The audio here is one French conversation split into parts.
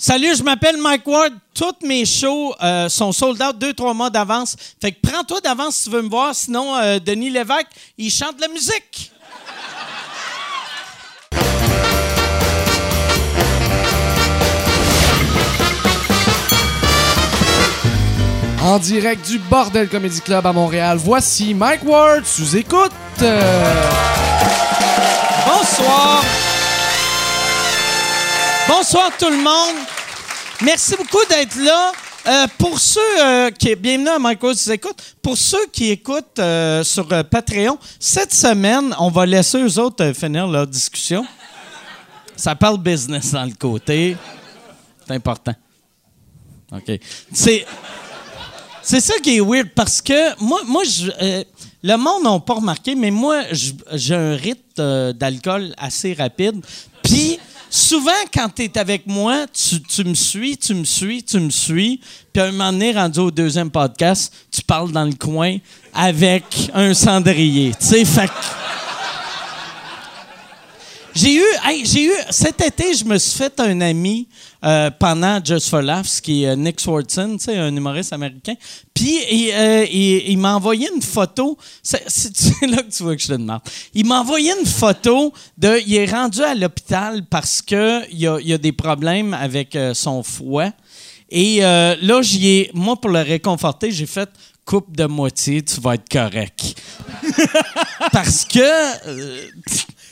Salut, je m'appelle Mike Ward. Toutes mes shows euh, sont sold out deux, trois mois d'avance. Fait que prends-toi d'avance si tu veux me voir. Sinon, euh, Denis Lévesque, il chante de la musique. En direct du Bordel Comedy Club à Montréal, voici Mike Ward sous écoute. Bonsoir. Bonsoir tout le monde. Merci beaucoup d'être là. Euh, pour ceux euh, qui bienvenue à Mike sous écoute. Pour ceux qui écoutent euh, sur euh, Patreon, cette semaine, on va laisser eux autres finir leur discussion. Ça parle business dans le côté. C'est important. OK. C'est. Ça qui est weird parce que moi, moi le monde n'a pas remarqué, mais moi, j'ai un rythme d'alcool assez rapide. Puis, souvent, quand tu es avec moi, tu, tu me suis, tu me suis, tu me suis. Puis, à un moment donné, rendu au deuxième podcast, tu parles dans le coin avec un cendrier. Tu sais, fait j'ai eu, j'ai eu, cet été, je me suis fait un ami euh, pendant Just for Laughs, qui est euh, Nick Swartzen, tu sais, un humoriste américain. Puis, il, euh, m'a envoyé une photo. C'est, là que tu vois que je te demande. Il m'a envoyé une photo de. Il est rendu à l'hôpital parce que il y a, a des problèmes avec son foie. Et là, j'y ai, moi, pour le réconforter, j'ai fait coupe de moitié, tu vas être correct. parce que.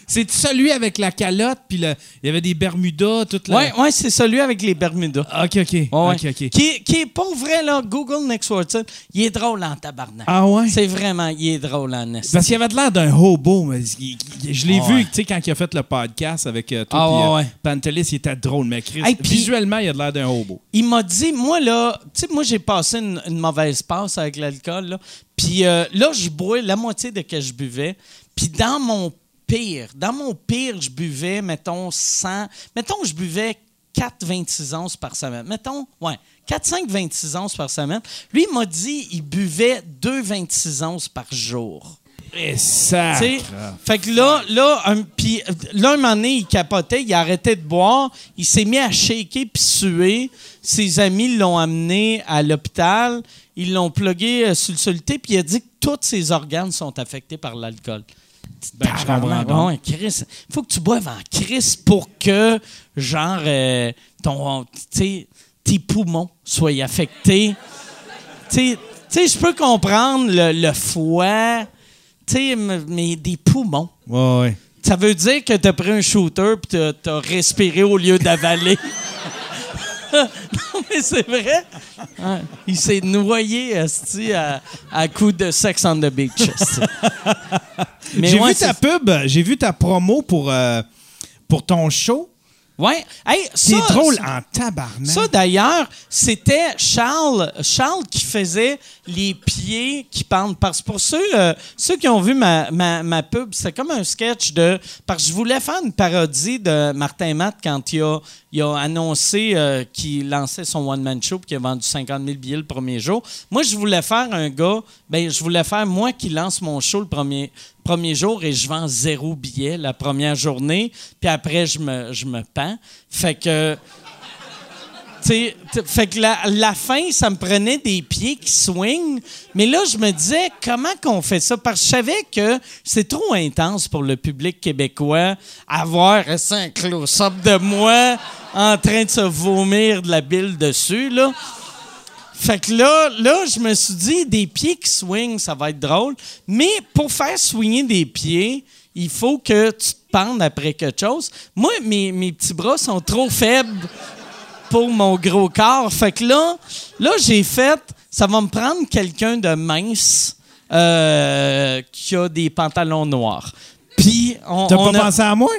C'est celui avec la calotte, puis le- il y avait des Bermudas, toute la... Ouais, ouais, c'est celui avec les Bermudas. Ah, OK, OK. Ouais, ouais. OK, OK. Qui, qui est pas vrai, là. Google Nick Swartzen. Il est drôle en tabarnak. Ah ouais? C'est vraiment, il est drôle en esti. Parce qu'il avait de l'air d'un hobo. mais il- il- je l'ai Ah vu, tu sais, quand il a fait le podcast avec euh, toi Ah puis, euh. Pantelis, il était drôle, mais Chris, Hey, visuellement, il a de l'air d'un hobo. Il m'a dit, moi, là, tu sais, moi, j'ai passé une, une mauvaise passe avec l'alcool, là. Puis euh, là, je bois la moitié de ce que je buvais. Puis dans mon pire, dans mon pire, je buvais, mettons, 100... Mettons, je buvais 4 26 onces par semaine. Mettons, ouais, 4, 5, 26 onces par semaine. Lui, il m'a dit, il buvait 2 26 onces par jour. Et ça... Tu sais, fait que là, là, un, puis, là, un moment donné, il capotait, il arrêtait de boire, il s'est mis à shaker puis suer. Ses amis l'ont amené à l'hôpital, ils l'ont plugué euh, sur le soluté, puis il a dit que tous ses organes sont affectés par l'alcool. Ben, je comprends Tabarnak, donc. ouais, Chris, faut que tu boives en Chris pour que, genre, euh, ton, tes poumons soient affectés. Tu sais- je peux comprendre le, le foie, tu sais, m- mais des poumons. Ouais, ouais. Ça veut dire que tu as pris un shooter puis tu as respiré au lieu d'avaler. non, mais c'est vrai. Ouais. Il s'est noyé esti, à, à coup de sex on the beach. J'ai ouais, vu ta pub, j'ai vu ta promo pour, euh, pour ton show. Ouais. Hey, C'est drôle en tabarnak. Ça, d'ailleurs, c'était Charles, Charles qui faisait les pieds qui pendent. Parce que pour ceux, euh, ceux qui ont vu ma, ma, ma pub, c'est comme un sketch de. Parce que je voulais faire une parodie de Martin Matt quand il a, il a annoncé euh, qu'il lançait son one-man show et qu'il a vendu 50 000 billets le premier jour. Moi, je voulais faire un gars. Ben, je voulais faire moi qui lance mon show le premier, premier jour et je vends zéro billet la première journée. Puis après, je me, je me pends. Fait que. T'sais, t- fait que la, la fin, ça me prenait des pieds qui swingent. Mais là, je me disais, comment qu'on fait ça? Parce que je savais que c'est trop intense pour le public québécois avoir un close-up de moi en train de se vomir de la bile dessus, là. Fait que là, là, je me suis dit, des pieds qui swingent, ça va être drôle. Mais pour faire swinger des pieds, il faut que tu te pendes après quelque chose. Moi, mes, mes petits bras sont trop faibles pour mon gros corps. Fait que là, là j'ai fait, ça va me prendre quelqu'un de mince euh, qui a des pantalons noirs. Puis, on, T'as pas a- pensé à moi?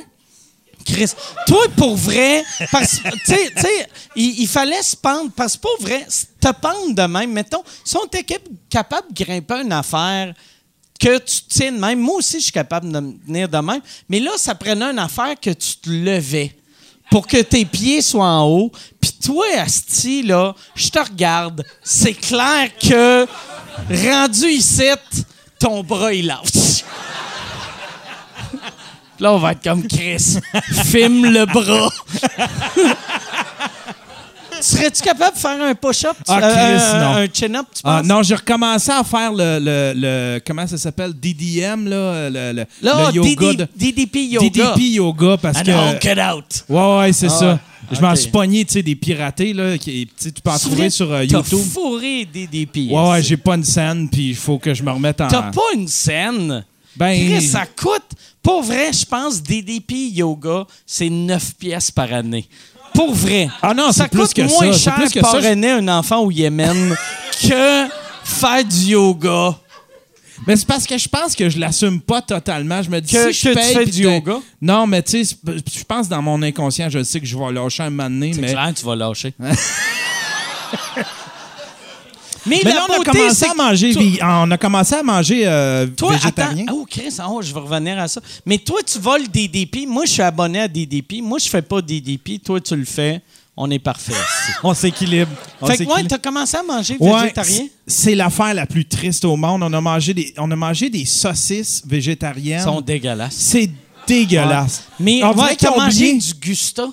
Chris, toi, pour vrai, parce tu sais, il, fallait se pendre, parce que pour vrai, te pendre de même, mettons, si on était cap- capable de grimper une affaire que tu tiens de même, moi aussi, je suis capable de me tenir de même, mais là, ça prenait une affaire que tu te levais pour que tes pieds soient en haut. Puis toi, Asti, là, je te regarde, c'est clair que, rendu ici, ton bras, il lâche. Là, on va être comme Chris. Filme le bras. Serais-tu capable de faire un push-up? Ah, euh, Chris, non. Un chin-up, tu Ah, penses? non, j'ai recommencé à faire le, le, le- comment ça s'appelle? DDM là, le, le, Là, le yoga DD de- DDP yoga. DDP yoga parce Ah que cut out. ouais ouais c'est Ah ça. Je m'en suis pogné, tu sais, des piratés là, qui, tu peux en trouver sur euh, T'as YouTube. fourré DDP. Ouais ouais, j'ai pas une scène puis il faut que je me remette en. T'as pas une scène? Ben Chris, ça coûte. Pour vrai, je pense DDP Yoga, c'est 9 pièces par année. Pour vrai. Ah non, ça plus coûte que moins ça, cher plus que ça. parrainer un enfant au Yémen que faire du yoga. Mais c'est parce que je pense que je l'assume pas totalement. Je me dis Que- si je que tu paye fais du yoga? Non, mais tu sais, je pense dans mon inconscient, je sais que je vais lâcher un moment donné, C'est mais clair, tu vas lâcher. Mais, Mais là, on a commencé à manger, toi- on a commencé à manger euh, Toi, végétarien. attends. Oh, Chris, oh, je vais revenir à ça. Mais toi, tu voles DDP. Moi, je suis abonné à DDP. Moi, je fais pas DDP. Toi, tu le fais. On est parfait. On s'équilibre. Fait que, s'équilibre. t'as commencé à manger Ouais, végétarien? c'est l'affaire la plus triste au monde. On a mangé des, on a mangé des saucisses végétariennes. Ils sont dégueulasses. C'est dégueulasse. Mais on dirait qu'ils ont mangé du Gusta?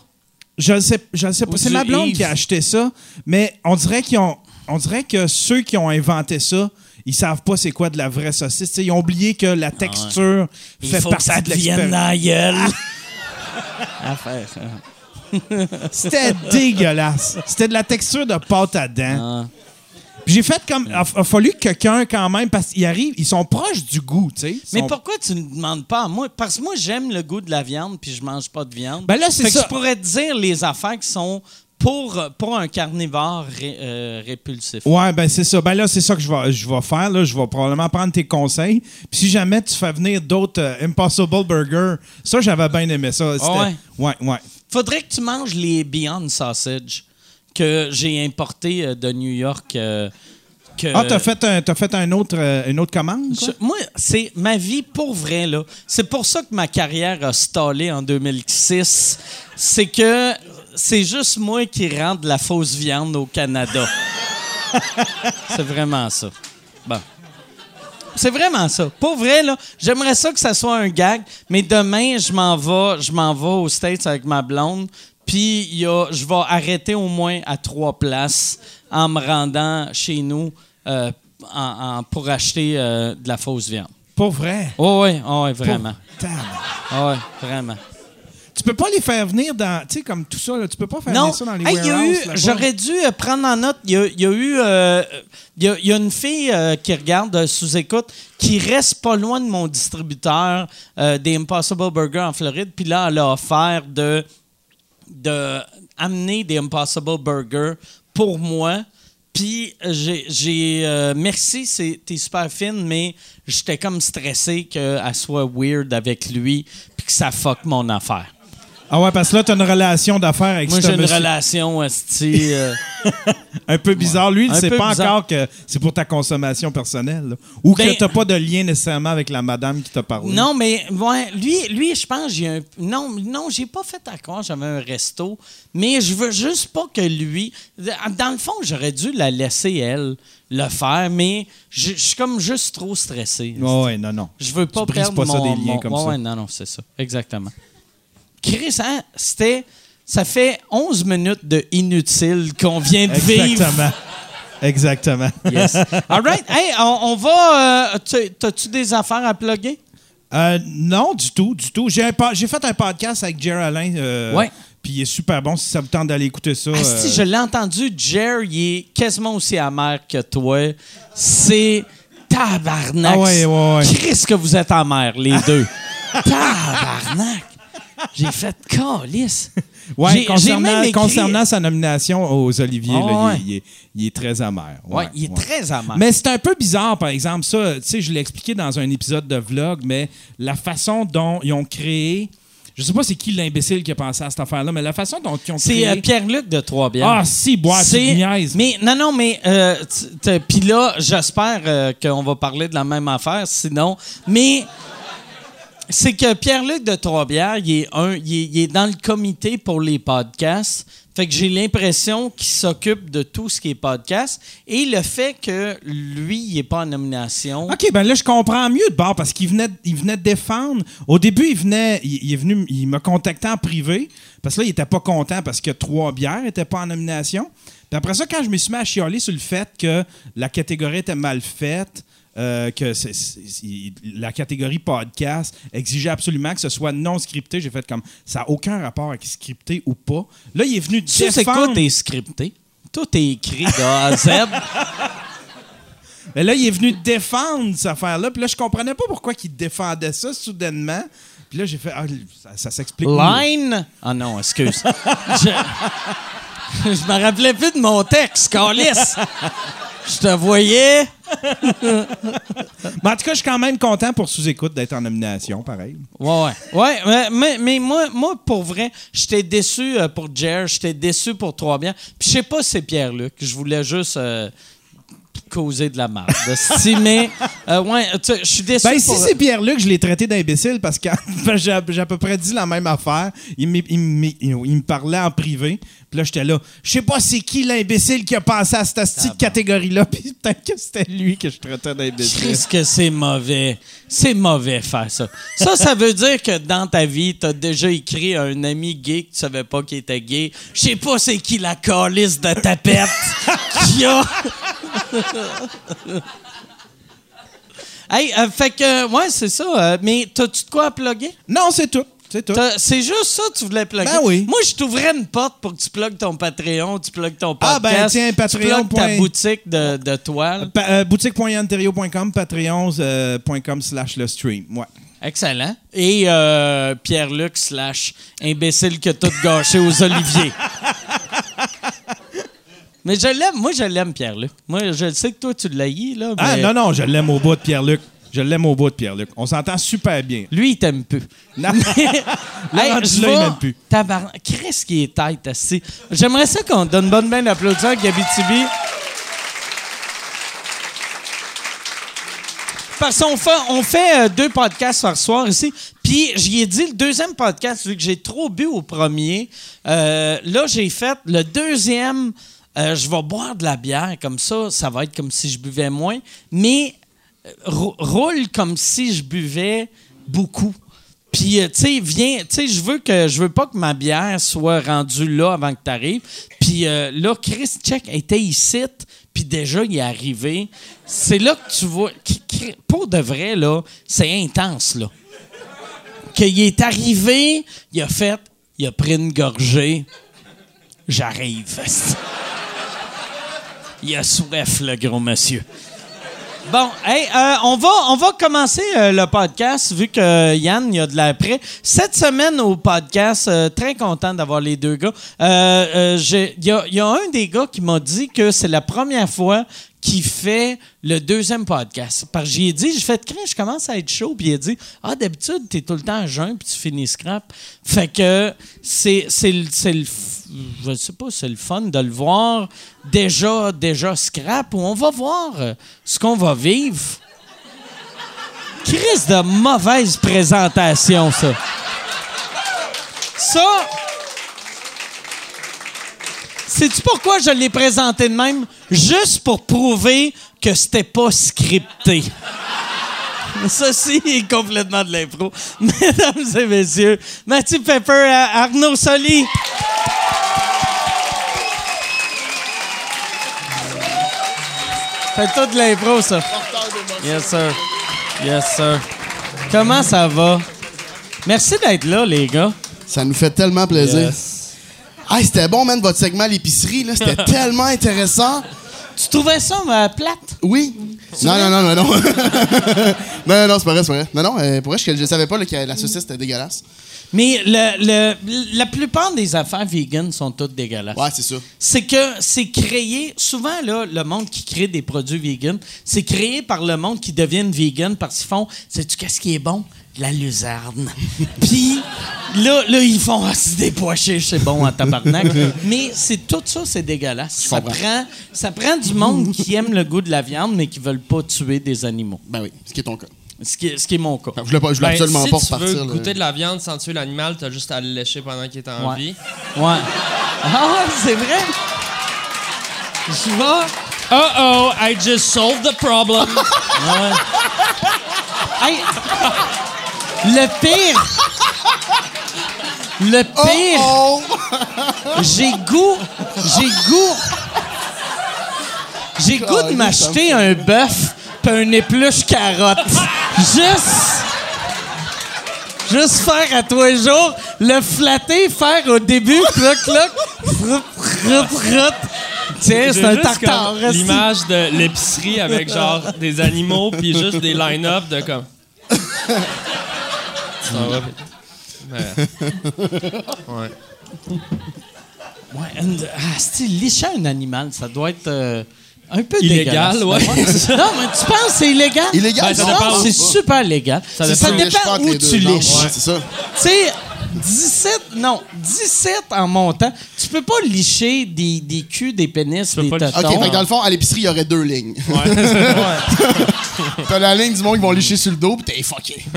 Je le sais, je sais pas. C'est ma blonde Yves. qui a acheté ça, mais on dirait qu'ils ont, on dirait que ceux qui ont inventé ça, ils savent pas c'est quoi de la vraie saucisse. Tu sais, ils ont oublié que la texture Ah Il fait faut partie ça de l'expérience. faire ça. C'était dégueulasse. C'était de la texture de pâte à dents. Ah. Puis j'ai fait comme. Il a, a fallu que quelqu'un, quand même, parce qu'ils arrivent, ils sont proches du goût, tu sais. Mais sont- pourquoi tu ne demandes pas à moi? Parce que moi, j'aime le goût de la viande, puis je mange pas de viande. Ben là, c'est Fait que ça. je pourrais te dire les affaires qui sont pour, pour un carnivore ré- euh, répulsif. Ouais, ben c'est ça. Ben là, c'est ça que je vais, je vais faire. Là. Je vais probablement prendre tes conseils. Puis si jamais tu fais venir d'autres euh, Impossible Burger, ça, j'avais bien aimé ça. C'était- ouais? Ouais, ouais. Faudrait que tu manges les Beyond Sausage que j'ai importés euh, de New York. euh, que- Ah, t'as fait, un, t'as fait un autre, euh, une autre commande? Je- moi, c'est ma vie pour vrai, là. C'est pour ça que ma carrière a stallé en 2006. C'est que c'est juste moi qui rends de la fausse viande au Canada. c'est vraiment ça. Bon. C'est vraiment ça. Pour vrai, là, j'aimerais ça que ça soit un gag, mais demain, je m'en vais, je m'en vais aux States avec ma blonde, puis je vais arrêter au moins à trois places en me rendant chez nous euh, en- en- pour acheter euh, de la fausse viande. Pas vrai? Oh oui, oh oui, vraiment. Oh oui, vraiment. Tu peux pas les faire venir dans. Tu sais, comme tout ça, là, tu peux pas faire Non, venir ça dans les Hey, warehouses. j'aurais dû euh, prendre en note, il y a, il y a eu, euh, il y a, il y a une fille euh, qui regarde sous écoute, qui reste pas loin de mon distributeur euh, des Impossible Burger en Floride, puis là, elle a offert de, de amener des Impossible Burger pour moi. Puis j'ai, euh, merci, c'est, t'es super fine, mais j'étais comme stressé qu'elle soit weird avec lui, puis que ça fuck mon affaire. Ah ouais, parce que là, t'as une relation d'affaires avec Moi, j'ai une monsieur. relation, esti, euh, Un peu bizarre. Lui, il sait pas bizarre. encore que c'est pour ta consommation personnelle. là. Ou Ben- que t'as pas de lien nécessairement avec la madame qui t'a parlé. Non, mais ouais, lui, lui, je pense j'ai un. Non, non, j'ai pas fait croire j'avais un resto, mais je veux juste pas que lui. Dans le fond, j'aurais dû la laisser elle le faire, mais je je suis comme juste trop stressé. Ouais, ouais, non, non. Je veux pas Tu brises perdre pas ça mon, des liens mon- comme ouais, ça. ouais, non, non, c'est ça, exactement. Chris, hein, c'était. Ça fait 11 minutes de inutile qu'on vient de vivre. Exactement. Exactement. Yes. All right. Hey, on, on va. euh, tu- T'as-tu des affaires à plugger? Euh, non, du tout, du tout. J'ai, fait un podcast avec Jerry Alain. euh, Ouais. Puis il est super bon. Si ça vous tente d'aller écouter ça. Asti, euh, je l'ai entendu, Jer, il est quasiment aussi amer que toi. C'est tabarnak. Ah ouais, ouais, ouais. Qu'est-ce que vous êtes amer, les deux? tabarnak. J'ai fait calice. Ouais, concernant, écrit- concernant sa nomination aux Oliviers, Ah là, ouais. il, il est, il est très amer. Ouais, il est très amer. Mais c'est un peu bizarre, par exemple, ça, tu sais, je l'ai expliqué dans un épisode de vlog, mais la façon dont ils ont créé, je sais pas c'est qui l'imbécile qui a pensé à cette affaire-là, mais la façon dont ils ont C'est créé... euh, Pierre-Luc de Trois-Bières. Ah, si, tu C'est-. Mais non, non, mais euh, puis là, j'espère euh, qu'on va parler de la même affaire, sinon. Mais c'est que Pierre-Luc de Trois-Bières, il est dans le comité pour les podcasts. Fait que j'ai l'impression qu'il s'occupe de tout ce qui est podcast. Et le fait que lui, il n'est pas en nomination. OK, ben là, je comprends mieux de bord parce qu'il venait, il venait défendre. Au début, il est venu, il m'a contacté en privé Parce que là, il était pas content parce que trois bières n'étaient pas en nomination. Puis après ça, quand je me suis mis à chialer sur le fait que la catégorie était mal faite, euh, que la catégorie podcast exigeait absolument que ce soit non scripté, j'ai fait comme ça n'a aucun rapport avec scripté ou pas. Là, il est venu Tu sais quoi, défendre. t'es scripté? Tout est écrit de A à Z. Mais là, il est venu défendre cette affaire-là. Puis là, je comprenais pas pourquoi il défendait ça soudainement. Puis là, j'ai fait ah, ça, ça s'explique. Line? Ah non, excuse. je... je me rappelais plus de mon texte, Calice. Je te voyais. Mais en tout cas, je suis quand même content pour sous-écoute d'être en nomination, pareil. Ouais, ouais. Ouais, mais, mais, mais moi, moi, pour vrai, j'étais déçu euh, pour Jer, j'étais déçu pour Trois Biens. Puis je sais pas si c'est Pierre-Luc. Je voulais juste euh, causer de la merde. Si, mais, euh, ouais, je suis déçu Ben, si c'est Pierre-Luc, je l'ai traité d'imbécile parce que ben, j'ai à peu près dit la même affaire. Il, me- parlait en privé. Puis là, j'étais là. Je sais pas c'est qui l'imbécile qui a pensé à cette petite catégorie-là. Puis peut-être que c'était lui que je traitais d'imbécile. Qu'est-ce que c'est mauvais. C'est mauvais faire ça. Ça, ça veut dire que dans ta vie, t'as déjà écrit à un ami gay que tu savais pas qu'il était gay. Je sais pas c'est qui la calice de tapette qui a... hey, euh, fait que, ouais, c'est ça. euh, mais t'as-tu de quoi à plugger? Non, c'est tout. C'est tout. T'as- C'est juste ça que tu voulais plugger? Ben oui. Moi, je t'ouvrais une porte pour que tu plugues ton Patreon, tu plugues ton podcast. Ah, ben, tiens, Tu Patreon plugues ta boutique de, de toile. Pa- euh, Boutique.yanterio.com, patreon.com slash le stream. Ouais. Excellent. Et euh, Pierre-Luc slash imbécile que tout gâché aux oliviers. Mais je l'aime. Moi, je l'aime, Pierre-Luc. Moi, je sais que toi, tu l'haïs, là. Ah mais non, non, je l'aime au bout de Pierre-Luc. Je l'aime au bout de Pierre-Luc. On s'entend super bien. Lui, il t'aime peu. Non. Hey, rendu je là, il m'aime plus. Tabarn- Chris qui est tête, assis. J'aimerais ça qu'on donne bonne main d'applaudissement à Gabi Tibi. Parce qu'on fait, on fait euh, deux podcasts par soir ici. Puis, j'y ai dit, le deuxième podcast, vu que j'ai trop bu au premier, euh, là, j'ai fait le deuxième. Euh, je vais boire de la bière, comme ça, ça va être comme si je buvais moins. Mais euh, rou- roule comme si je buvais beaucoup. Puis, euh, tu sais, viens, tu sais, je veux que je veux pas que ma bière soit rendue là avant que tu arrives. Puis là, Chris Check était ici, puis déjà, il est arrivé. C'est là que tu vois, pour de vrai, là, c'est intense, là. Qu'il est arrivé, il a fait, il a pris une gorgée. J'arrive. Il a soif, le gros monsieur. Bon, hey, euh, on, va, on va commencer euh, le podcast vu que Yann, y a de l'après. Cette semaine au podcast, euh, très content d'avoir les deux gars. Il y a un des gars qui m'a dit que c'est la première fois qu'il fait le deuxième podcast. Parce que j'y ai dit, j'ai fait craindre, je commence à être chaud. Puis il a dit, ah, d'habitude, t'es tout le temps à jeun puis tu finis scrap. Fait que c'est c'est le- c'est le je sais pas, c'est le fun de le voir déjà, déjà scrap, ou on va voir ce qu'on va vivre. Crise de mauvaise présentation, ça. Ça. Sais-tu pourquoi je l'ai présenté de même? Juste pour prouver que c'était pas scripté. Ceci est complètement de l'impro. Mesdames et messieurs, Mathieu Pepper, euh, Arnaud Soli. C'est tout de l'impro, ça. Yes, sir. Yes, sir. Comment ça va? Merci d'être là, les gars. Ça nous fait tellement plaisir. Yes. Ah, c'était bon, man, votre segment à l'épicerie, là. C'était tellement intéressant. Tu trouvais ça euh, plate? Oui. Non, non, non, non, non. non, non, c'est pas vrai, c'est pas vrai. Non, non, euh, pour vrai, je, je savais pas là, que la saucisse était dégueulasse. Mais le, le- la plupart des affaires vegan sont toutes dégueulasses. Ouais, c'est ça. C'est que c'est créé, souvent, là, le monde qui crée des produits vegan, c'est créé par le monde qui deviennent vegan parce qu'ils font, sais-tu qu'est-ce qui est bon? La luzerne. Puis là, là, ils font, ah, c'est des pois chiches, c'est bon en tabarnak. mais c'est tout ça, c'est dégueulasse. Ça prend, ça prend du monde qui aime le goût de la viande, mais qui veulent pas tuer des animaux. Ben oui, ce qui est ton cas. Ce qui est, ce qui est mon cas. Je voulais, pas, je Ben, absolument si pas tu repartir. veux là. goûter de la viande sans tuer l'animal, t'as juste à le lécher pendant qu'il est en Ouais. vie. Ouais. Ah, c'est vrai? Je vais. Uh-oh, I just solved the problem. Hey, le pire. Le pire, Oh! j'ai goût, j'ai goût, j'ai goût de m'acheter un bœuf pis un épluche carotte. Juste, juste faire à tous les jours, le flatter, faire au début, cloc, cloc, froup, froup. Tiens, c'est un tartare. L'image de l'épicerie avec genre des animaux puis juste des line-up de comme. Ça va. Ouais. Ouais. Ouais, une- ah, c'est licher un animal, ça doit être euh, un peu Illégal, ouais. non, mais tu penses que c'est illégal? Illégal, Ben, ça non, dépend c'est super légal. Ça, dépend. dépend, Tu pas entre où tu liches. Ouais, c'est ça. Tu sais, 17, non, 17 en montant, tu peux pas licher des, des culs, des pénis, peux des totons. OK, fait que dans le fond, à l'épicerie, il y aurait deux lignes. T'as la ligne du monde qui vont licher sur le dos, pis t'es fucké.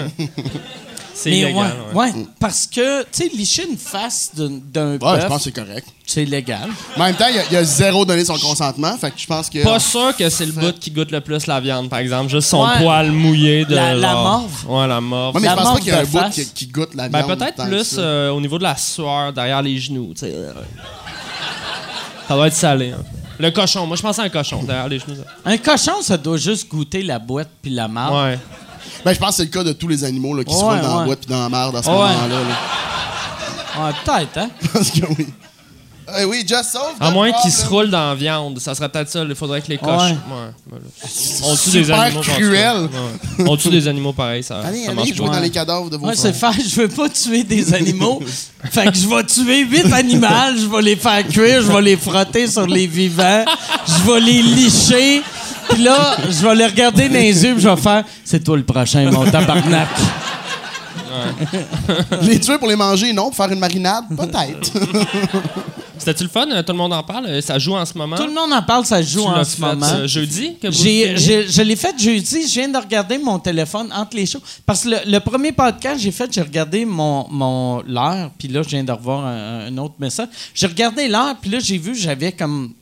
C'est Mais illégal. ouais, ouais. ouais, parce que, tu sais, licher une face d'un d'un Ouais, bœuf, je pense que c'est correct. c'est légal. Mais en même temps, il y a- il y, a zéro donné son consentement, fait que je pense que. Pas sûr que c'est le bout qui goûte le plus la viande, par exemple. Juste son Ouais. poil mouillé de. La- morve. Ouais, la morve. Ouais, mais La je pense pas morve qu'il y a un de bout face. qui, qui goûte la Ben, viande. peut-être tant que plus ça. euh, au niveau de la sueur derrière les genoux. tu sais. Ça doit être salé. hein. Le cochon. Moi, je pensais à un cochon derrière les genoux. ça. Un cochon, ça doit juste goûter la boîte puis la marde. Ouais. Ben, je pense que c'est le cas de tous les animaux là, qui se roulent dans ouais. la boîte puis dans la merde à ce Ouais. moment-là. là. Ouais, peut-être, hein? Parce que oui. Eh oui, just solve À moins qu'ils se roulent dans la viande. Ça serait peut-être ça. Il faudrait que les cochons. Ouais. Ouais. voilà. On tue des animaux. cruel. Ouais. On tue des animaux pareil. Ça, Allez, ça allez, pas. dans les cadavres de vos Moi, c'est faire, je veux pas tuer des animaux. fait que je vais tuer huit animaux, je vais les faire cuire, je vais les frotter sur les vivants, je vais les licher. Puis là, je vais les regarder dans les yeux, puis je vais faire C'est toi le prochain, mon tabarnak. Les tuer pour les manger, non. Pour faire une marinade, peut-être. C'était-tu le fun? Tout le monde en parle? Ça joue en ce moment? Tout le monde en parle, ça joue Tu en ce fait, moment. euh, jeudi? que vous J'ai, filmez? j'ai- je l'ai fait jeudi. Je viens de regarder mon téléphone entre les shows. Parce que le, le premier podcast que j'ai fait, j'ai regardé mon, mon l'heure. Puis là, je viens de revoir un, un autre message. J'ai regardé l'heure. Puis là, j'ai vu, j'avais comme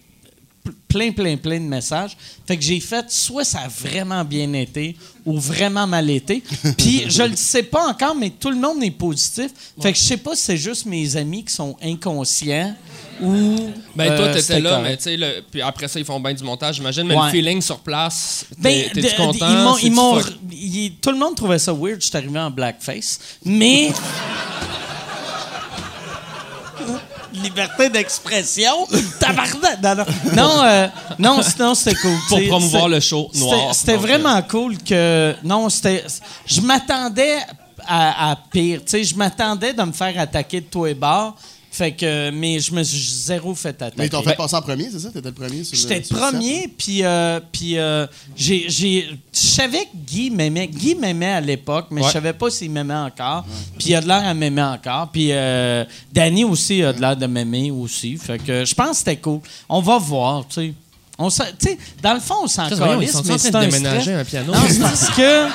plein, plein, plein de messages. Fait que j'ai fait soit ça a vraiment bien été ou vraiment mal été. Puis je le sais pas encore, mais tout le monde est positif. Fait que je sais pas si c'est juste mes amis qui sont inconscients ou. Ben, toi, euh, t'étais là, correct. mais tu sais, le- puis après ça, ils font bien du montage, j'imagine, mais Ouais. le feeling sur place, Ben, t'es- t'es-tu content? Ils m'ont, ils C'est-tu m'ont- fuck- ils- tout le monde trouvait ça weird. Je suis arrivé en blackface. Mais. Liberté d'expression. Tabarnak! Non, non. Non, euh, non, sinon, c'était cool. Pour T'sais, promouvoir le show noir. C'était euh, vraiment cool que. Non, c'était. Je m'attendais à, à pire. Tu sais, je m'attendais de me faire attaquer de tous les bords. Fait que. Mais je me suis zéro fait attaquer. Mais t'ont fait passer en premier, c'est ça? T'étais le premier sur le J'étais premier, puis euh, puis euh, j'ai, j'ai, je savais que Guy m'aimait. Guy m'aimait à l'époque, mais Ouais. je savais pas s'il m'aimait encore. Puis il a de l'air à m'aimer encore. Puis euh, Danny aussi a de l'air de m'aimer aussi. Fait que je pense que c'était cool. On va voir, tu sais. On s'en- tu sais, dans le fond, on s'en Chris, voyons, ils calisse, sont en mais train c'est de un déménager stress. un piano? Non, c'est parce que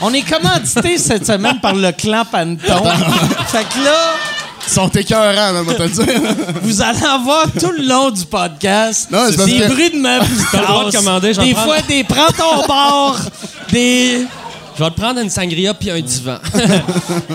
on est commandité cette semaine par le clan Panton. fait que là, sont écœurants, on va te le dire. vous allez avoir tout le long du podcast Non, c'est parce des que- bruits de meubles qui T'as le droit de cassent, commander, j'en Des prends. fois, des prends ton bord, des... Je vais te prendre une sangria puis un divan.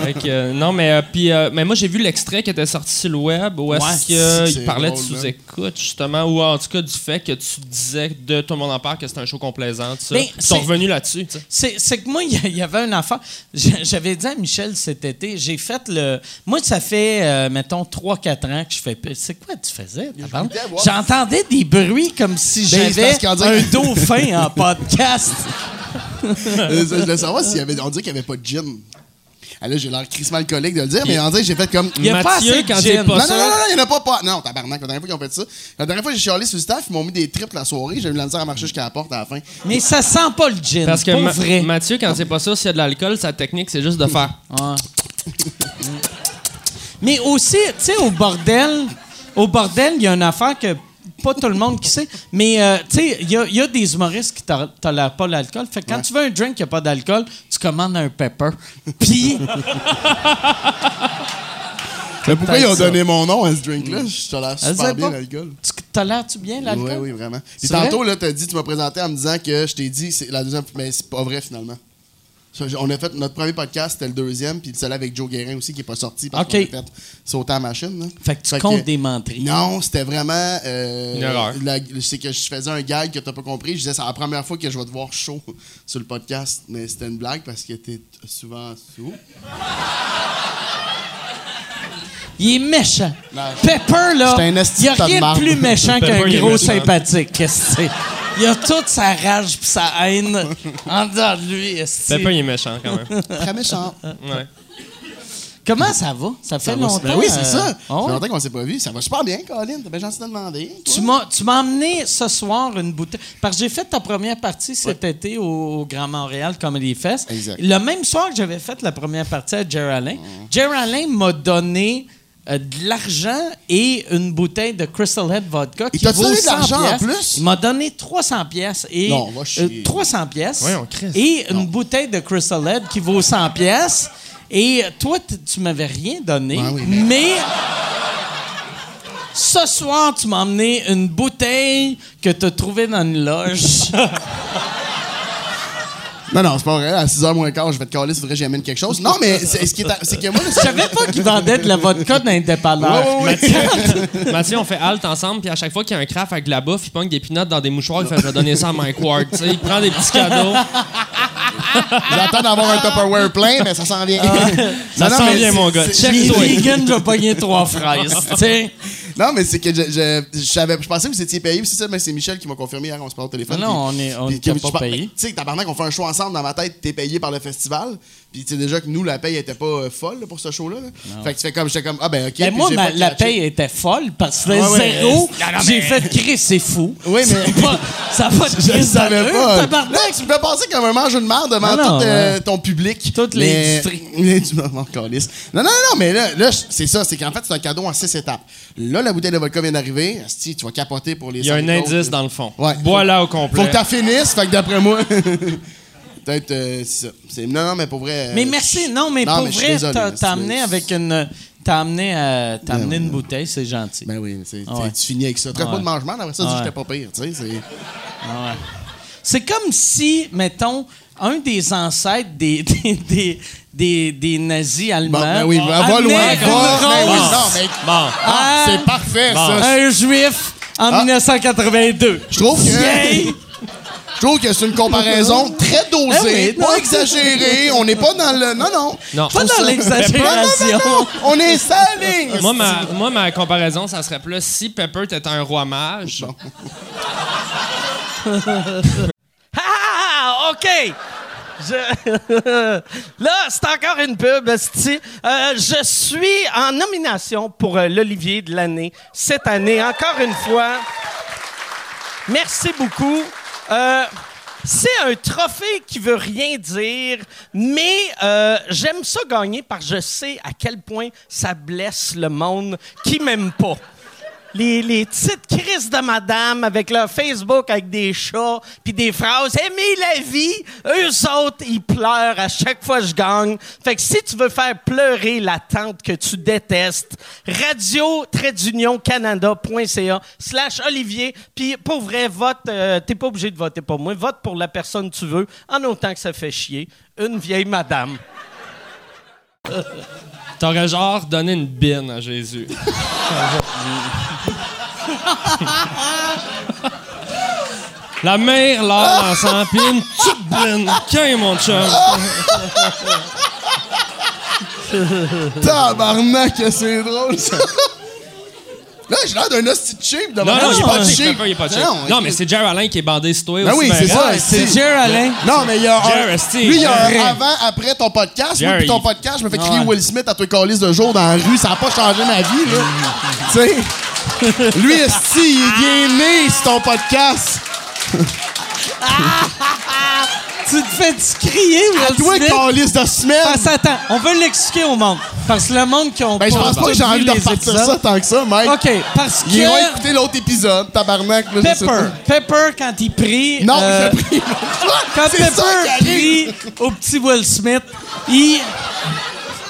Fait que, euh, non, mais, euh, puis, euh, mais moi, j'ai vu l'extrait qui était sorti sur le web où Ouais, est-ce qu'il parlait de drôle, sous-écoute, justement, ou en tout cas du fait que tu disais de Tout le monde en parle que c'était un show complaisant, tout ça. Ben, Ils sont revenus là-dessus, tu sais. C'est, c'est que moi, il y a- il y, avait une affaire. J'avais dit à Michel cet été, j'ai fait le. Moi, ça fait, euh, mettons, 3-4 ans que je fais. C'est quoi tu faisais? voir. J'entendais des bruits comme si Ben, c'est j'avais parce qu'on dirait un dauphin en podcast. Euh, je voulais savoir s'il y avait. On dirait qu'il n'y avait pas de gin. Ah, là, j'ai l'air crissement alcoolique de le dire, mais on dirait que j'ai fait comme. Il y a pas Mathieu, assez de quand t'es pas Non, non, non, non, il n'y en a pas, pas. Non, tabarnak, la dernière fois qu'ils ont fait ça. La dernière fois, j'ai chialé sur le staff, ils m'ont mis des triples la soirée, j'ai eu la misère à marcher jusqu'à la porte à la fin. Mais ça sent pas le gin. Parce que pour Ma- vrai. Mathieu, quand c'est pas sûr s'il y a de l'alcool, sa technique, c'est juste de faire. Ouais. Mais aussi, tu sais, au bordel, au bordel, il y a une affaire que pas tout le monde qui sait, mais euh, tu sais, il y y a des humoristes qui to- tolèrent pas l'alcool. Fait que quand tu veux un drink qui a pas d'alcool, tu commandes un pepper. Puis, Mais pourquoi ils ont ça. donné mon nom à ce drink-là? Je tolère Je sais super bien l'alcool. tu tolères-tu bien l'alcool? Oui, oui, vraiment. C'est tantôt, là, t'as dit, tu m'as présenté en me disant que je t'ai dit, c'est la deuxième, mais c'est pas vrai finalement. On a fait notre premier podcast, c'était le deuxième, puis celui avec Joe Guérin aussi, qui n'est pas sorti parce Ok. qu'on a fait sauter à la machine. là. Fait que tu comptes des menteries. Non, c'était vraiment. euh, Une erreur. C'est que je faisais un gag que t'as pas compris. Je disais, c'est la première fois que je vais te voir chaud sur le podcast, mais c'était une blague parce que t'es souvent sous. Il est méchant. Non, Pepper, là, il esti n'y a rien de plus méchant qu'un gros sympathique. Qu'est-ce que c'est? Il a toute sa rage puis sa haine en dedans de lui. esti. Pepper, il est méchant quand même. Très méchant. Ouais. Comment ça va? Ça fait Ça va- longtemps. Ben oui, c'est euh, ça. ah Ça ouais? fait longtemps qu'on s'est pas vu. Ça va super bien, Colin. T'as bien gentil de demander. Tu m'as, tu m'as amené ce soir une bouteille. Parce que j'ai fait ta première partie cet été au, au Grand Montréal Comedy Fest. Exact. Le même soir que j'avais fait la première partie à Jerry Alain, Jerry Alain m'a donné euh, de l'argent et une bouteille de Crystal Head Vodka qui vaut donné de 100 l'argent en plus? Il m'a donné 300 pièces et Non, va chier. 300 pièces Voyons, Chris. et une bouteille de Crystal Head qui vaut 100 pièces et toi tu m'avais rien donné Ouais, oui, mais ce soir, tu m'as emmené une bouteille que tu as trouvée dans une loge. Non, non, c'est pas vrai. À 6h moins quart, je vais te caler, faudrait que j'amène quelque chose. Non, mais c'est, ce qui est, à- c'est que moi, Je savais pas qu'ils vendaient de la vodka dans dépanneurs. Ouais, ouais. Mathieu, on fait halte ensemble, puis à chaque fois qu'il y a un craft avec de la bouffe, il pogne des pinottes dans des mouchoirs, il fait Je vais donner ça à Mike Ward. Tu sais, il prend des petits cadeaux. J'attends d'avoir un Tupperware plein, mais ça s'en vient. Ça Non, non, s'en vient, c'est- mon gars. c'est- vegans, je vais pogner trois fraises. tu sais. Non, mais c'est que je, je, je savais, je pensais que vous étiez payé, c'est ça, mais c'est Michel qui m'a confirmé hier, on se parle au téléphone. Non, on est- on était que pas payé. Tu sais, tabarnak, on fait un show ensemble dans ma tête, t'es payé par le festival, puis tu sais déjà que nous, la paye était pas euh, folle là, pour ce show-là. là. Fait que tu fais comme, j'étais comme, ah ben ok. Puis moi, j'ai ma- pas la catché. paye était folle parce que c'était Ouais, ouais. zéro. Non, non, J'ai mais- fait Chris, c'est fou. Oui, mais- C'est pas- ça va Je le savais pas. Là, Tabarnak. tu me fais passer comme un mange de merde devant Ah non, tout euh, ouais. ton public. Toute Mais- l'industrie. Mais tu m'en manques, câlisse. Non, non, non, mais là, là c'est ça. C'est qu'en fait, c'est un cadeau en six étapes. Là, la bouteille de vodka vient d'arriver. Asti, tu vas capoter pour les Il y a cinq un autres. indice dans le fond. Ouais. Bois-la au Faut complet. que t'as finisses, fait que d'après moi. Peut-être, euh, c'est ça. C'est- Non, non, mais pour vrai. Mais euh, merci. Non, mais Non, pour mais je suis vrai, désolé, t'as mais t'as c'est- amené avec une. T'as amené, euh, t'as Ben amené une bouteille, c'est gentil. Ben oui, c'est- Ah ouais. tu finis avec ça. Très Ah pas de mangement, après ça, Ah dis que ouais. j'étais pas pire. Tu sais, c'est. C'est comme si, mettons, un des ancêtres des, des, des, des, des nazis allemands. Bon, ben oui, va, va amenait loin. une Va. Ben oui, rose non, mais. Bon. à C'est parfait, ça. un juif en Ah. 1982. Je trouve que. Yay! Je trouve que c'est une comparaison très dosée, Ah oui, pas exagérée. On n'est pas dans le. Non, non. Non. Pas dans l'exagération. On est salé. Moi ma, moi, ma comparaison, ça serait plus si Pepper était un roi mage. Ah, OK! Je- Là, c'est encore une pub, esti. Euh, je suis en nomination pour euh, l'Olivier de l'année cette année, encore une fois. Merci beaucoup. Euh, c'est un trophée qui veut rien dire, mais euh, j'aime ça gagner parce que je sais à quel point ça blesse le monde qui m'aime pas. Les, petites crises de madame avec leur Facebook avec des chats puis des phrases Aimez la vie, eux autres, ils pleurent à chaque fois que je gagne. Fait que si tu veux faire pleurer la tante que tu détestes, radio canada.ca slash Olivier. Puis pour vrai, vote, euh, t'es pas obligé de voter pour moi, vote pour la personne que tu veux, en autant que ça fait chier. Une vieille madame. T'aurais genre donné une bine à Jésus. La mère l'or ensemble, puis une petite bine. Qu'un, mon chum? Tabarnak, c'est drôle, ça. Là, j'ai l'air d'un hostie de cheap de Non, non, il est pas cheap. cheap. Pepper, il est pas cheap. Non, Non, mais c'est Jerry Alain qui est bandé sur toi Ben aussi. oui, ben c'est ça. C'est. Jerry Alain. Non, mais il y a un. Jerry. Lui, il y a un avant, après ton podcast. Moi, Jerry. puis ton podcast, je me fais crier Ouais. Will Smith à toi calice de jour dans la rue. Ça n'a pas changé ma vie, là. tu sais. Lui, esti, il est bien né sur ton podcast? Tu te fais crier, À Will toi, Smith? calice de semaine. Parce, attends, on veut l'expliquer au monde. Parce que le monde qui ont Ben, je pense pas que j'ai envie de repartir ça tant que ça, Mike. OK, parce que Ils iront écouter l'autre épisode, tabarnak. Là, je sais Pepper, pas. Pepper, quand il prie... Non, euh, j'ai pris. Quand C'est ça Pepper qui arrive. prie au petit Will Smith, il...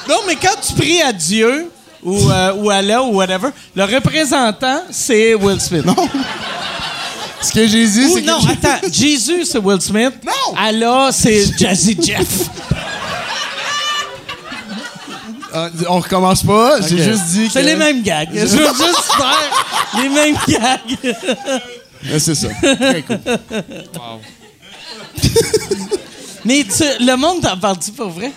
Non, mais quand tu pries à Dieu ou, euh, ou à Allah ou whatever, le représentant, c'est Will Smith. Non. Ce que j'ai dit, c'est que. Non, attends. Jésus, c'est Will Smith. Non! Allah, c'est Jazzy Jeff. Ah, on recommence pas, j'ai juste dit que... C'est les mêmes gags. Je veux juste faire les mêmes gags. C'est ça. Très cool. Mais tu, le monde t'en parle-tu pour vrai?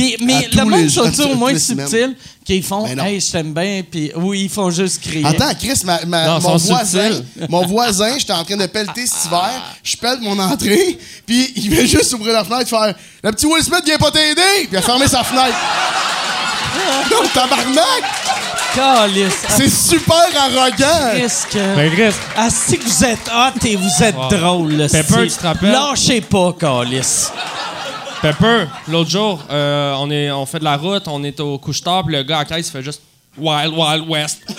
Puis, mais le monde sont au moins subtils qu'ils font. Hey, je t'aime bien, puis oui, ils font juste crier. Attends, Chris, ma- ma- Non, mon, voisin, mon voisin, j'étais en train de pelleter cet hiver, je pèle mon entrée, puis il vient juste ouvrir la fenêtre et faire Le petit Will Smith vient pas t'aider! Puis il a fermé sa fenêtre. non, tabarnak! Calice. C'est super arrogant! Ben, Chris, Ah, si que vous êtes hot et vous êtes drôle, là, Pepper, c'est- tu te rappelles? Lâchez pas, Calice. Pepper, l'autre jour, euh, on, est, on fait de la route, on est au couche-tard, puis le gars à caisse fait juste Wild Wild West.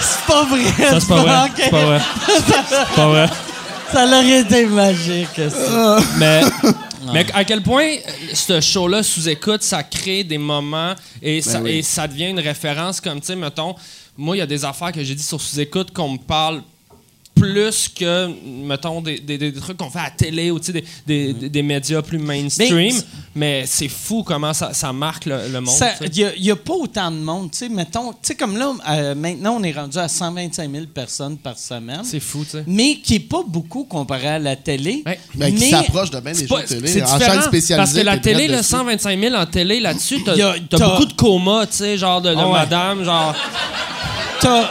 C'est pas vrai. Ça, c'est pas vrai. ok. C'est pas vrai. C'est pas vrai. Ça été magique, ça. Mais, mais à quel point euh, ce show-là, sous écoute, ça crée des moments et, ça, oui. et ça devient une référence comme, tu sais, mettons, moi, il y a des affaires que j'ai dit sur sous écoute qu'on me parle plus que, mettons, des, des- des trucs qu'on fait à la télé ou tu sais, des, des, des- des médias plus mainstream. Mais- Mais, c'est fou comment ça, ça marque le, le monde. Il n'y a, pas autant de monde. Tu sais, mettons, tu sais, comme là, euh, maintenant, on est rendu à 125 000 personnes par semaine. C'est fou, tu sais. Mais qui n'est pas beaucoup comparé à la télé. Ouais. Ben, qui Mais- s'approche de bien des pas- de télé. c'est en chaîne différent, spécialisée. parce que la télé, dessus. 125 000 en télé, là-dessus, t'as Y a- t'as t'as- beaucoup de comas, tu sais, genre de, de Ah ouais. madame, genre T'as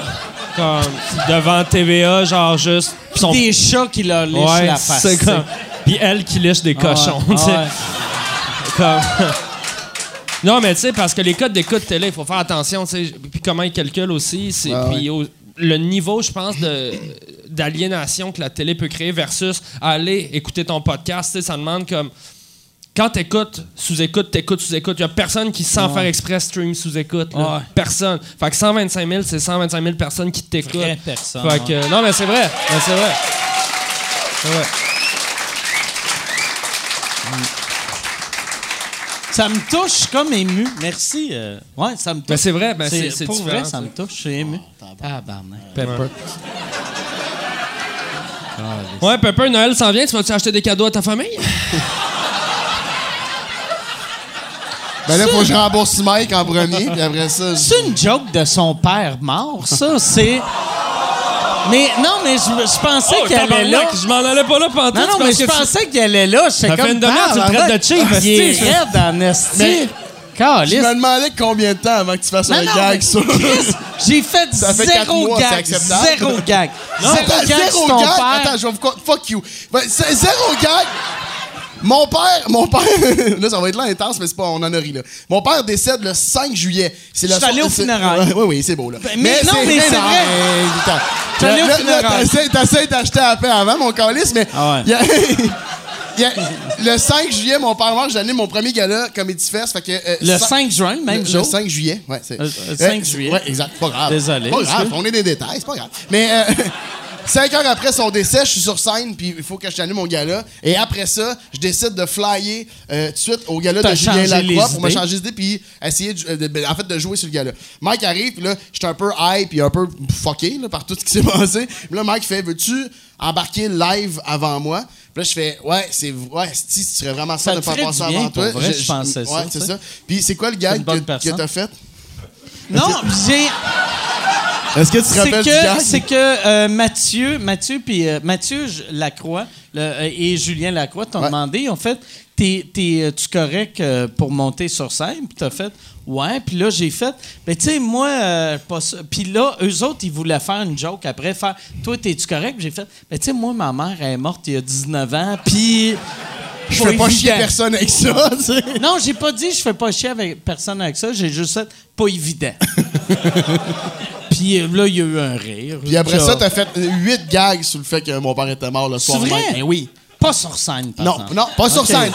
comme devant TVA, genre juste. pis son- des chats qui leur lichent Ouais, la face. c'est comme. Puis elle qui liche des Ah cochons, ouais, ah ouais. Comme- non, mais tu sais, parce que les codes d'écoute télé, il faut faire attention, tu sais. Puis comment ils calculent aussi. c'est puis au- le niveau, je pense, de d'aliénation que la télé peut créer versus aller écouter ton podcast, tu sais, ça demande comme. Quand t'écoutes sous-écoute, t'écoutes sous-écoute. Il y a personne qui, sans faire exprès, stream sous-écoute. Ouais. Personne. Fait que 125 000, c'est 125 000 personnes qui t'écoutent. Personne, Fait que, non, mais c'est vrai. Mais c'est vrai. C'est vrai. Ça me touche, je suis comme ému. Merci. euh, ouais, ça me touche. Mais c'est vrai, ben c'est- C'est- c'est Pour vrai, ça me touche, je suis ému. Tabarnak. Pepper. Ouais, Pepper, Noël s'en vient. Tu vas-tu acheter des cadeaux à ta famille? Ben là, faut que je rembourse Mike en premier, puis après ça. je- C'est une joke de son père mort, ça. C'est. Mais non, mais je, je pensais Oh, qu'il allait là. Je m'en allais pas là pendant Non, non, mais je pensais qu'il allait là. Ça comme. fait une demi-heure, tu le traites de cheap, Il est raide en esti. Je me demandais combien de temps avant que tu fasses Non, un non, gag sur. J'ai fait zéro gag. Zéro gag. Non, zéro gag zéro gag? Attends, je vais vous. Fuck you. Ben, zéro gag. Mon père, mon père, là ça va être là intense, mais c'est pas, on en a ri là. Mon père décède le 5 juillet. C'est le Je suis allé au funérailles. Oui, oui, c'est beau là. mais non, mais c'est vrai. mais. Je suis allé au funérailles. T'essaies d'acheter à paix avant mon calice, mais. Ah ouais. il y a- il y a- le 5 juillet, mon père mort, j'anime mon premier gala Comedy Fest. Fait que, euh, Le cin- 5 juin, le même le, jour? le 5 juillet, ouais. C'est, Euh, euh, 5 juillet. Ouais, exact. Pas grave. Désolé, Pas grave, on est des détails, c'est pas grave. Mais euh, cinq heures après son décès, je suis sur scène, puis il faut que je t'anime mon gala. Et après ça, je décide de flyer euh, tout de suite au gala de Julien Lacroix pour me changer d'idée, puis essayer de, de- ben, en fait, de jouer sur le gala. Mike arrive, puis là, j'étais un peu hype, puis un peu fucké là, par tout ce qui s'est passé. Puis là, Mike fait Veux-tu embarquer live avant moi? Puis là, je fais Ouais, c'est ouais, si, tu serais vraiment Ça de faire passer avant toi. vrai, je pensais ça, Ouais, c'est ça. Puis c'est quoi le gag que, que t'as fait? Non, j'ai. Est-ce que tu te rappelles que, c'est que euh, Mathieu, Mathieu, puis euh, Mathieu Lacroix le- euh, et Julien Lacroix t'ont Ouais. demandé, ils ont fait, t'es, t'es, euh, tu correct pour monter sur scène, puis t'as fait, ouais, puis là j'ai fait, ben tu sais moi, pas ça. Puis là, eux autres, ils voulaient faire une joke après, faire, toi t'es-tu correct, j'ai fait, ben tu sais moi ma mère elle est morte il y a 19 ans, puis Je fais pas chier personne avec ça, tu sais. Non, j'ai pas dit je fais pas chier avec personne avec ça, j'ai juste fait pas évident. Puis euh, là, il y a eu un rire. Puis après ça, t'as fait huit gags sur le fait que mon père était mort le soir C'est vrai? même. Ben oui. Pas sur scène, par Non, exemple. non, pas sur scène.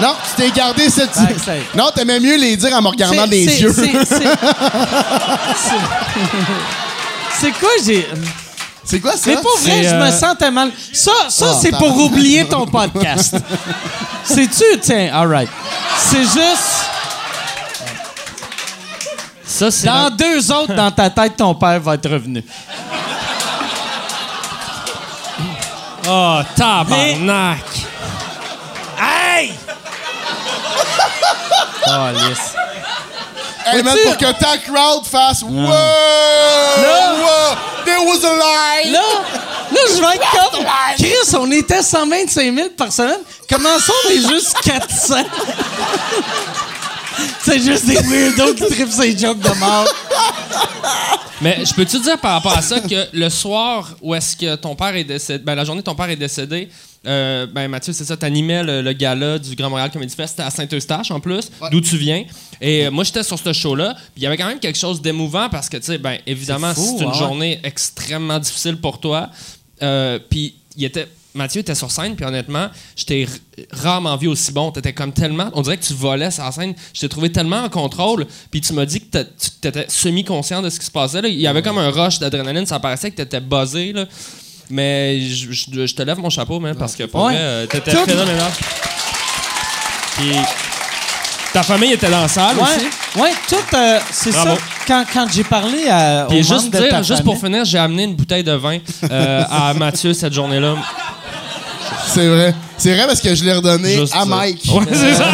Non, tu t'es gardé cette. Backstage. Non, t'aimais mieux les dire en me regardant des yeux. c'est- quoi, j'ai. C'est quoi ça? C'est pas vrai, je me euh, sens tellement. Ça, ça Ah, c'est pour oublier ton podcast. C'est-tu? Tiens, all right. C'est juste. Ça, c'est. Dans deux autres, dans ta tête, ton père va être revenu. Oh, tabarnak! Hey! Oh, lisse. Hey, man, tu- pour que ta crowd fasse Wow! Wow! There was a line! Là, là, je vais être comme. Chris, on était 125 000 par semaine. Comment ça, on est juste 400? C'est juste des weirdos qui trippent ces jokes de mort. Mais je peux-tu dire par rapport à ça que le soir où est-ce que ton père est décédé, ben la journée où ton père est décédé, euh, ben Mathieu, c'est ça, t'animais le, le gala du Grand Montréal Comedy Fest, c'était à Saint-Eustache en plus, d'où tu viens. Et euh, moi, j'étais sur ce show-là, puis il y avait quand même quelque chose d'émouvant parce que, tu sais, ben évidemment, C'est une ouais. journée extrêmement difficile pour toi. Euh, puis il était. Mathieu était sur scène, puis honnêtement, je t'ai rarement vu aussi bon. T'étais comme tellement. On dirait que tu volais sur la scène. Je t'ai trouvé tellement en contrôle, puis tu m'as dit que tu étais semi-conscient de ce qui se passait. là. Il y avait comme un rush d'adrénaline, ça paraissait que t'étais buzzé. Là. Mais je, je- je te lève mon chapeau, man, parce que pour Ouais. euh, t'étais phénoménal. Puis ta famille était dans la salle aussi? ouais, tout, euh, c'est ça. Quand, quand j'ai parlé à. Puis juste de ta juste pour finir, j'ai amené une bouteille de vin euh, à Mathieu cette journée-là. C'est vrai. C'est vrai parce que je l'ai redonné Juste à. Mike. Ouais, c'est ça.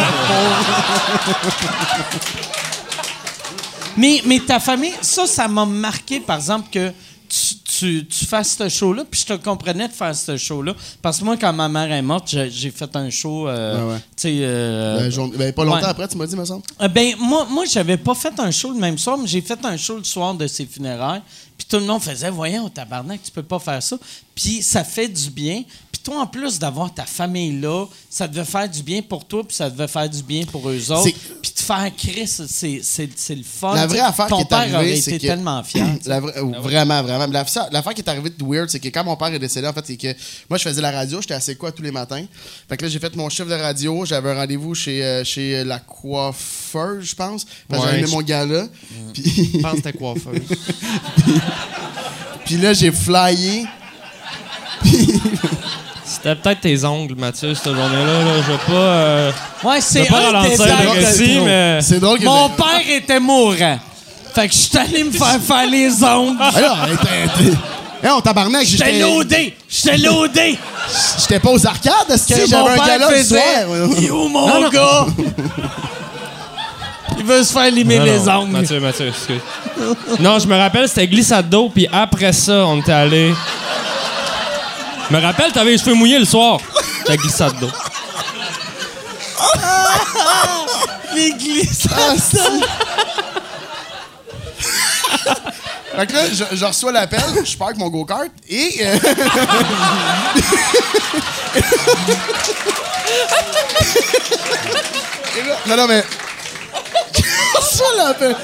Mais, mais ta famille, ça, ça m'a marqué, par exemple, que tu, tu, tu fasses ce show-là, puis je te comprenais de faire ce show-là. Parce que moi, quand ma mère est morte, j'ai j'ai fait un show, euh, Ouais, ouais. tu sais... euh, Ben, jour- ben, pas longtemps Ouais. après, tu m'as dit, me semble. Euh, ben, moi, moi j'avais pas fait un show le même soir, mais j'ai fait un show le soir de ses funérailles. Puis tout le monde faisait, voyons, tabarnak, tu peux pas faire ça. Puis ça fait du bien. Puis toi, en plus d'avoir ta famille là, ça devait faire du bien pour toi, puis ça devait faire du bien pour eux autres. Puis te faire Chris, c'est c'est- c'est le fun. La vraie affaire Ton qui est père arrivée, aurait c'est été que- tellement fier. tu sais. La vraie- euh, Vraiment, vraiment. La- L'affaire qui est arrivée de weird, c'est que quand mon père est décédé, en fait, c'est que moi, je faisais la radio, j'étais assez quoi tous les matins. Fait que là, j'ai fait mon chiffre de radio, j'avais un rendez-vous chez, euh, chez la coiffeuse, je pense. Parce que Ouais, j'avais mon gars-là. Puis, Je pense que c'était coiffeuse. puis là, j'ai flyé. C'était peut-être tes ongles, Mathieu, cette journée-là. Là. Je veux pas, euh, Ouais, c'est pas un ralentir le mais... C'est drôle que Mon père était mourant. Fait que je suis allé me faire faire les ongles. Ah était- était- Hey, on tabarnak, J'étais j'étais loadé! J'étais loadé! j'étais pas aux arcades, est-ce que j'avais un gala faisait. soir? Il est où mon gars? Il veut se faire limer Non, les non, ongles. Mathieu, Mathieu, excuse. non, je me rappelle, c'était glissade d'eau, puis après ça, on était allé. Je me rappelle, t'avais les cheveux mouillés le soir. C'était glissade d'eau. Les glissades. Si. Fait que là, je, je reçois l'appel, je pars avec mon go-kart et. euh, Et là- non, non, mais. Hey,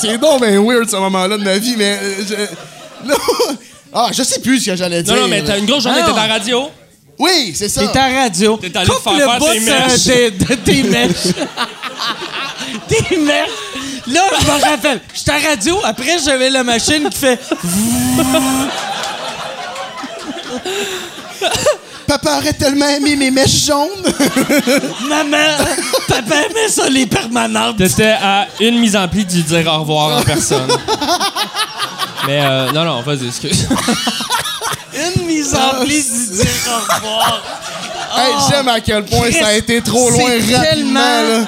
C'est donc ben weird ce moment-là de ma vie, mais. euh, je- là- Ah, je sais plus ce que j'allais dire. Non, non, mais t'as une grosse journée, Ah, t'es non. à la radio. Oui, c'est ça. T'es à radio. T'es allé Coupe faire le faire bout tes de- mèches. de- de tes mèches. tes mèches. Là, je me rappelle. J'étais à radio. Après, j'avais la machine qui fait... Papa aurait tellement aimé mes mèches jaunes. Maman, papa aimait ça, les permanentes. T'étais à une mise en pli du dire au revoir en personne. Mais euh, non, non, vas-y, excuse. Une mise en pli du dire au revoir. Hey, j'aime à quel point ça a été trop loin C'est rapidement. tellement- là.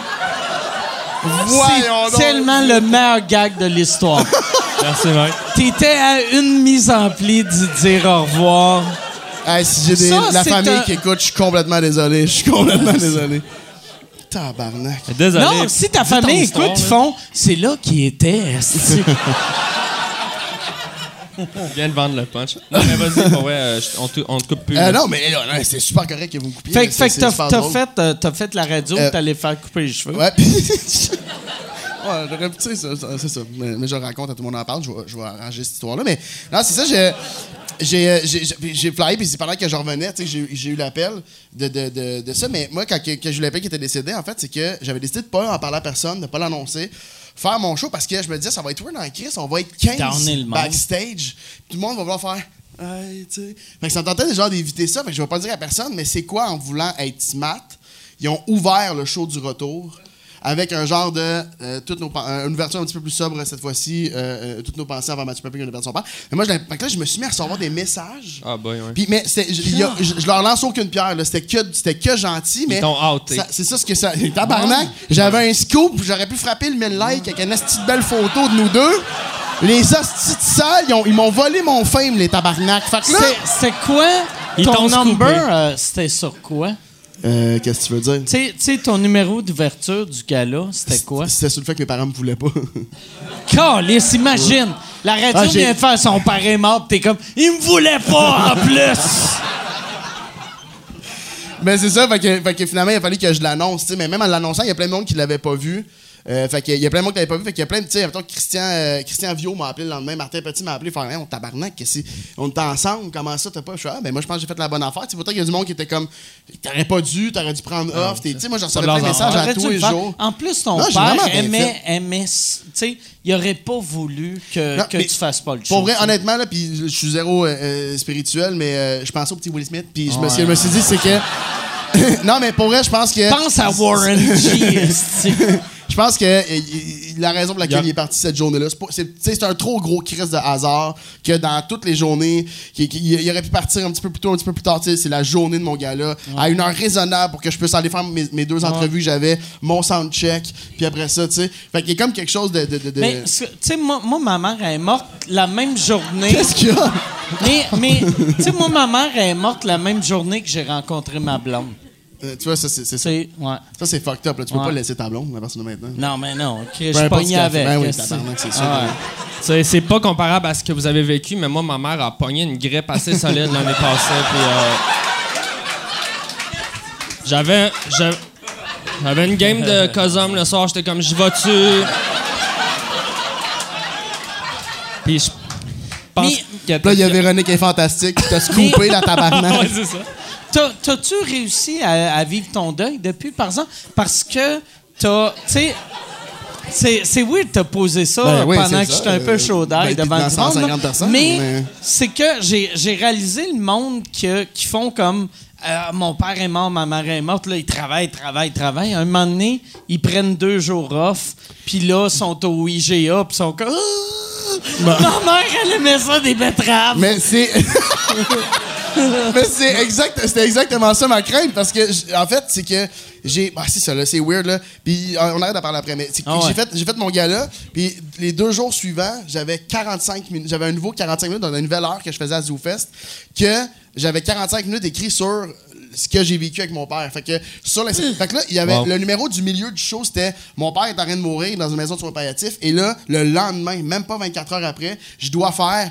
C'est tellement le meilleur gag de l'histoire. Merci, mec. T'étais à une mise en pli du dire au revoir. Hey, si j'ai des- Ça, la c'est famille un- qui écoute, je suis complètement désolé. Je suis complètement désolé. Tabarnak. Désolé. Non, si ta Dis ton famille histoire, écoute, ils là. font c'est là qui était. esti. Je viens de vendre le punch. Non, mais vas-y, pour vrai, euh, je- on, te, on te coupe plus. Euh, là. non, mais là, là, c'est super correct que vous me coupiez. fait mais que, c'est- fait que c'est t'as, super t'as drôle. fait, euh, t'as fait la radio, Euh, t'allais faire couper les cheveux. Ouais. ouais, j'aurais pu, tu sais, c'est ça. Mais, mais je raconte, à tout le monde en parle. Je vais, je vais arranger cette histoire-là. Mais non, c'est ça, j'ai. J'ai, euh, j'ai, j'ai- flyé, puis c'est pendant que je revenais, tu sais, j'ai, j'ai eu l'appel de, de, de, de ça. Mais moi, quand, quand j'ai eu l'appel qui était décédé, en fait, c'est que j'avais décidé de pas en parler à personne, de pas l'annoncer, faire mon show parce que je me disais, ça va être weird dans Chris, on va être 15 Downer le monde. backstage. Tout le monde va vouloir faire. Hey, tu sais. Fait que ça me tentait déjà d'éviter ça. Fait que je vais pas le dire à personne, mais c'est quoi en voulant être smart? Ils ont ouvert le show du retour? Avec un genre de. euh, toutes nos, pen- euh, une ouverture un petit peu plus sobre cette fois-ci. euh, euh, toutes nos pensées avant Mathieu a perdu son père. Mais moi, je, là, je me suis mis à recevoir des messages. Ah, boy, ouais. Puis, mais je, il y a- je- je leur lance aucune pierre. C'était que, c'était que gentil, mais. C'est ça ce que ça. Tabarnak, j'avais un scoop, j'aurais pu frapper le 1000 likes avec une petite belle photo de nous deux. Les hosties de salle, ils ont- ils m'ont volé mon fame, les tabarnak. Fait que là. C'est- C'était quoi? Ils ton number, euh, c'était sur quoi? Euh, Qu'est-ce que tu veux dire? Tu sais- ton numéro d'ouverture du gala, c'était quoi? C'était sur le fait que mes parents me voulaient pas. Calice, imagine! La radio Ah, vient de faire son est mort, t'es comme, il me voulait pas en plus! Mais c'est ça, fait que, fait que finalement, il a fallu que je l'annonce. Mais même en l'annonçant, il y a plein de monde qui l'avait pas vu. Euh, fait que, il y a plein de monde qui l'avait pas vu. Fait qu'il y a plein de, tu sais, Christian, euh, Christian Viau m'a appelé le lendemain, Martin Petit m'a appelé, faire, Hey, on tabarnak, que c'est? on était ensemble, comment ça, t'as pas? Je fais, ah, ben moi, je pense que j'ai fait la bonne affaire. Tu sais, pourtant, il y a du monde qui était comme, t'aurais pas dû, t'aurais dû prendre off. T'es- Tu sais, moi, je recevais plein de messages à tous le les jours. En plus, ton Non, père aimait, aimait, tu sais, il aurait pas voulu que, Non, que tu fasses pas le show. Pour vrai, honnêtement, là, puis je suis zéro euh, euh, spirituel, mais euh, je pensais au petit Will Smith, puis je me suis- je me suis dit, c'est que. non, mais pour vrai, je pense que. Pense à Warren G. Je pense que la raison pour laquelle il est parti cette journée-là, c'est un trop gros crise de hasard que dans toutes les journées, qu'il- il aurait pu partir un petit peu plus tôt, un petit peu plus tard. C'est la journée de mon gars-là, à une heure raisonnable pour que je puisse aller faire mes, mes deux entrevues que j'avais, mon soundcheck, puis après ça, tu sais. Fait qu'il y a comme quelque chose de. de, de- de- Mais, tu sais, moi, moi, ma mère, elle est morte la même journée. Qu'est-ce qu'il y a? Mais, mais tu sais, moi, ma mère, elle est morte la même journée que j'ai rencontré ma blonde. Euh, tu vois, ça, c'est Tu ça. ouais. Ça, c'est fucked up. Là. Tu peux Ouais. pas laisser ta blonde, à partir de maintenant. Non, mais non, je ce qu'elle fait. avec. Ben oui, tabarnak, c'est sûr. Ah ouais. C'est, pas comparable à ce que vous avez vécu, mais moi, ma mère a pogné une grippe assez solide l'année passée. Puis, euh, j'avais, j'avais, j'avais une game de Cosum le soir. J'étais comme, j'y vas-tu? Puis je pense Mais- Puis Là, il y a Véronique qui est fantastique, qui t'a scoopé la Ouais, tabarnak. c'est ça. T'as- T'as-tu réussi à, à vivre ton deuil depuis, par exemple? Parce que t'as. Tu sais. C'est, weird de te poser ça Ben oui, pendant que j'étais un peu chaud d'ail Ben, devant monde, 150 là. personnes, mais, mais- c'est que j'ai, réalisé le monde que, qui font comme euh, mon père est mort, ma mère est morte, là, ils travaillent, travaillent, travaillent. À un moment donné, ils prennent deux jours off, puis là, ils sont au IGA, puis ils sont comme. Ah! Ma mère, elle aimait ça des betteraves. Mais c'est. Mais c'est exact, c'était exactement ça ma crainte parce que j- en fait c'est que j'ai ah c'est ça là c'est weird là puis euh, on arrête d'en parler après mais c'est que Ah ouais. j'ai fait j'ai fait mon gala puis les deux jours suivants j'avais 45 minutes j'avais un nouveau 45 minutes dans une nouvelle heure que je faisais à ZooFest que j'avais 45 minutes écrit sur ce que j'ai vécu avec mon père fait que sur la fait que là il y avait Wow. le numéro du milieu du show c'était mon père est en train de mourir dans une maison de soins palliatifs et là le lendemain même pas 24 heures après je dois faire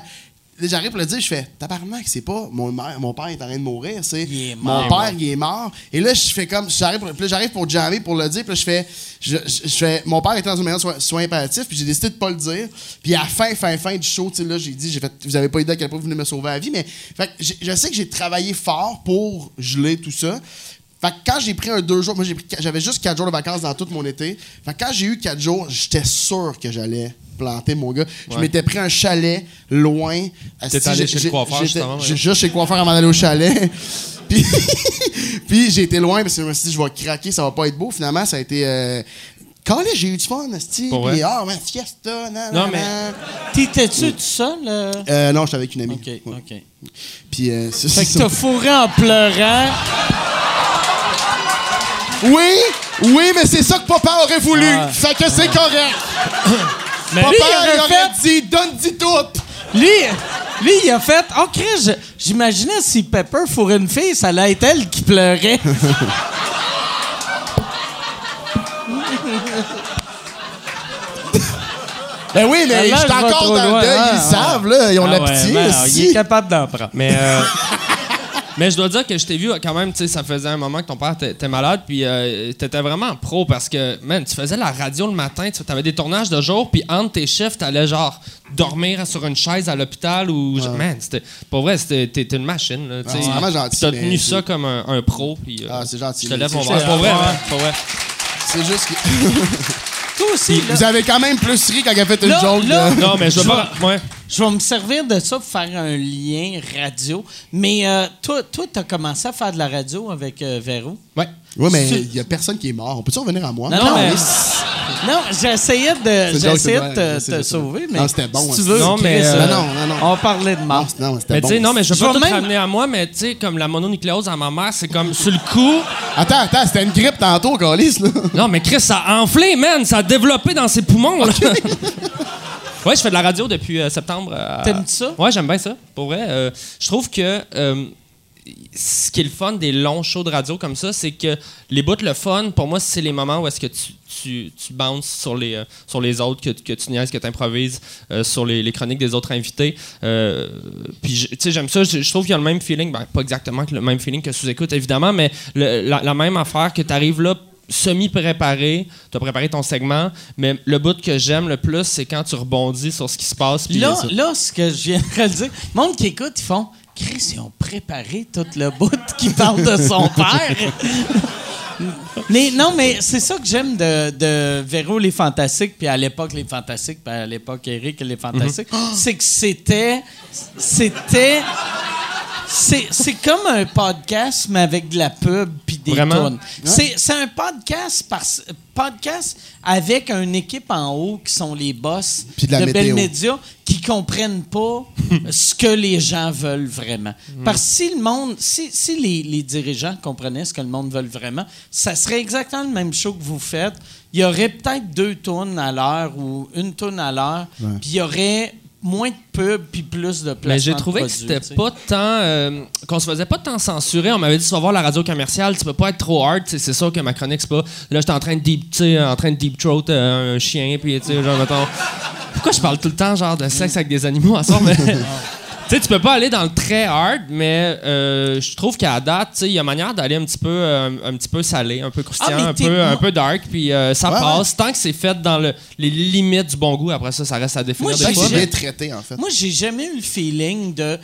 j'arrive pour le dire, je fais tabarnak, c'est pas mon, mon père est en train de mourir, c'est mon père, il est mort. Et là, je fais comme, j'arrive pour, j'arrive pour jammer pour le dire, puis là, je fais, je, je- je fais, mon père était dans une maison de soins, soins palliatifs, puis j'ai décidé de pas le dire. Puis à la fin, fin, fin du show, tu sais, là, j'ai dit, j'ai fait, vous avez pas idée à quel point vous venez me sauver la vie, mais fait je sais que j'ai travaillé fort pour geler tout ça. Fait que quand j'ai pris un deux jours, moi j'ai pris- j'avais juste quatre jours de vacances dans tout mon été. Fait que quand j'ai eu quatre jours, j'étais sûr que j'allais planter mon gars. Je Ouais. m'étais pris un chalet loin. T'es Asti, allé j'ai- chez le coiffeur, justement, ouais. j'ai- Juste chez le coiffeur avant d'aller au chalet. puis, puis j'ai été loin parce que je me suis dit, je vais craquer, ça va pas être beau. Finalement, ça a été. Euh... Calais, j'ai eu du fun, Asti. Pour vrai? Puis, ah, ouais, fiesta, nan, Non, nan, mais- nan. T'étais-tu tout seul? euh? Euh, non, j'étais avec une amie. OK, Ouais. OK. Puis, euh, c'est- Fait que t'as fourré en pleurant. Oui, oui, mais c'est ça que papa aurait voulu. Ah. Fait que c'est correct. Mais Papa, lui, il aurait il aurait dit, tout. Lui, lui, il a fait. Oh, Chris, j'imaginais si Pepper fourrait une fille, ça allait être elle qui pleurait. Ben oui, mais vais encore dans le deuil. Ah, Ils ah. savent, là. Ils ont Ah la ouais, pitié. ben, aussi. il est capable d'en prendre. Mais, euh, mais je dois dire que je t'ai vu quand même, tu sais, ça faisait un moment que ton père était malade, puis euh, t'étais vraiment pro parce que, man, tu faisais la radio le matin, tu avais des tournages de jour, puis entre tes chiffres, t'allais genre dormir sur une chaise à l'hôpital ou. Man, c'était. Pour vrai, c'était- t'étais une machine, là, Ah, c'est vraiment gentil, T'as tenu ça comme un, un pro, puis. euh, Ah, c'est gentil. Je te lève mon bras. Pour vrai, Ouais. pour vrai. C'est juste que. Toi aussi, là. Vous avez quand même plus ri quand il a fait une Là, joke. là- de- Non, mais je veux pas. Ouais. je vais me servir de ça pour faire un lien radio. Mais euh, toi, toi, t'as commencé à faire de la radio avec euh, Véro? Ouais. Oui, mais il y a personne qui est mort. On peut-tu revenir à moi? Non, Non, mais- Non, j'essayais de, j'essayais de te, te sauver, mais Non, c'était bon, si hein. tu veux, Non, mais, euh, Non, non, non. on parlait de mort. Non, c'était Mais bon. non, mais je veux pas même- ramener à moi, mais tu sais, comme la mononucléose à ma mère, c'est comme sur le coup. Attends, attends, c'était une grippe tantôt, Calis, là. Non, mais Chris, ça a enflé, man! Ça a développé dans ses poumons, là. ouais, je fais de la radio depuis euh, septembre. euh, T'aimes ça? Ouais, j'aime bien ça. Pour vrai, euh, je trouve que euh, ce qui est le fun des longs shows de radio comme ça, c'est que les bouts le fun, pour moi, c'est les moments où est-ce que tu, tu, tu bounces sur les, euh, sur les autres, que, que tu niaises, que tu improvises sur les, les chroniques des autres invités. Euh, puis, tu sais, j'aime ça. Je, je trouve qu'il y a le même feeling, ben, pas exactement le même feeling que sous-écoute, évidemment, mais le- la, la même affaire que tu arrives là semi-préparé, tu as préparé ton segment, mais le bout que j'aime le plus, c'est quand tu rebondis sur ce qui se passe. Là, là, ce que je viens de dire, le monde qui écoute, ils font Chris, ils ont préparé tout le bout qui parle de son père. mais non, mais c'est ça que j'aime de, de Véro les Fantastiques, puis à l'époque les Fantastiques, puis à l'époque Eric les Fantastiques, c'est que c'était. C'était. C'est, c'est comme un podcast, mais avec de la pub puis des Vraiment? tunes. C'est, c'est un podcast, par, podcast avec une équipe en haut qui sont les boss de la Bell. Media qui comprennent pas ce que les gens veulent vraiment. Parce que si le monde, si, si les, les dirigeants comprenaient ce que le monde veut vraiment, ça serait exactement le même show que vous faites. Il y aurait peut-être deux tonnes à l'heure ou une tonne à l'heure, puis il y aurait moins de pubs puis plus de Mais j'ai trouvé que c'était pas tant. euh, qu'on se faisait pas tant censurer. On m'avait dit, tu vas voir la radio commerciale, tu peux pas être trop hard. C'est sûr que ma chronique, c'est pas. Là, j'étais en train de deep, en train de deep throat euh, un chien, puis tu sais, genre, mettons. Pourquoi je parle tout le temps, genre, de sexe avec des animaux à soir, mais. Tu sais, tu peux pas aller dans le très hard, mais euh, je trouve qu'à date, tu sais, il y a manière d'aller un petit peu, euh, un petit peu salé, un peu croustillant, Ah, un peu, un peu dark, puis euh, ça Ouais, passe. Tant que c'est fait dans le- les limites du bon goût, après ça, ça reste à définir Moi, c'est bien traité, en fait. Moi, j'ai jamais eu le feeling de.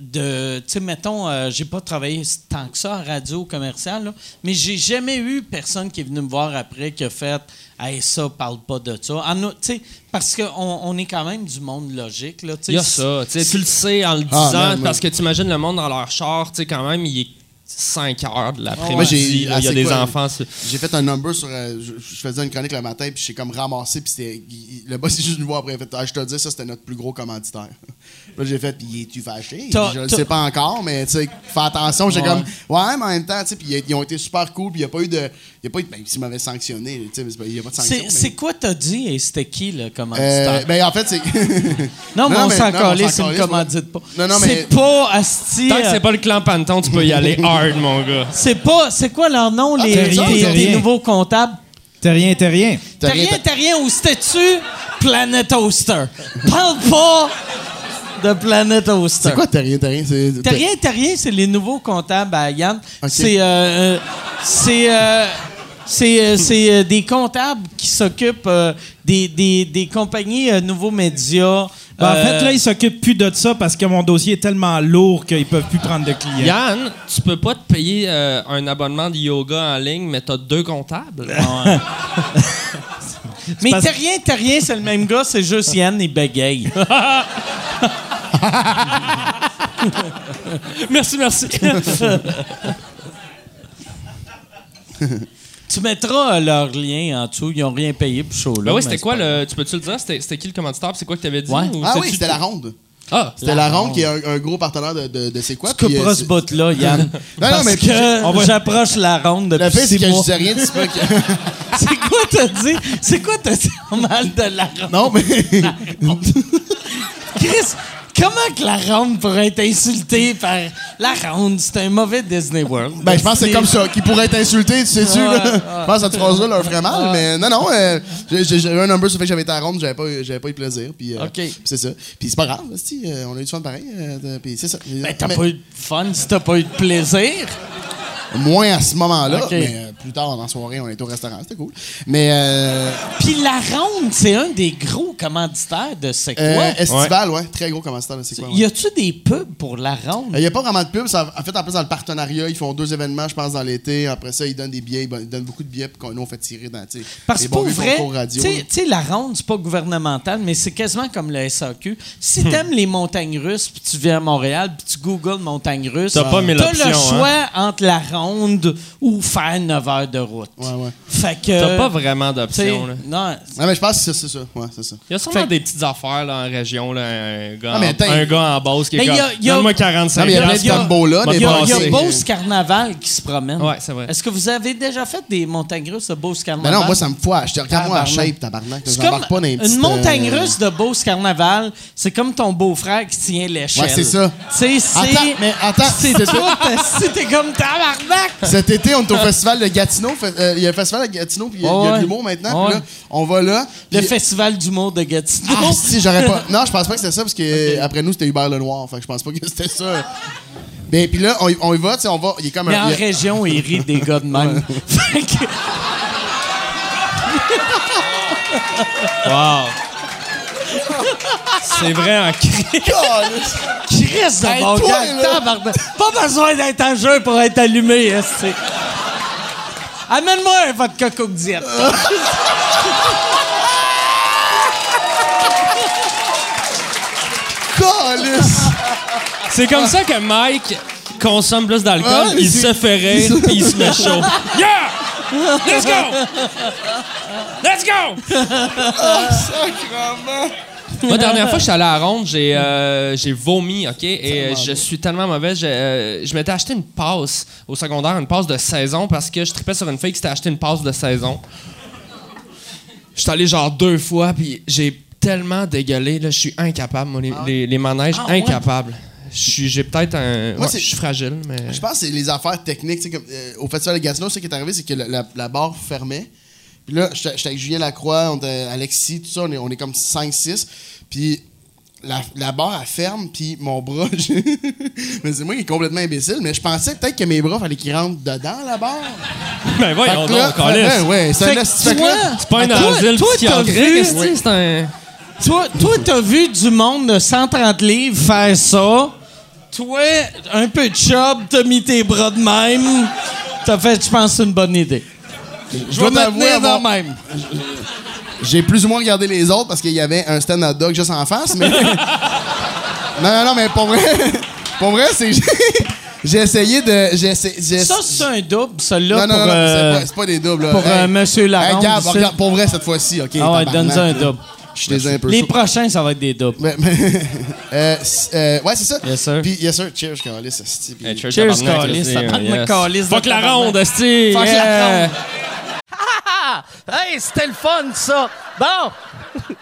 De tu sais, mettons, euh, j'ai pas travaillé tant que ça en radio commerciale, là, mais j'ai jamais eu personne qui est venu me voir après qui a fait Hey, ça, parle pas de ça. Tu sais, parce qu'on on est quand même du monde logique. Là, tu sais. Il y a ça. tu le sais en le disant, man, moi- parce que tu imagines le monde dans leur char, tu sais, quand même, il est 5 heures de Moi, l'après-midi. Il y a ah, des quoi,17enfants. c'est- J'ai fait un number sur. euh, je, je faisais une chronique le matin, puis j'ai comme ramassé, puis c'était. Le boss est juste venu voir après. Fait, ah, je te dis, ça, c'était notre plus gros commanditaire. Là, j'ai fait, il est-tu fâché? Je le sais pas encore, mais tu sais, fais attention. J'ai Ouais. comme, ouais, mais en même temps, tu sais, puis ils- ont été super cool, puis il n'y a pas eu de. Il y a pas eu de. Ben, s'ils m'avaient sanctionné, tu sais, il n'y a pas de sanction. C'est mais- c'est quoi t'as dit et c'était qui le commanditaire? Euh, ben, en fait, c'est. non, mais on s'en calait, c'est une commandite pas. Non, non, mais- C'est pas Asti. Tant que euh, c'est pas le clan Panton, tu peux y aller hard, mon gars. C'est pas. C'est quoi leur nom, les, raison, les- les rien. nouveaux comptables? T'es rien, t'es rien. T'as T'as rien- rien, t'as rien, ou c'était-tu Planet Oster? Parle pas de Planet Oster. C'est quoi, t'as rien, t'as rien? c'est- T'as rien, t'as rien, c'est les nouveaux comptables à Yann. C'est. euh, euh, c'est. euh, c'est c'est, des comptables qui s'occupent euh, des, des, des compagnies euh, nouveaux médias. Ben, en fait, là, ils s'occupent plus de ça parce que mon dossier est tellement lourd qu'ils peuvent plus prendre de clients. Yann, tu peux pas te payer euh, un abonnement de yoga en ligne, mais t'as deux comptables? mais parce- t'as rien, t'as rien, c'est le même gars, c'est juste Yann et bégaye. merci, merci. tu mettras euh, leur lien en dessous, ils ont rien payé pour ce show-là. Ben oui, mais c'était quoi le. Tu peux-tu le dire? C'était c'était qui le commanditaire? C'est quoi que t'avais dit? Ouais. ou Ah oui, c'était la ronde. Ah! C'était la ronde qui est un, un gros partenaire de, de, de C'est quoi? Tu puis, euh, couperas ce bout-là, Yann. non, parce mais que on va- j'approche la ronde Le depuis fait, c'est que je disais rien, pas que. C'est quoi t'as dit? C'est quoi t'as dit en mal de la ronde? Non, mais. Chris, comment que la ronde pourrait être insultée par... La ronde, c'est un mauvais Disney World. Ben, je pense que c'est comme ça. Qui pourrait être insulté, tu sais-tu, là? Je pense que cette phrase-là leur ferait mal, mais non, non. euh, j'ai- un number sur le fait que j'avais été à ronde, j'avais pas, pas eu de plaisir. Puis, euh, puis c'est ça. Puis c'est pas grave, hostie, euh, on a eu du fun pareil. puis c'est ça. Ben, t'as Mais pas eu de fun si t'as pas eu de plaisir. Moins à ce moment-là, mais plus tard dans la soirée, on était au restaurant. C'était cool. Mais euh, Puis la ronde, c'est un des gros commanditaires de c'est quoi? euh, Estival, ouais. Très gros commentateur, là, c'est quoi? ouais. y a-tu des pubs pour la ronde? Il n'y a pas vraiment de pub. Ça, en fait, en plus, dans le partenariat, ils font deux événements, je pense, dans l'été. Après ça, ils donnent des billets. Ils donnent beaucoup de billets qu'on nous on fait tirer dans Parce que pour vrai, tu radio. sais, la ronde, c'est pas gouvernemental, mais c'est quasiment comme le SAQ. Si Hmm. t'aimes les montagnes russes, puis tu viens à Montréal, puis tu googles montagnes russes, T'as pas mille t'as options, le hein. choix entre la ronde ou faire 9 heures de route. Ouais, ouais. Fait que... T'as pas vraiment d'options, là. Non, Non, mais je pense que c'est c'est ça. Ouais, c'est ça. Il y a sûrement Fait- des petites affaires là, en région. Là, un, gars Ah, mais en, attends, un gars en Beauce qui est Mais comme y a- il y a- Donne-moi 45 Non, mais il y a des Il y a. Beauce Carnaval qui se promène. Ouais, c'est vrai. Est-ce que vous avez déjà fait des montagnes russes de Beauce Mais Carnaval? non, moi, ça me fout. Je te regarde, moi, à Tabarnak. shape, tabarnak. Comme pas dans les une montagne euh, russe de Beauce Carnaval, c'est comme ton beau-frère qui tient l'échelle. Ouais, c'est ça. Tu sais, c'est... Attends, mais attends, C'est c'est- tout, si t'es comme tabarnak! Cet été, on est au festival de Gatineau. Euh, Il y a le festival de Gatineau, puis il y a, il y a Ouais, de l'humour maintenant. puis Ouais. là, on va là. Le puis- festival d'humour de Gatineau. Ah, si, j'aurais pas. Non, je pense pas que c'était ça, parce que euh, après nous, c'était Hubert Lenoir. Fait que je pense pas que c'était ça. Ben, puis là, on, y- on y va, tu sais, on va. Il est comme Mais un. en a- région, il rit des gars de même. Fait que- Wow. c'est vrai en cri. Chris de Hey, bon toi, gars. Pas besoin d'être en jeu pour être allumé, esti. Amène-moi un vodka Coke Diet. C'est comme ça que Mike consomme plus d'alcool, Ouais, il se fait rire puis il se met chaud. Yeah! Let's go! Let's go! Moi, dernière fois, je suis allé à la ronde, j'ai euh, j'ai vomi, OK? Et euh, je suis tellement mauvais. Je, euh, je m'étais acheté une passe au secondaire, une passe de saison, parce que je tripais sur une fille qui s'était acheté une passe de saison. Je suis allé genre deux fois, puis j'ai tellement dégueulé, là, je suis incapable, moi, les, les, les manèges, Ah ouais? incapable. Je suis- J'ai peut-être un... Moi, ouais, c'est- je suis fragile, mais... Je pense que c'est les affaires techniques. tu sais, Comme, euh, au festival de Gatineau, ce qui est arrivé, c'est que la, la- la barre fermait. Puis là, j'étais avec Julien Lacroix, on était Alexis, tout ça, on est, on est comme 5-6. Puis la, la barre, elle ferme, puis mon bras, j'ai- mais c'est moi qui est complètement imbécile, mais je pensais peut-être que mes bras, fallait qu'ils rentrent dedans, la barre. Ben voyons donc, Carlis. ouais, ouais, c'est un C'est pas un Toi- asile toi, t'as psychiatrique, vu- c'est un... Toi, toi, t'as vu du monde de 130 livres faire ça. Toi, un peu de chub, t'as mis tes bras de même. T'as fait, je pense, que c'est une bonne idée. Je dois t'avouer avoir- même. J'ai plus ou moins regardé les autres parce qu'il y avait un stand hot dog juste en face, mais. non, non, non, mais pour vrai. pour vrai, c'est. j'ai- essayé de. J'ai essayé. Ça, c'est un double, celui-là, Non, non, non, euh, c'est pas, des doubles. là. pour euh, Monsieur ici. regarde, pour vrai, cette fois-ci, OK? Ah ouais, donne-nous un double. Je suis déjà un peu Les chaud. prochains, ça va être des doubles. Mais- mais- euh, euh, ouais, c'est ça. Yes, sir. Puis, yes, sir. Cheers, Carlis. Hey, cheers, Carlis. Carlis de Fuck la ronde, esti! Fuck la ronde. Ah! Hey, c'était fun!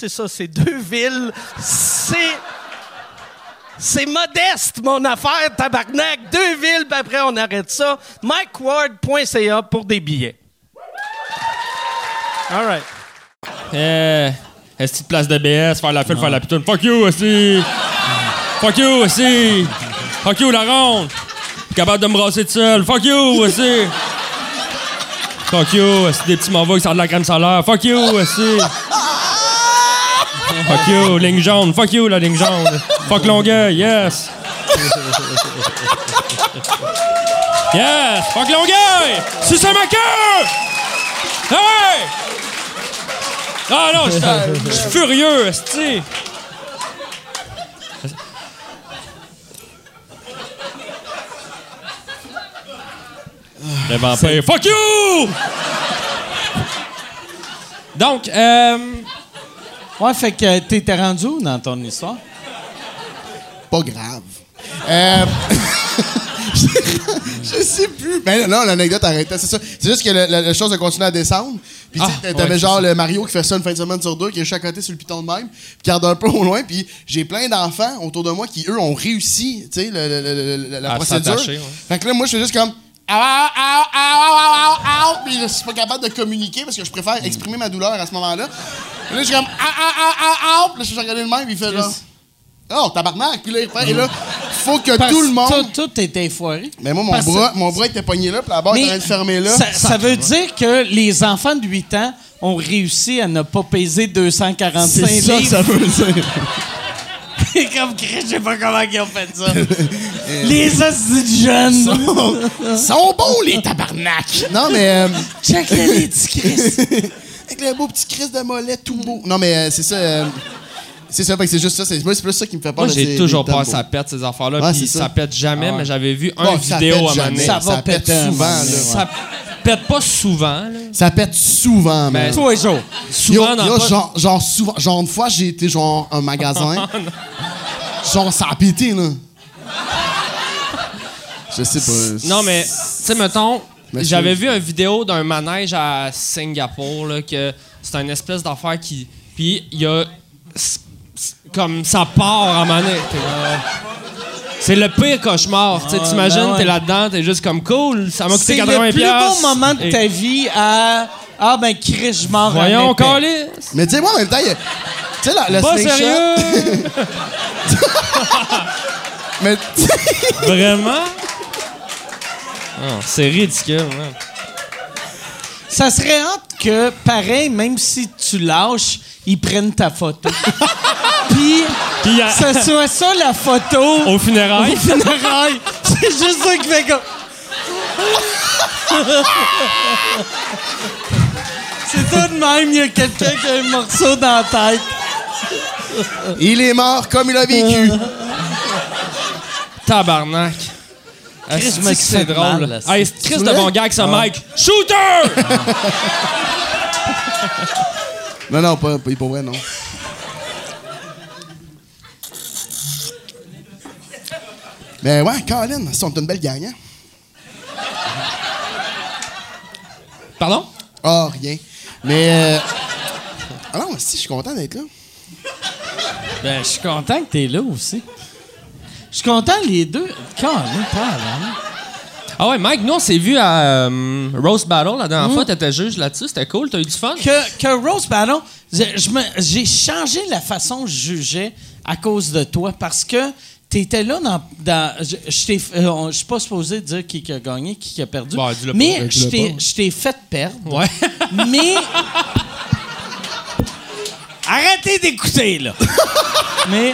c'est ça. C'est deux villes. C'est... C'est modeste, mon affaire, tabarnak. Deux villes, puis après, on arrête ça. MikeWard.ca pour des billets. All right. Eh, est-ce place de BS, faire la file, faire la pitoune? Fuck you, aussi! Fuck you, aussi! Fuck you, la ronde! Capable de me brasser tout seul. Fuck you, aussi! Fuck you, des petits mauvais qui sortent de la crème solaire? Fuck you, aussi! Fuck you, ligne jaune. Fuck you, la ligne jaune. Fuck Longueuil, yes! Yes! Fuck Longueuil! Sucez ma queue! Hey! Ah non, je suis- furieux, esti. Le vampire. Fuck you! Donc, euh, Ouais, fait que t'étais rendu où dans ton histoire? Pas grave. Euh, je sais plus. Mais non, l'anecdote arrêtait, c'est ça. C'est juste que le- le- la chose a continué à descendre. Puis tu sais, Ah, t'avais ouais, genre le Mario qui fait ça une fin de semaine sur deux, qui est côté sur le piton de même, puis qui regarde un peu au loin. Puis j'ai plein d'enfants autour de moi qui, eux, ont réussi, tu sais, le- le- le- le- la À procédure. s'attacher, ouais. Fait que là, moi, je fais juste comme. Aou, aou, aou. Puis je suis pas capable de communiquer parce que je préfère exprimer ma douleur à ce moment-là. Là, je suis comme. Aou, aou, aou, aou, aou. Puis là, je suis regardé le même, il fait genre. Oh, tabarnak! Puis là, il fait- et là, faut que Parce tout le monde. Tout, tout était foiré. Mais moi, mon Parce- bras, mon bras était pogné là, puis la barre était en train de fermer là. Ça, ça veut dire que les enfants de 8 ans ont réussi à ne pas peser 245 C'est ça que livres. ça veut dire. Comme Chris, je sais pas comment ils ont fait ça. les hosties de jeunes. Ils sont bons, les tabarnak! Non, mais. euh, Check les petits Chris. Avec le beau petit Chris de mollet tout beau. Non, mais euh, c'est ça. euh, c'est ça, c'est juste ça. C'est, moi, c'est plus ça qui me fait peur. Moi, j'ai toujours peur que ça pète ces affaires-là. Ouais, puis ça. ça. pète jamais, mais j'avais vu un Bon, ça vidéo à un moment. Ça va Ça pète péter un souvent, là. ouais. Ça pète pas souvent. Là. Ça pète souvent, Mais-. Tous les jours. Souvent dans yo, pas- genre, genre, souvent, genre, une fois, j'ai été, genre, un magasin. genre, ça a pété, là. Je sais pas. Non, mais, tu sais, mettons, j'avais vu une vidéo d'un manège à Singapour, là, que c'est une espèce d'affaire qui. Puis, il y a. Comme ça part à. T'es là- C'est le pire cauchemar. Tu sais, T'imagines, ben ouais. t'es là-dedans, t'es juste comme cool, ça m'a coûté C'est 80$. le plus beau moment de ta vie à... Ah ben Chris, je m'en Voyons, calice! Mais tu sais, moi, en même temps, il y a- tu sais, la- le Pas sérieux! Mais, Vraiment? Non, c'est ridicule, man. Ça serait hâte que, pareil, même si tu lâches, ils prennent ta photo. Puis, Puis, il y a- ce soit ça la photo Au funérailles. au funérailles. C'est juste ça qui fait comme... C'est tout de même, il y a quelqu'un qui a un morceau dans la tête. il est mort comme il a vécu. Tabarnak. Que suis c'est drôle. mal, là. Hey, c'est Chris de bon gars avec son mic. Shooter! Non, non, pas, pas pour vrai, non. Mais ouais, Colin, sont une belle gang, hein? Pardon? Ah, rien. Mais. Euh... Ah non, si, je suis content d'être là. Ben, je suis content que t'es là aussi. Je suis content les deux. Calme, parle, Ah ouais, Mike, nous, on s'est vu à euh, Roast Battle la dernière fois. T'étais juge là-dessus. C'était cool. T'as eu du fun? que, que Rose Battle, j'ai changé la façon que je jugeais à cause de toi parce que t'étais là dans. dans je euh, suis pas supposé dire qui, a gagné, qui, a perdu. Bon, mais pas. je t'ai fait perdre. Ouais. Mais. Arrêtez d'écouter, là! mais.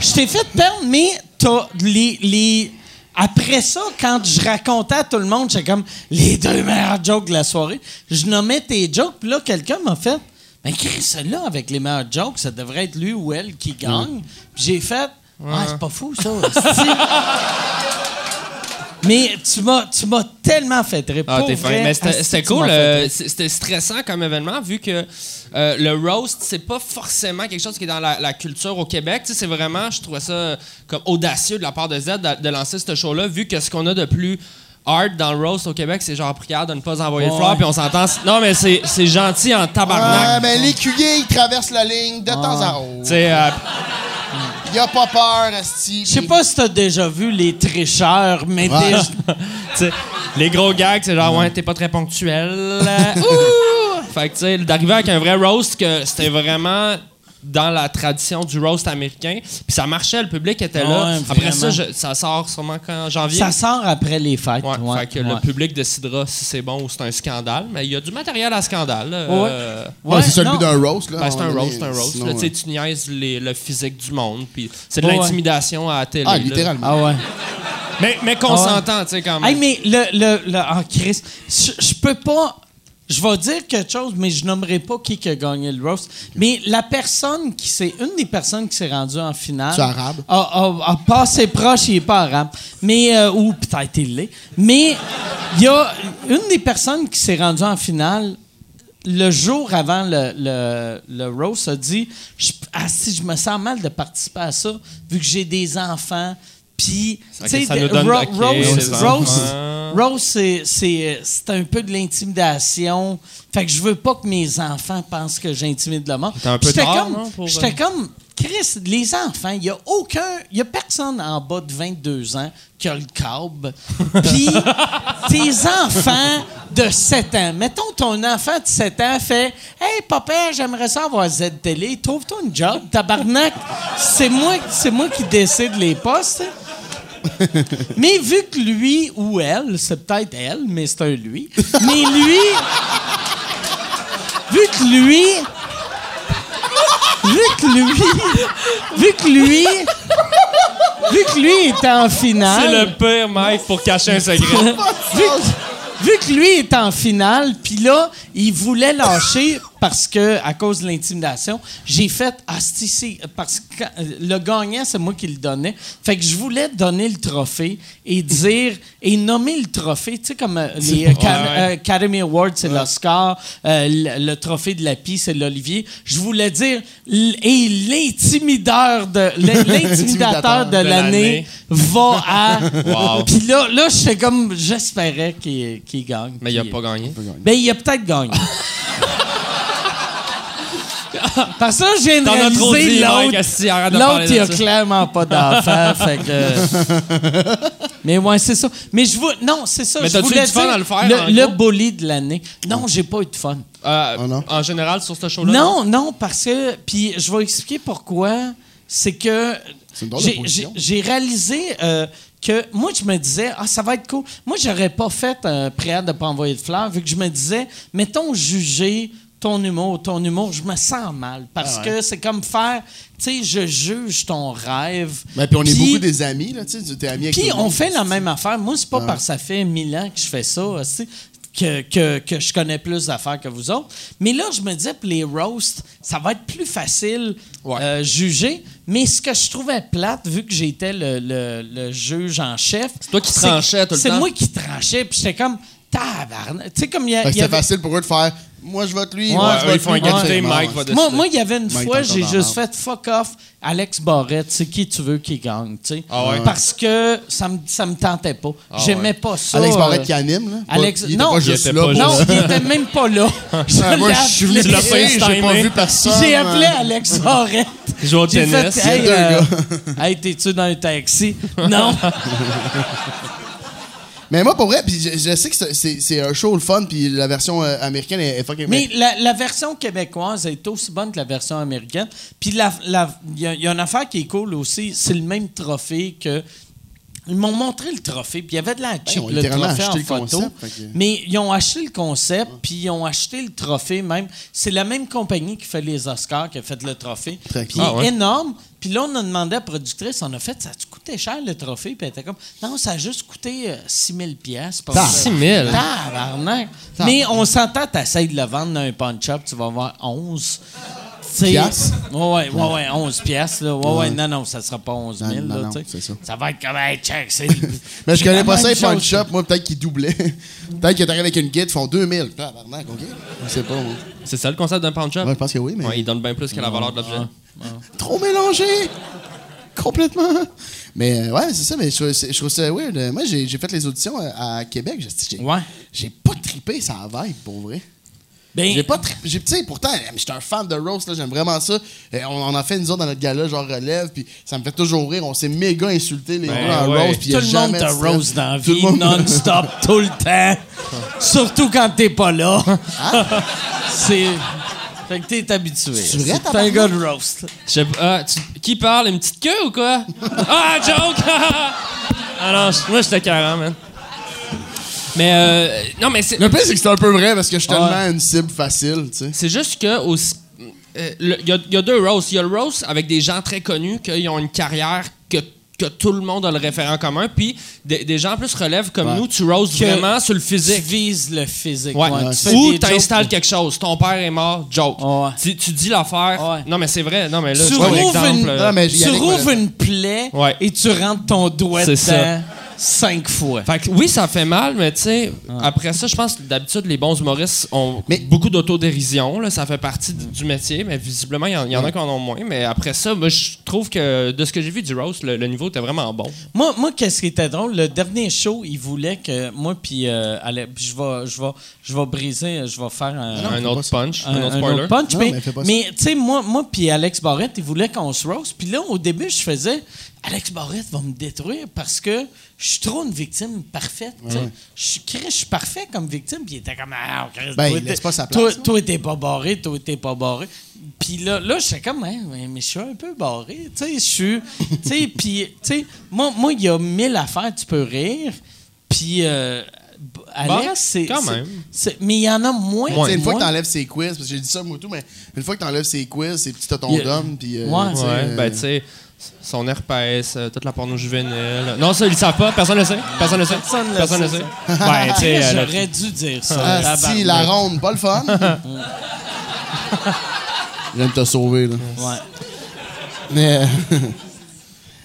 Je t'ai fait perdre, mais t'as les. les après ça, quand je racontais à tout le monde, j'étais comme les deux meilleurs jokes de la soirée. Je nommais tes jokes, puis là, quelqu'un m'a fait Mais Chris, là, avec les meilleurs jokes, ça devrait être lui ou elle qui gagne. Puis j'ai fait Ah, c'est pas fou, ça. Mais tu m'as, tu m'as tellement fait rire. Ah, Pour t'es fin. Mais c'était cool. euh, c'était stressant comme événement vu que euh, le roast, c'est pas forcément quelque chose qui est dans la, la culture au Québec. Tu sais, c'est vraiment, je trouvais ça euh, comme audacieux de la part de Z de, de lancer ce show-là vu que ce qu'on a de plus hard dans le roast au Québec, c'est genre prière de ne pas envoyer de Ouais. fleurs puis on s'entend. Non, mais c'est c'est gentil en Ah, tabarnak. ben l'écuyer, il traverse la ligne de temps à autre. Il a pas peur, Asti. Je sais pas si t'as déjà vu les tricheurs, mais Ouais. déjà- les gros gags, c'est genre, ouais, t'es pas très ponctuel. Ouh! Fait que, tu sais, d'arriver avec un vrai roast, que c'était vraiment dans la tradition du roast américain. Puis ça marchait, le public était là. Ouais, Après ça, je- ça sort sûrement quand janvier. ça sort après les fêtes. Ouais, ouais, fait que ouais. le public décidera si c'est bon ou c'est un scandale. Mais il y a du matériel à scandale. euh, Ouais, c'est ça le non. but d'un roast, là. ben, c'est un roast, c'est un roast. Sinon, là, tu ouais. tu niaises les- le physique du monde. Puis c'est de l'intimidation à la télé. Ah, là. littéralement. Ah ouais. Mais, mais qu'on Ah ouais. s'entend, tu sais, quand même. Hey, mais le. le, le ah, Chris, je je peux pas. Je vais dire quelque chose, mais je nommerai pas qui qui a gagné le roast. Mais la personne qui s'est. Une des personnes qui s'est rendue en finale. C'est arabe? A, a- a passé proche, il est pas arabe. Mais. euh, ou peut-être il l'est. Mais il y a une des personnes qui s'est rendue en finale. Le jour avant le, le, le roast, a dit je, ah, si je me sens mal de participer à ça, vu que j'ai des enfants, Puis, tu sais, Rose, c'est- un peu de l'intimidation. Fait que je veux pas que mes enfants pensent que j'intimide le monde. T'es un peu J'étais comme, pour, J'étais euh, comme, Chris, les enfants, il y a aucun, il y a personne en bas de 22 ans qui a le câble. Puis tes enfants de 7 ans, mettons ton enfant de 7 ans fait Hey papa, j'aimerais ça avoir Z télé, trouve-toi une job, tabarnak. C'est moi, c'est moi qui décide les postes. Mais vu que lui ou elle, c'est peut-être elle, mais c'est un lui. Mais lui, vu que lui, vu que lui, vu que lui, vu que lui est en finale. C'est le pire, Mike, pour cacher un secret. vu, que, vu que lui est en finale, puis là, il voulait lâcher parce que, à cause de l'intimidation, j'ai fait Ah, c'est ici. Parce que le gagnant, c'est moi qui le donnais. Fait que je voulais donner le trophée et dire, et nommer le trophée, tu sais, comme euh, les euh, ouais. Academy Awards, c'est l'Oscar, euh, le, le trophée de la Pie, c'est l'Olivier. Je voulais dire, et l'intimideur de, l- l'intimidatateur de De l'année va à. Wow. Puis là, là j'étais comme, j'espérais qu'il qu'il gagne. Mais il a Puis, pas gagné. Ben, il a peut-être gagné. Parce que je viens de réaliser l'autre. L'autre, il a clairement pas d'enfant, fait que... Mais ouais, c'est ça. Mais je veux... Non, c'est ça. Mais je t'as-tu voulais eu du fun dire à le faire, Le, le bully de l'année. Non, j'ai pas eu de fun. Euh, Oh non? En général, sur ce show-là? Non, non, parce que... Puis je vais expliquer pourquoi. C'est que... C'est une drôle de j'ai-. J'ai j'ai réalisé euh, que moi, je me disais, ah, ça va être cool. Moi, j'aurais pas fait un préalable de pas envoyer de fleurs, vu que je me disais, mettons, juger ton humour, ton humour, je me sens mal. Parce Ah que c'est comme faire, tu sais, je juge ton rêve. Ben, puis on est beaucoup des amis, là, tu sais, t'es ami avec puis on fait la même affaire. Moi, c'est pas parce que ça fait mille ans que je fais ça, aussi, que, que, que je connais plus d'affaires que vous autres. Mais là, je me disais, pour les roasts, ça va être plus facile Ouais. euh, juger. Mais ce que je trouvais plate, vu que j'étais le, le- le juge en chef. C'est toi qui tranchais tout le C'est temps. moi qui tranchais, puis j'étais comme, tabarnak. Tu sais, comme il y a. C'était avait- facile pour eux de faire Moi, je vote lui, Ouais, moi, je vote ils font lui. égalité, Ouais, Mike va. Moi, moi, il y avait une Mike fois, j'ai juste fait fuck off Alex Barrette, c'est qui tu veux qui gagne, tu sais. Ah ouais? Parce que ça me, ça me tentait pas. J'aimais ouais. pas ça. Alex Barrette euh, qui anime, là? Alex- il non, pas il juste était là. pas pour- Non, il était même pas là. Je Ah, Moi, je suis venu j'ai pas vu personne. J'ai appelé Alex Barrette. Jouer au J'ai tennis. fait, hey, euh, hey, t'es-tu dans un taxi? Non. Mais moi, pour vrai, puis je, je sais que c'est- un show le fun, puis la version euh, américaine est, est fucking. Mais la, la version québécoise est aussi bonne que la version américaine. Puis la- la- il y, a- il y a une affaire qui est cool aussi, c'est le même trophée que. Ils m'ont montré le trophée, puis il y avait de la chip, ont le trophée en le photo. concept, fait que- Mais ils ont acheté le concept, puis ils ont acheté le trophée même. C'est la même compagnie qui fait les Oscars qui a fait le trophée. Très Puis cool. Ah ouais. énorme. Puis là, on a demandé à la productrice, on a fait, ça a coûté cher le trophée? Puis elle était comme, non, ça a juste coûté euh, 6 000 piastres. pour Ah. ça. 6 000? Tabarnak. Mais on s'entend, t'essayes de le vendre dans un punch-up, tu vas avoir 11. Piastres? Ouais, ouais, ouais, ouais, 11 piastres. Là. Ouais, ouais, non, non, ça sera pas 11 000. Non, non, là, non, tu sais. c'est ça. Ça va être comme, hey, check, c'est... Mais je connais pas ça, punch up. Moi, peut-être qu'ils doublaient. peut-être qu'ils arrivent avec une guide, ils font 2000. Tabarnak, OK? Je sais pas, moi. C'est ça le concept d'un punch-up? Ouais, je pense que oui, mais. Ouais, il donne bien plus que la valeur de l'objet. Trop mélangé! Complètement! Mais euh, ouais, c'est ça, mais je, trouve- c'est- je trouve ça weird. Euh, Moi, j'ai j'ai fait les auditions euh, à Québec. J'ai j'ai- Ouais. j'ai pas trippé ça vibe, pour vrai. Ben, J'ai pas trippé. j'ai- Tu sais, pourtant, euh, j'étais un fan de Roast, là, j'aime vraiment ça. Euh, on en a fait une autres dans notre gala, genre relève, puis ça me fait toujours rire. On s'est méga insultés les Ben deux en ouais. Roast, puis tout le monde te rose dans la Tout le vie, monde- non-stop, tout le temps. Surtout quand t'es pas là. C'est... Fait que t'es habitué. C'est un gars de roast. Je ah, tu- qui parle? Une petite queue ou quoi? ah, joke! ah non, je- moi, j'étais carré, man. Mais, euh, non, mais c'est... Le pire, c'est que c'est un peu vrai parce que je suis Ouais. tellement une cible facile, tu sais. C'est juste que aussi- euh, il y, a- il y a deux roasts. Il y a le roast avec des gens très connus qui ont une carrière que, que tout le monde a le référent commun. Puis des, des gens plus relèves comme Ouais. nous, tu roast Que vraiment sur le Tu physique. vises le physique. Ouais. Tu Ou tu installes quelque chose. Ton père est mort, joke. Ouais. Tu, tu dis l'affaire. Ouais. Non, mais c'est vrai. Non, mais là, Tu rouvres une- Non, mais Tu Yannick, rouvres voilà. une plaie Ouais. et tu rentres ton doigt C'est dedans. ça. Cinq fois. Fait que oui, ça fait mal, mais tu sais, après ça, je pense que d'habitude, les bons humoristes ont Mais- beaucoup d'autodérision. là, Ça fait partie du- du métier, mais visiblement, il y, en- il y en a qui en ont moins. Mais après ça, moi, je trouve que de ce que j'ai vu du roast, le, le niveau était vraiment bon. Moi, moi qu'est-ce qui était drôle, le dernier show, il voulait que moi puis euh, je vais je vais je vais briser, je vais faire un, un autre punch, un, un- autre un spoiler. autre punch. Non, mais mais, tu sais, moi, moi puis Alex Barrette, il voulait qu'on se roast. Puis là, au début, je faisais Alex Barrette va me détruire parce que je suis trop une victime parfaite. Je je suis parfait comme victime. Puis il était comme Ah, Chris, Ben, toi, il laisse t'es- pas sa place, toi, t'es pas barré, toi, t'es pas barré. Puis là, là j'étais comme, Hein, mais, je suis un peu barré. Tu sais, je suis. Tu sais, puis, tu sais, moi, moi, il y a mille affaires, tu peux rire. Puis, euh, Alex, Bon, c'est. quand même. c'est- Mais il y en a moins. Tu sais, une fois que moins. t'enlèves ses quiz, parce que j'ai dit ça moi tout, mais une fois que t'enlèves ses quiz, c'est petit ton Il y a- d'homme, puis. euh, Ouais. tu sais, Ouais, euh, ben tu sais, son herpès, euh, toute la porno juvénile. Non, ça, ils le savent pas. Personne le sait. Personne le sait. Personne le Personne le sait, sait. Ben, tu sais, euh, J'aurais dû dire ça. Ah, si, la ronde, pas le fun. Je viens de te sauver, là. Ouais. Mais.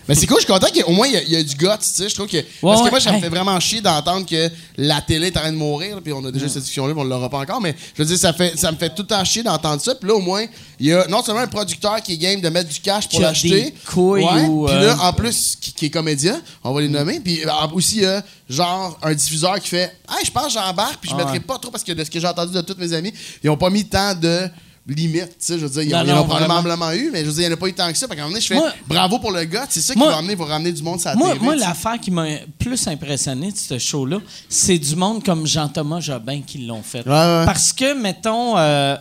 Mais c'est cool, je suis content qu'au moins il y, a- il y a du guts, tu sais. Je trouve que. parce que ouais. moi, ça me Hey. fait vraiment chier d'entendre que la télé est en train de mourir, puis on a déjà cette discussion-là, mais on l'aura pas encore. Mais je veux dire, ça, fait, ça me fait tout le temps chier d'entendre ça. Puis là, au moins, il y a non seulement un producteur qui est game de mettre du cash pour Qui a l'acheter. des couilles ouais, ou, Puis euh, là, en plus, qui, qui est comédien, on va les nommer. Puis euh, aussi, il y a genre un diffuseur qui fait Hey, je pense que j'embarque, puis je Ah mettrai pas trop parce que de ce que j'ai entendu de tous mes amis, ils ont pas mis tant de limite, tu sais, je veux dire, ils Non, en- ils en non, ont probablement eu, mais je veux dire, il n'y en a pas eu tant que ça. Fait qu'à un moment donné, je fais Moi- bravo pour le gars, c'est ça qui Moi- va amener, va ramener du monde sur la Moi, TV, moi l'affaire qui m'a plus impressionné de ce show-là, c'est du monde comme Jean-Thomas Jobin qui l'ont fait. Ouais, ouais. Parce que, mettons, euh,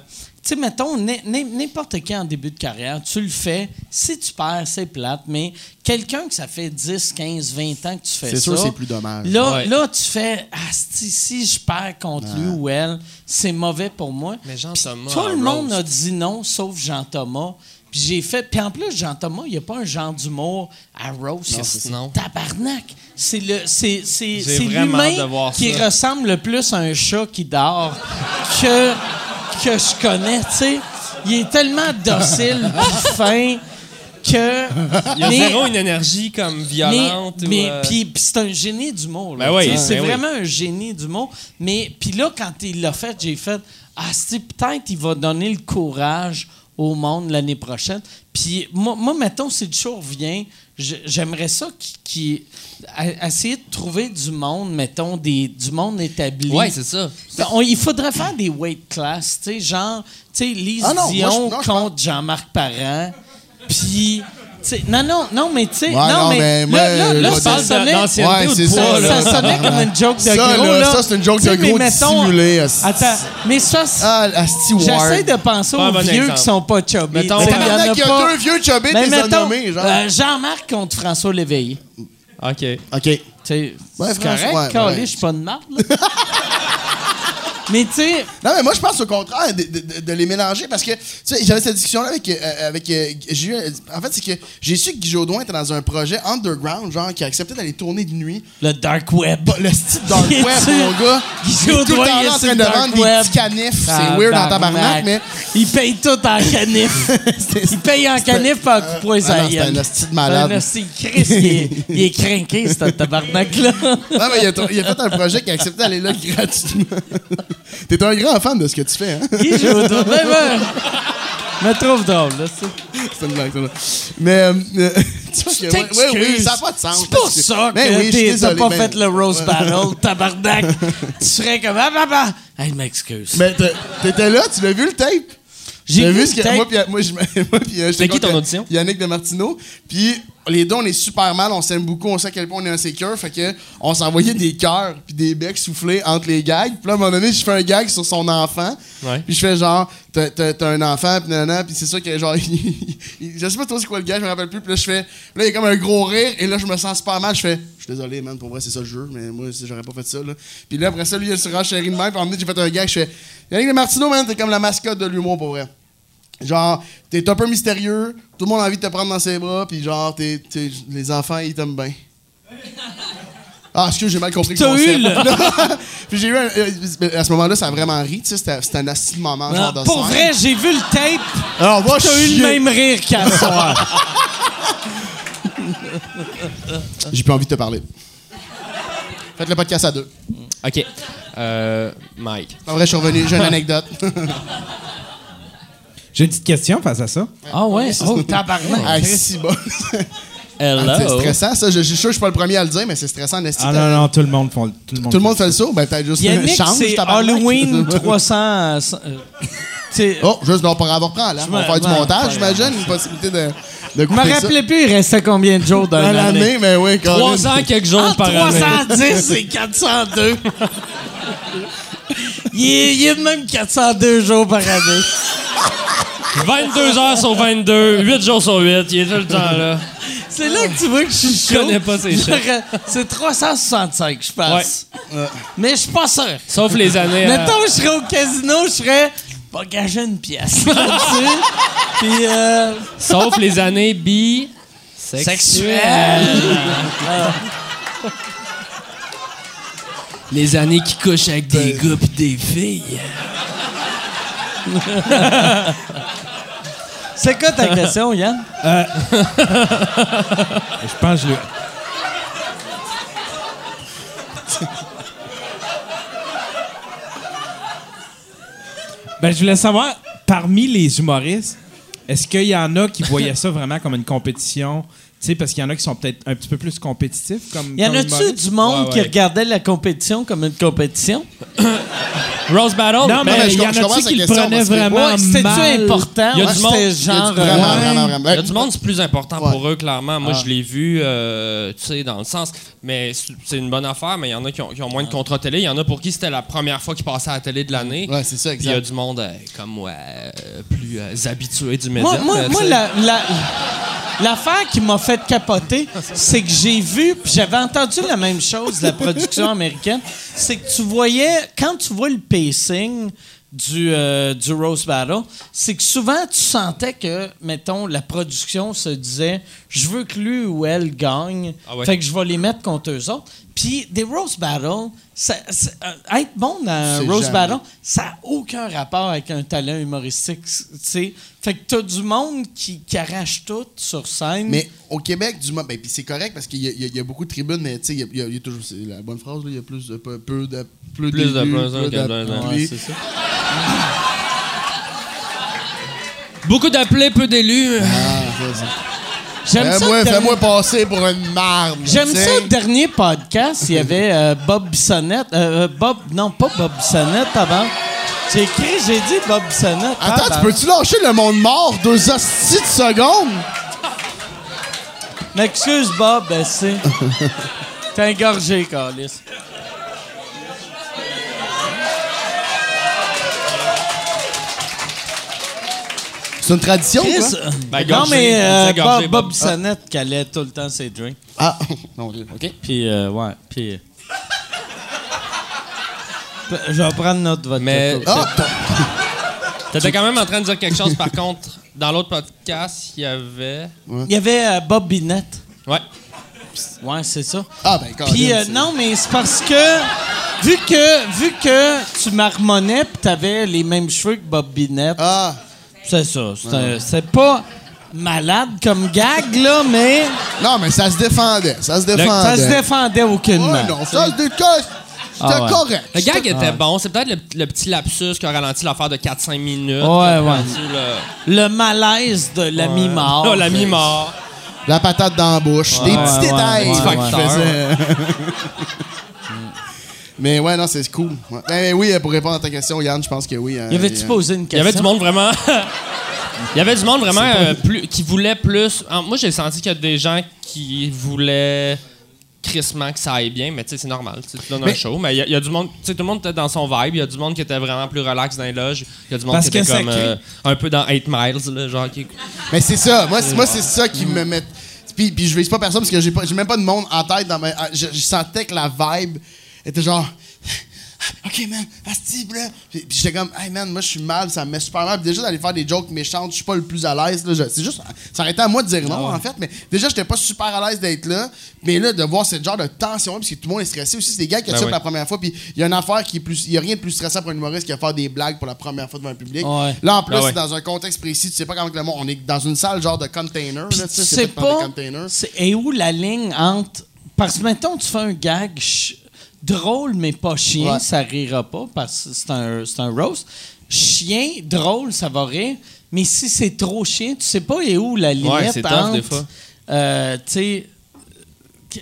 sais, mettons, n'importe qui en début de carrière, tu le fais. Si tu perds, c'est plate, mais quelqu'un que ça fait 10, 15, 20 ans que tu fais ça. C'est sûr, c'est plus dommage. Là, Ouais. là, tu fais, ah, si, si je perds contre lui ou elle, c'est mauvais pour moi. Mais Jean-Thomas Tout le monde roast. a dit non, sauf Jean-Thomas. Puis j'ai fait. Puis en plus, Jean-Thomas, il n'y a pas un genre d'humour à roast. Non. Tabarnak. C'est le, c'est, l'humain qui ça. ressemble le plus à un chat qui dort que, que je connais. Tu sais, il est tellement docile, fin que. Il y a mais- zéro une énergie comme violente. mais, euh, puis, c'est un génie d'humour. là, Ben oui, c'est ben oui. vraiment un génie d'humour. Mais puis là, quand il l'a fait, j'ai fait ah, c'est peut-être il va donner le courage au monde l'année prochaine. Puis moi, moi, mettons, si le show revient, j'aimerais ça à- essayer de trouver du monde, mettons, des, du monde établi. Ouais, c'est ça. On- il faudrait faire des weight class, tu sais, genre, tu sais, Lise Ah non, moi, je- Dion non, contre Jean-Marc Parent. Puis, tu sais, non, non, non, mais tu sais, Ouais, non, non, mais, mais là, moi, là, là, je ça sonnait, Ouais, ça, là? ça sonnait comme une joke de Ça, gros, là, ça, c'est une joke de mais gros mettons- dissimulé, asti. Attends, mais ça, c'est- Ah, j'essaie de penser Pas aux bon vieux exemple. qui sont pas chubby. Mettons- il y en il y a pas. deux vieux chubby, Mais t'es nommés, genre. euh, Jean-Marc contre François Léveillé. OK. OK. Tu sais, Ouais, c'est correct, ouais, je suis pas de marde, là. Mais tu sais, Non, mais moi, je pense au contraire de, de- de- de les mélanger parce que, tu sais, j'avais cette discussion-là avec. euh, avec euh, j'ai eu, en fait, c'est que j'ai su que Guy Jodoin était dans un projet underground, genre, qui a accepté d'aller tourner de nuit. le dark web. Bah, le style dark web, mon gars. Guy est tout le Jodoin, temps il est en train de vendre des petits canifs. C'est weird en tabarnak, mais. Il paye tout en canif. il paye en canif par coup Ah non, sa c'est un hostie de malade. Un hostie de Chris, il est, il est craqué, ce tabarnak-là. Non, mais il a, il a fait un projet qui a accepté d'aller là gratuitement. T'es un grand fan de ce que tu fais, hein? Guy Jodoin, ben, ben, me trouve drôle, là, ça. C'est une blague, ça. là. Mais, euh, tu que- ouais, ouais, oui, ça n'a pas de sens. C'est pour ça que Ben oui, je t'es- t'as désolé, pas ben- fait le Rose Battle, tabarnak. tu serais comme, ah, bah, bah. Hey, m'excuse. Mais t'étais là, tu l'as vu le tape? J'ai vu vu ce que. Moi, puis, moi, je, moi, puis, euh, j'étais qui ton contre audition? Yannick de Martineau. Puis les deux, on est super mal, on s'aime beaucoup, on sait à quel point on est insécure. Fait que on s'envoyait des cœurs puis des becs soufflés entre les gags. Puis là, à un moment donné, je fais un gag sur son enfant. Ouais. Puis je fais genre, t'as, un enfant, puis nanana, puis c'est ça que genre, je sais pas trop c'est quoi le gag, je me rappelle plus. Puis là, je fais, là, il y a comme un gros rire, et là, je me sens super mal. Je fais, je suis désolé, man, pour vrai, c'est ça le jeu, mais moi, j'aurais pas fait ça, là. Puis là, après ça, lui, il se renchérit de même, puis à un moment donné, j'ai fait un gag, je fais, Yannick de Martineau, man, t'es comme la mascotte de l'humour, pour vrai. Genre, t'es un peu mystérieux, tout le monde a envie de te prendre dans ses bras, puis genre, t'es, t'es- les enfants, ils t'aiment bien. Ah, excuse, j'ai mal compris le T'as concept. eu le- Puis j'ai eu un. euh, À ce moment-là, ça a vraiment ri, tu sais, c'était, c'était un asti de moment, genre de Ah, Pour scène. vrai, j'ai vu le tape. Alors, va T'as eu le même rire qu'à soir. J'ai plus envie de te parler. Faites le podcast à deux. OK. Euh, Mike. En vrai, je suis revenu, j'ai une anecdote. J'ai une petite question face à ça. Ah ouais? Oh, tabarnak. Ah, si bon. Hello. C'est stressant, ça. Je, je suis sûr que je suis pas le premier à le dire, mais c'est stressant en. Ah non, non, tout le monde font tout le monde. Tout le monde fait le saut? Ben, peut-être juste Yannick, change, c'est tabarnak. Halloween 300... euh, c'est- Oh, juste non, pas avoir prendre, là. On va faire du montage, j'imagine. Une possibilité de, Je me ça. rappelais plus, il restait combien de jours dans Dans l'année. mais oui, quand 300 quelques jours Entre par année. 310 et 402. il, est, il est de même 402 jours par année. 22 heures sur 22, 8 jours sur 8, il est tout le temps là. C'est là que tu vois que je suis chaud. Je connais pas ces chiffres. J'aurais- C'est 365, je pense. Mais je suis pas sûr. Sauf les années. euh, Mettons, je serais au casino, je serais pas gager une pièce. Puis, euh, sauf les années bi. sexuel. Les années qui couchent avec des gars pis des filles. C'est quoi ta question, Yann? Je pense que je le. ben, je voulais savoir, parmi les humoristes, est-ce qu'il y en a qui voyaient ça vraiment comme une compétition? Tu sais, parce qu'il y en a qui sont peut-être un petit peu plus compétitifs. Comme, Y en a-tu du monde Ouais, qui ouais. regardait la compétition comme une compétition? Rose Battle? Non, ben, mais mais je il y en a-tu qui le prenaient vraiment Ouais, c'était-tu mal? important? Il y a du c'était monde- Il genre... du- vraiment, vraiment, vraiment. Il y a du monde, c'est plus important Ouais. pour eux, clairement. Moi, Ah. je l'ai vu, euh, tu sais, dans le sens. Mais c'est une bonne affaire, mais il y en a qui ont, qui ont moins de contrats télé. Il y en a pour qui c'était la première fois qu'ils passaient à la télé de l'année. Ouais, c'est ça, Puis il y a exact. du monde euh, comme moi, euh, plus euh, habitué du média. Moi, moi, moi, la- la- l'affaire qui m'a fait capoter, c'est que j'ai vu, puis j'avais entendu la même chose de la production américaine, c'est que tu voyais, quand tu vois le pacing du, euh, du Rose Battle, c'est que souvent tu sentais que, mettons, la production se disait je veux que lui ou elle gagne, Ah ouais. fait que je vais les mettre contre eux autres. Puis des Rose Battle, ça- ça- euh, être bon dans un Rose jamais. Battle, ça n'a aucun rapport avec un talent humoristique. tu sais. Fait que t'as du monde qui, qui arrache tout sur scène. Mais au Québec, du moment. Ben, puis c'est correct parce qu'il y, a- y y beaucoup de tribunes, mais tu sais, il y a- il y, a- il y a toujours. C'est la bonne phrase. Il y a plus de. Peu, peu de. Plus, Plus de que c'est ça. Beaucoup d'appelés, peu d'élus. Ah. J'aime ça. Fais-moi le dernier- fais-moi passer pour une marde. J'aime ça, le dernier podcast, il y avait euh, Bob Bissonnette. euh, euh, Bob, non, pas Bob Bissonnette avant. J'ai écrit, j'ai dit Bob Bissonnette. Attends, Ah, tu peux-tu lâcher le monde mort deux hosties de secondes? M'excuse, Bob, ben, c'est. T'es engorgé, Carlis. C'est une tradition, Chris, quoi? Ben, non, gorgé, mais euh, gorgé, Bob, Bob. Bissonnette calait tout le temps ses drinks. Ah, non, OK. Puis, euh, ouais, puis. euh, Je vais prendre note de votre Mais-. Ah, t'as- T'étais quand même en train de dire quelque chose, par contre. Dans l'autre podcast, il y avait. Il y avait euh, Bob Binette. Ouais. Ouais, c'est ça. ah, ben, quand Puis euh, non, mais c'est parce que vu que vu que tu marmonnais puis t'avais les mêmes cheveux que Bob Binette, Ah, c'est ça. C'est pas malade comme gag là, mais non, mais ça se défendait. Ça se ça défendait. se défendait aucunement. Ouais, non, ça se défendait. C'était Ah ouais. correct. Le gag Ah. était bon. C'est peut-être le, le petit lapsus qui a ralenti l'affaire de 4-5 minutes. Ouais, ouais. le- Le malaise de l'ami mort. Oh, l'ami mort. La patate dans la bouche. Des Ouais, petits ouais, détails Mais ouais, non, c'est cool. Ouais. Ben, mais oui, pour répondre à ta question, Yann, je pense que oui. hein, Y avait-tu euh, posé une Il y question? avait du monde vraiment. Il y avait du monde vraiment euh, plus, qui voulait plus. en- Moi, j'ai senti qu'il y a des gens qui voulaient crissement que ça aille bien, mais tu sais, c'est normal. tu donnes un show, mais il y, a- il y a du monde. Tu sais, tout le monde était dans son vibe. Il y a du monde qui était vraiment plus relax dans les loges. Il y a du monde Parce qui était comme euh, un peu dans 8 Miles, là, genre qui. Mais c'est ça. Moi, c'est, moi, c'est ça qui me met. Puis, puis je vise pas personne parce que j'ai, pas, j'ai même pas de monde en tête. Dans ma... ah, je, je sentais que la vibe était genre. OK, man, asti, là. Puis, j'étais comme, hey, man, moi, je suis mal, ça me met super mal. Puis déjà, d'aller faire des jokes méchantes, je suis pas le plus à l'aise. Là, Je- c'est juste, ça aurait été à moi de dire non, en fait. Mais déjà, j'étais pas super à l'aise d'être là. Mais là, de voir ce genre de tension, parce que tout le monde est stressé aussi. C'est des gars qui Ben assument oui. la première fois. Puis il y a une affaire qui est plus. Il y a rien de plus stressant pour un humoriste que faire des blagues pour la première fois devant un public. Ouais. Là, en plus, Ben ouais. c'est dans un contexte précis. Tu sais pas comment le monde. On est dans une salle genre de container. Là, tu sais, pas. des containers. c'est- Et où la ligne entre. Parce que maintenant, tu fais un gag. ch- drôle mais pas chien, Ouais. ça rira pas parce que c'est un, c'est un roast. Chien, drôle, ça va rire. Mais si c'est trop chien, tu sais pas et où la limite Ouais, c'est tough, entre, des fois. euh, tu sais, que-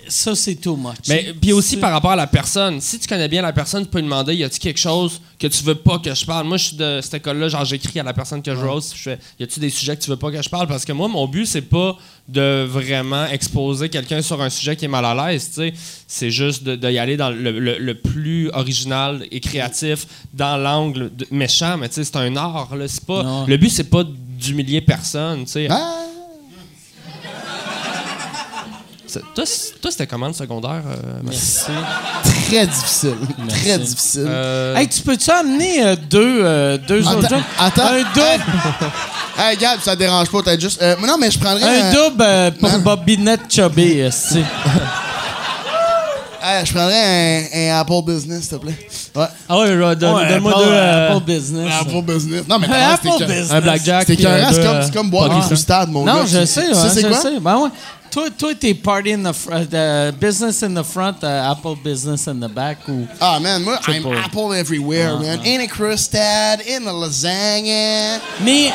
ça c'est too much. Mais puis aussi par rapport à la personne, si tu connais bien la personne, tu peux lui demander y a-tu quelque chose que tu veux pas que je parle? Moi, je suis de cette école-là, genre j'écris à la personne que je roast, je fais y a-tu des sujets que tu veux pas que je parle? Parce que moi mon but c'est pas de vraiment exposer quelqu'un sur un sujet qui est mal à l'aise, tu sais, c'est juste de, de y aller dans le, le- le plus original et créatif dans l'angle méchant, mais tu sais c'est un art là, c'est pas Non. le but c'est pas d'humilier personne, tu sais. Ah, C'est- Toi, c'était comment le secondaire euh? Merci. très difficile. Très difficile. Euh, Hey, tu peux-tu amener euh, deux, euh, deux Attends, autres jobs? attends. Un double, Hey, Gab, ça te dérange pas, t'as juste. Euh, non, mais je prendrais. un un- double euh, pour Non. Bobinette Chubby, esti. Hey, je prendrais un, un Apple Business, s'il te plaît. Ouais. Ah ouais, Ouais, donne-moi Apple, deux. euh, Apple Business. Apple Business. Non, mais Apple Business. un blackjack. C'est comme, c'est comme boire pas des de croustades, mon gars. Non, je Tu- sais, Tu ouais, sais, c'est je quoi? sais. Ben ouais. Toi, toi, t'es party in the front, uh, business in the front, uh, Apple business in the back ou? Ah, man, moi, I'm pas. Apple everywhere, Ah, man. In a crustade, in a lasagna. Mais,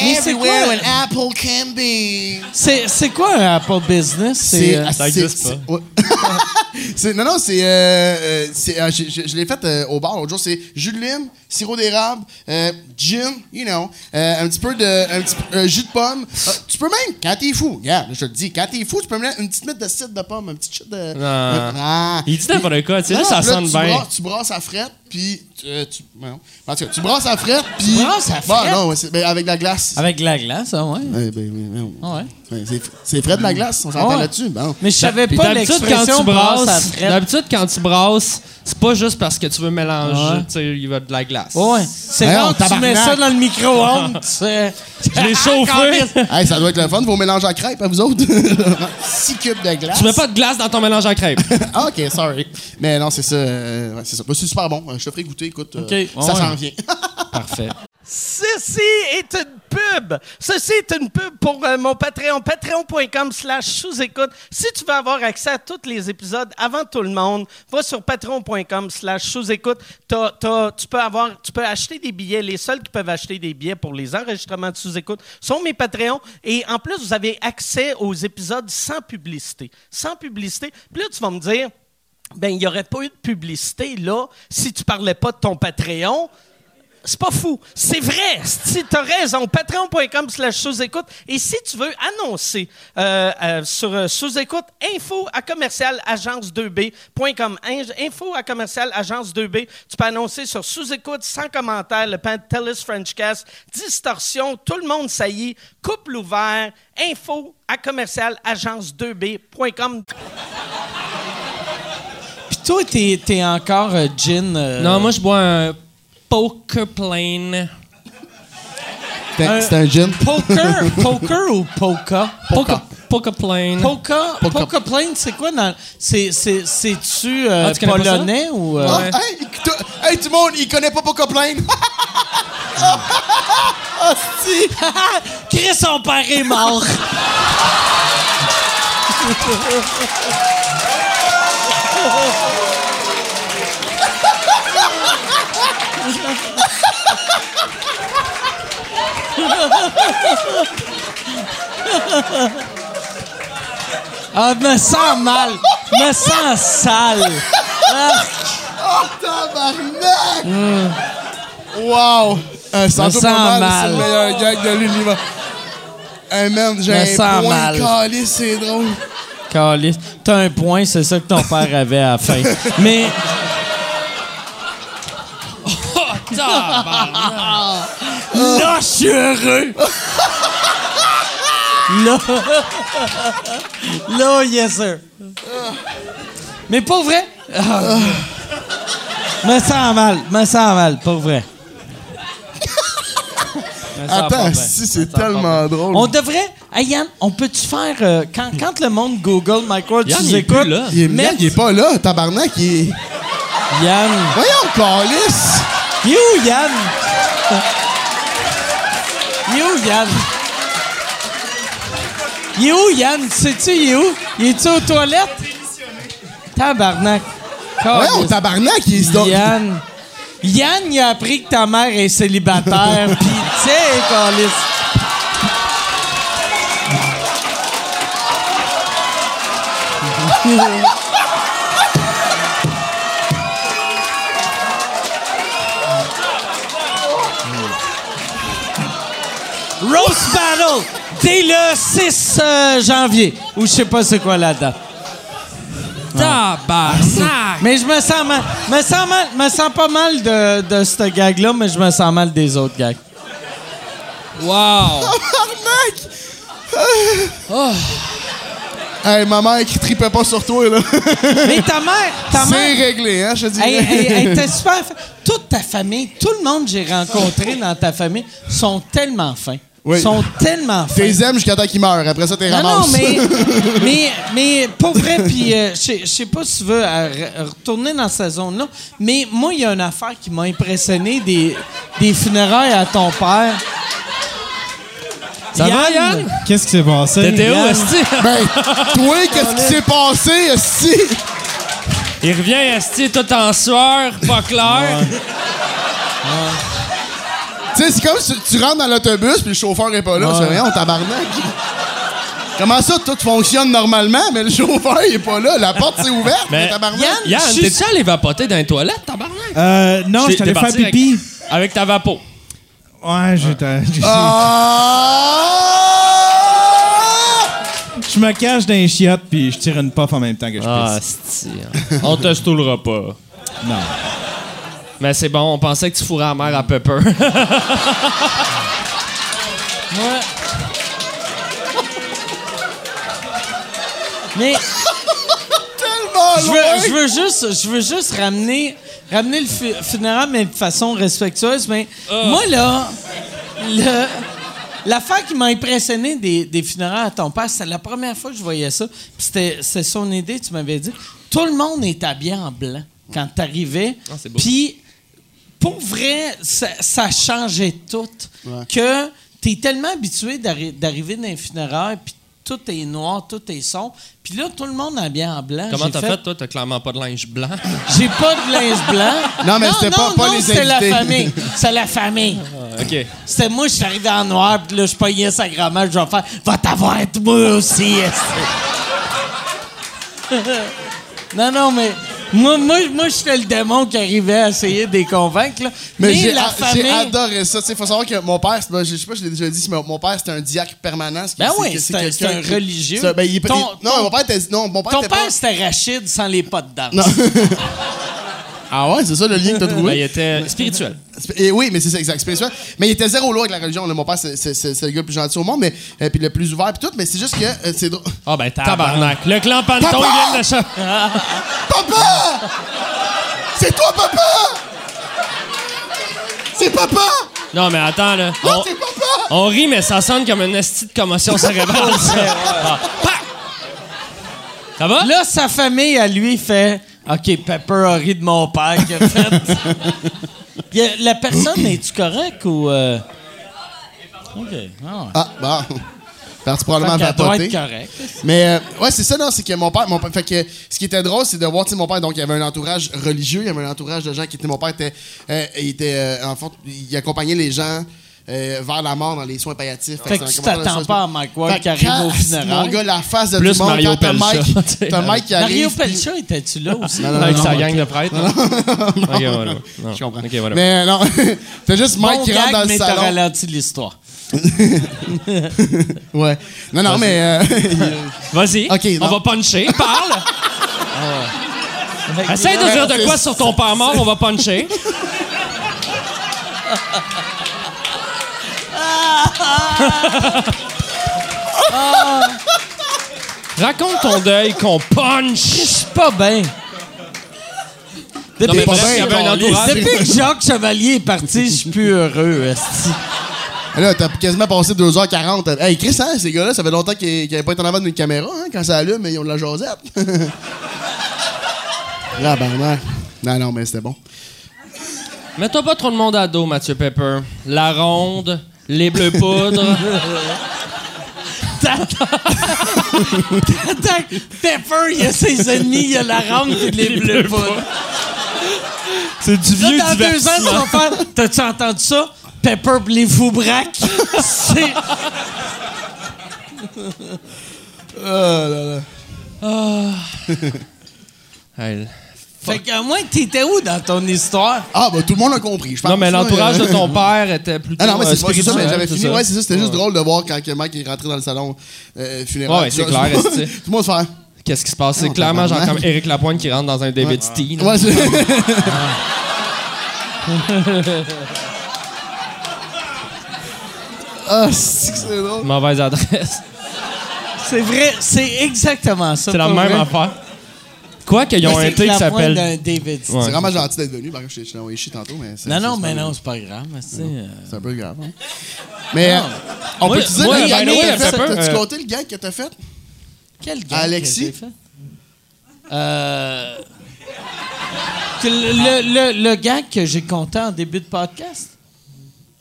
mais c'est Everywhere quoi, an apple can be. c'est, quoi un Apple business? C'est. euh, Ça c'est- existe. C'est- non, non, c'est. euh, euh, euh, je je- je l'ai fait euh, au bar l'autre jour. C'est jus de lime, sirop d'érable, euh, gin, you know, euh, un petit peu de. Un petit euh, jus de pomme. Euh, tu peux même, quand t'es fou, regarde, je te le dis, quand t'es fou, tu peux mettre une petite mette de cidre de pomme, un petit shit de. Ah. Ah. Il dit n'importe quoi, tu sais, Non, ça là, sonne tu bien. brasses- tu brasses à frette, puis euh, tu, non. En tout cas, tu brasses à frette, puis. brasses à Bon, frette? non, ouais, c'est- ben, avec de la glace. Avec de la glace, ah ouais. Ouais, ben, oui. Ah ouais. Ouais, c'est- C'est frais de la glace, on s'entend Ouais. là-dessus. Bon. Mais je savais Puis pas d'habitude, quand l'expression tu à brasses, frette. d'habitude, quand tu brasses, c'est pas juste parce que tu veux mélanger, Ouais. tu sais, il va de la glace. Ouais. C'est rare on que tu mets tabarnak. ça dans le micro-ondes, tu sais. Je l'ai chauffé. Hey, ça doit être le fun, vos mélanges à crêpes, à vous autres? 6 cubes de glace. Tu mets pas de glace dans ton mélange à crêpes. Ah, ok, sorry. Mais non, c'est ça. euh, ouais, c'est ça. Bah, c'est super bon. Je te ferai goûter, écoute. euh, ça ouais. s'en vient. Parfait. Ceci est une pub. Ceci est une pub pour euh, mon Patreon. Patreon.com slash sous-écoute. Si tu veux avoir accès à tous les épisodes avant tout le monde, va sur patreon.com slash sous-écoute. Tu peux avoir, tu peux acheter des billets. Les seuls qui peuvent acheter des billets pour les enregistrements de sous-écoute sont mes Patreons. Et en plus, vous avez accès aux épisodes sans publicité. Sans publicité. Puis là, tu vas me dire, ben, il n'y aurait pas eu de publicité là si tu parlais pas de ton Patreon. C'est pas fou. C'est vrai. Si tu as raison, patreon.com slash sous-écoute. Et si tu veux annoncer euh, euh, sur euh, sous-écoute, info à commercial agence2b.com. In- Info à commercial agence2b. Tu peux annoncer sur sous-écoute, sans commentaire, le Pantelis Frenchcast, distorsion, tout le monde saillit, couple ouvert, info à commercial agence2b.com. Toi, t'es, t'es encore euh, gin. euh, Non, moi, je bois un Poker Plane. C'est un- C'est un gin? Poker, poker ou polka? Poker, Poker Plane. Polka. polka plane, c'est quoi dans. C'est, c'est, c'est-tu euh, Ah, tu connais pas ça? polonais ou. euh, Ah, Ouais. hey, écoute- hey, tout le monde, il connaît pas Poca Plain. Ah, si. Chris, son père est mort! Ah, je me sens mal! Je me sens sale! Ah, Oh, tabarnak! Wow! Un sens pas mal, mal. c'est le meilleur gag de l'univers. Hey man, j'ai Me un point mal. calé, c'est drôle. Calice. T'as un point, c'est ça que ton père avait à la fin. Mais. Là, je suis heureux! Là. Là, yes, sir. Mais pas vrai? Ah. Me sens mal, me sens mal, pas vrai. Attends, si, c'est tellement drôle. on devrait. Hey Yann, on peut-tu faire. euh, quand, quand le monde Google Mike Ward, Yann, tu il est écoutes. plus là. Il est, il est pas là, tabarnak, il est... Yann. Voyons, calice! Il est où Yann? Il est où Yann? Il est où Yann? Sais-tu, il est où? Il est-tu aux toilettes? Tabarnak. Ouais, on tabarnak, il est donc. Yann. Yann, il a appris que ta mère est célibataire. Puis, tu sais. Roast Battle dès le 6 euh, janvier. Ou je sais pas c'est quoi la date. Tabarnak! Mais je me sens mal. Me sens mal. Me sens pas mal de, de ce gag-là, mais je me sens mal des autres gags. Wow! Hey, ma mère qui tripait pas sur toi, là. Mais ta mère, ta C'est mère. réglé, hein, je te dis. Elle, elle- elle était super. Toute ta famille, tout le monde que j'ai rencontré dans ta famille sont tellement fins. Oui. Sont tellement fins. T'es aimes jusqu'à temps qu'il meurt. Après ça, t'es Non, ramasses. non, mais, mais, mais pour vrai, puis euh, je sais- pas si tu veux euh, re- retourner dans cette zone-là, mais moi, il y a une affaire qui m'a impressionné des, des funérailles à ton père. Ça va, Yann? Qu'est-ce qui s'est passé? T'étais où. Esti? Ben, toi, qu'est-ce qui s'est passé, si? Il revient, Esti, tout en sueur, pas clair. Tu sais, c'est comme si tu rentres dans l'autobus puis le chauffeur est pas là. C'est rien, on tabarnak. Comment ça, tout fonctionne normalement, mais le chauffeur il est pas là? La porte s'est ouverte, mais tabarnak. Yann, Yann, je suis t'es-tu allé vapoter dans les toilettes, tabarnak? Euh, non, j'étais allé t'es faire avec- pipi. Avec ta vapo. Ouais, j'étais. Ah! Je me cache dans les chiottes puis je tire une puff en même temps que je Ah, pisse. Esti. On te stoulera pas. Non. Mais c'est bon, on pensait que tu fourrais la mère à Pepper. Moi. Mais Tellement je loin. veux, je veux juste, je veux juste ramener, ramener le fu- funéraire, mais de façon respectueuse. Mais moi, là, le, l'affaire qui m'a impressionné des, des funérailles à ton père, c'est la première fois que je voyais ça. C'était, son idée, tu m'avais dit. Tout le monde est habillé en blanc quand t'arrivais. Ah, c'est beau. Puis, pour vrai, ça, ça changeait tout. Que t'es tellement habitué d'arri- d'arriver dans les funérailles, puis tout est noir, tout est sombre. Puis là, tout le monde est habillé en blanc. Comment t'as fait, toi? T'as clairement pas de linge blanc. J'ai pas de linge blanc. Non, mais c'était pas- pas non, les c'était la famille. C'est la famille. OK. C'était moi, je suis arrivé en noir, puis là, je pognais sa grand-mère, je vais faire « Va t'avoir moi aussi. Non, non, mais moi, moi, moi j'étais le démon qui arrivait à essayer de les convaincre. Là. Mais, Mais, j'ai, famille... adoré ça. Il faut savoir que mon père, ben, je sais pas, je l'ai déjà dit, mais mon père, c'était un diacre permanent. ce qui- Ben oui, c'est un- religieux. Ben, il Ton- il- non, ton- mon père était. Non, mon père Ton était père, pas- c'était Rachid sans les pas de danse. Non. Ah ouais, c'est ça le lien que t'as Ben, trouvé? il était spirituel. Et oui, mais c'est ça, exact. spirituel. Mais il était zéro loin avec la religion. là. Mon père, c'est, c'est- c'est- c'est le gars le plus gentil au monde, mais euh, puis le plus ouvert, puis tout. Mais c'est juste que euh, c'est drôle. Ah, ben, tabarnak. Le clan Panton, Papa! il vient de cha- Papa! C'est toi, papa! C'est papa! Non, mais attends, là. Non, On, c'est papa! on rit, mais ça sonne comme une esti de commotion cérébrale. Ah. Pa! Ça va? Là, sa famille, à lui, fait OK, Pepper a ri de mon père qui a fait. Y la personne, es-tu correct ou. euh? OK. Ah, ouais. Ah, bon. Parti probablement vapoter. correct. Mais euh, ouais, c'est ça, non, c'est que mon père, mon père- fait que ce qui était drôle, c'est de voir, tu mon père, donc il avait un entourage religieux, il y avait un entourage de gens qui étaient, mon père était, euh, il était, euh, en fait, il accompagnait les gens euh, vers la mort dans les soins palliatifs. Fait que c'est tu t'attends pas à Mike Ward Fait qui que arrive au funérail. Mon gars, la face de Plus tout le monde, Mario quand Mike, t'as Mike qui arrive. Mario puis- Pelcha, étais-tu là aussi? Non, non, Avec non, sa non, gang de prêtres. ok, voilà. Non. Je comprends. Ok, voilà. Mais euh, non, t'as juste Mike Bon qui rentre dans le mais t'as salon. ralenti l'histoire. Ouais. Non, non, mais. euh, Vas-y. Ok, on va puncher. Parle. Essaye de dire de quoi sur ton père mort, on va puncher. Raconte ton deuil qu'on punch. Je suis pas bien. Non, mais Depuis, pas bref, bien, il y avait un Carlis. entourage. depuis que Jacques Chevalier est parti, je suis plus heureux. esti. Là, t'as quasiment passé 2h40. Hey, Chris, hein, ces gars-là, ça fait longtemps qu'ils n'avaient pas été en avant d'une caméra, hein, quand ça allume, mais ils ont de la jasette. Là, ben, ouais. Non, non, mais c'était bon. Mets-toi pas trop de monde à dos, Mathieu Pepper. La ronde, les bleus poudres. Attends, Pepper, il y a ses ennemis, il y a la rampe et les bleus poudres. C'est du Là, vieux dans deux ans, tu vas faire. T'as-tu entendu ça? Pepper pis les fous braques. C'est. Hey. Fait qu'à moins, t'étais où dans ton histoire? Ah, bah tout le monde a compris. je pense. Non, mais l'entourage Euh, de ton père était plutôt. Ah non, mais euh, c'est pas juste ça, mais j'avais c'est fini. ça. Ouais, c'est ça, c'était juste drôle de voir quand que Mike est rentré dans le salon euh, funéraire. Ouais, c'est Tout- clair, Tout est-ce que- le monde se fait. Qu'est-ce qui se passe? C'est Non, clairement genre comme Eric Lapointe qui rentre dans un David Steen. Ouais, c'est. Ah, c'est que c'est drôle. Mauvaise adresse. C'est vrai, c'est exactement ça. C'est la même vrai. affaire. Quoi qu'ils ont un c'est thé qui s'appelle. David. Ouais. C'est vraiment gentil d'être venu. Par contre, je t'ai- envoyé chier tantôt, mais c'est. Non, non, mais non, c'est pas grave. mais c'est, euh, C'est un peu grave. hein. Mais euh, on Moi- peut te dire, gag t'as-tu euh, compté le gag que t'as fait? Quel gars Alexis? que j'ai fait? Euh. le, le, le, le gag que j'ai compté en début de podcast?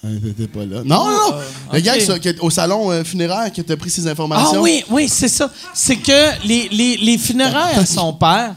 Ah, T'étais pas là. Non, non, non. Le ok. gag ça, qui est au salon euh, funéraire que t'as pris ces Ah informations. oui, oui, c'est ça. C'est que les, les, les funérailles à son père,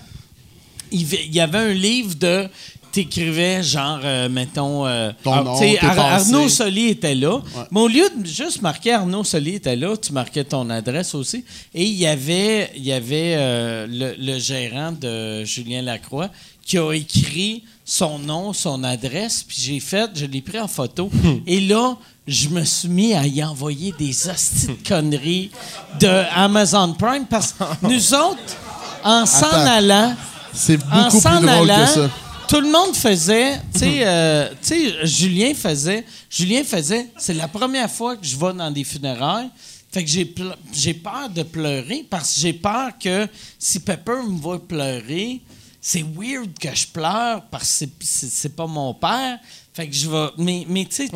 il y avait un livre de. T'écrivais genre, euh, mettons. euh, Ton ah, nom, tes Ar-. Arnaud Soli était là. Mais au lieu de juste marquer Arnaud Soli était là, tu marquais ton adresse aussi. Et il y avait, il y avait euh, le, le gérant de Julien Lacroix qui a écrit son nom, son adresse, puis j'ai fait, je l'ai pris en photo. Et là, je me suis mis à y envoyer des hosties de conneries de Amazon Prime parce que nous autres, en s'en allant, C'est en beaucoup s'en plus drôle allant, que ça. tout le monde faisait, tu sais, euh, tu sais, Julien faisait, Julien faisait, c'est la première fois que je vais dans des funérailles. Fait que j'ai j'ai peur de pleurer parce que j'ai peur que si Pepper me voit pleurer, c'est weird que je pleure parce que c'est- pas mon père. Fait que je vais. Mais, mais tu sais,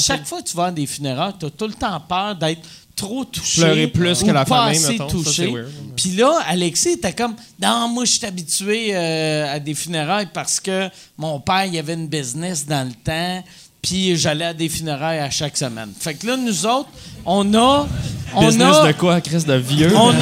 chaque fois que tu vas à des funérailles, tu as tout le temps peur d'être trop touché. Pleurer plus ou que la pas famille, assez touché. Puis là, Alexis était comme Non, moi, je suis habitué euh, à des funérailles parce que mon père, il avait une business dans le temps. Puis j'allais à des funérailles à chaque semaine. Fait que là, nous autres, on a. On Business a, de quoi, Chris, de vieux? on,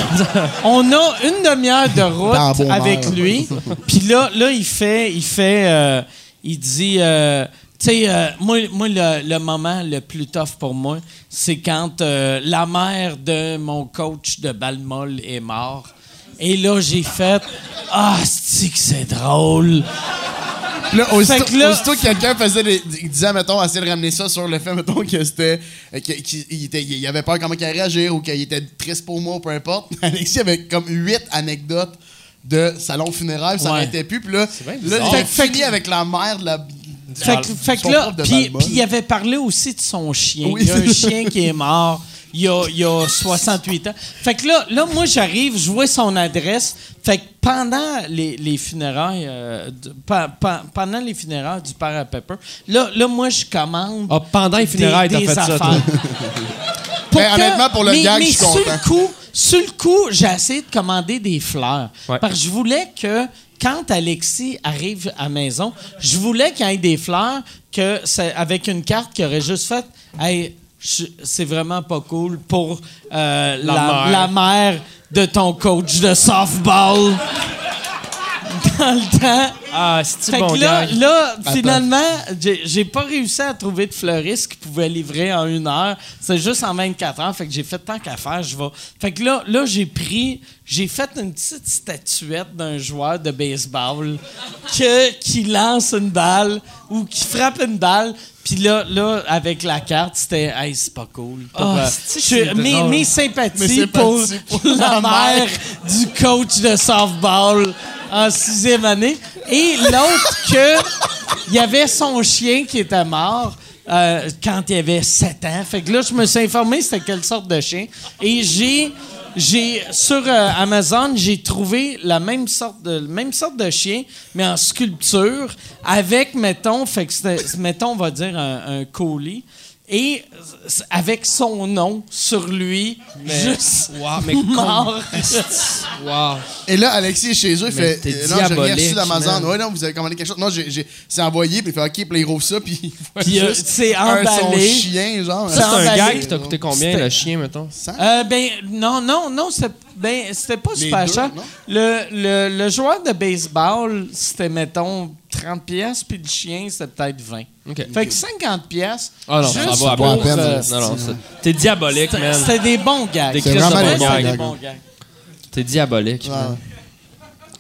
on a une demi-heure de route avec lui. Puis là, là, il fait, il fait, euh, il dit, euh, tu sais, euh, moi, moi le, le moment le plus tough pour moi, c'est quand euh, la mère de mon coach de Balmol est mort. Et là, j'ai fait, ah, c'est que c'est drôle? Là, aussitôt, que là- aussitôt que quelqu'un faisait des, disait, mettons, essayer de ramener ça sur le fait, mettons, que c'était. euh, qu'il- il, était- il avait peur comment il allait réagir ou qu'il était triste pour moi ou peu importe. Alexis avait comme huit anecdotes de salon funéraire, ça Ouais. n'arrêtait plus. Puis là, là il a Fait- fait fini avec la mère de la. Fait que là, puis il avait parlé aussi de son chien. Oui. Il y a un chien qui est mort. Il y, a, il y a 68 ans. Fait que là, là moi, j'arrive, je vois son adresse. Fait que pendant les, les funérailles, euh, du- pa- pa- pendant les funérailles du père à Pepper, là, là moi, je commande. Ah, pendant les funérailles, des- t'as fait ça, affaires. toi. Pour Mais honnêtement, pour le mais, gag, mais je suis sur content. le coup, sur le coup, j'ai essayé de commander des fleurs. Ouais. Parce que je voulais que quand Alexis arrive à la maison, je voulais qu'il y ait des fleurs que c'est avec une carte qui aurait juste fait Hey, c'est vraiment pas cool pour euh, la, mère. la mère de ton coach de softball. Dans le temps. Ah, c'est Fait bon que là, gag. là finalement, j'ai pas réussi à trouver de fleuriste qui pouvait livrer en une heure. C'est juste en 24 heures. Fait que j'ai fait tant qu'à faire, je vais. Fait que là, là j'ai pris, j'ai fait une petite statuette d'un joueur de baseball que, qui lance une balle ou qui frappe une balle. Puis là, là, avec la carte, c'était hey, c'est pas cool. Pour, Ah, euh, je- mes, sympathies, Mes sympathies pour, pour la mère. du coach de softball en sixième année. Et l'autre que il y avait son chien qui était mort euh, quand il avait 7 ans. Fait que là, je me suis informé c'était quelle sorte de chien. Et j'ai j'ai sur euh, Amazon, j'ai trouvé la même sorte de même sorte de chien, mais en sculpture, avec mettons, fait que mettons, on va dire un colis. Et avec son nom sur lui, juste Wow, mais mort. Wow. Et là, Alexis est chez eux, il Mais fait t'es euh, Non, j'ai rien reçu d'Amazon. Ouais, non, vous avez commandé quelque chose. Non, j'ai, j'ai- c'est envoyé, puis il fait OK, puis il rouvre ça, puis il euh, juste c'est un son emballé. chien, genre. Ça, c'est un emballé. gag qui t'a coûté combien, le chien, mettons? Euh, ben, non, non, non, c'était ben, c'était pas super deux, cher. Le, le, le joueur de baseball, c'était, mettons, 30 pièces, puis le chien, c'était peut-être 20. OK. Fait que 50 pièces. Ah non, ça juste à pour, peine. euh, Non, non, c'est- t'es diabolique, man. c'était des bons gags. Des des bons gags. T'es diabolique, Ouais. man.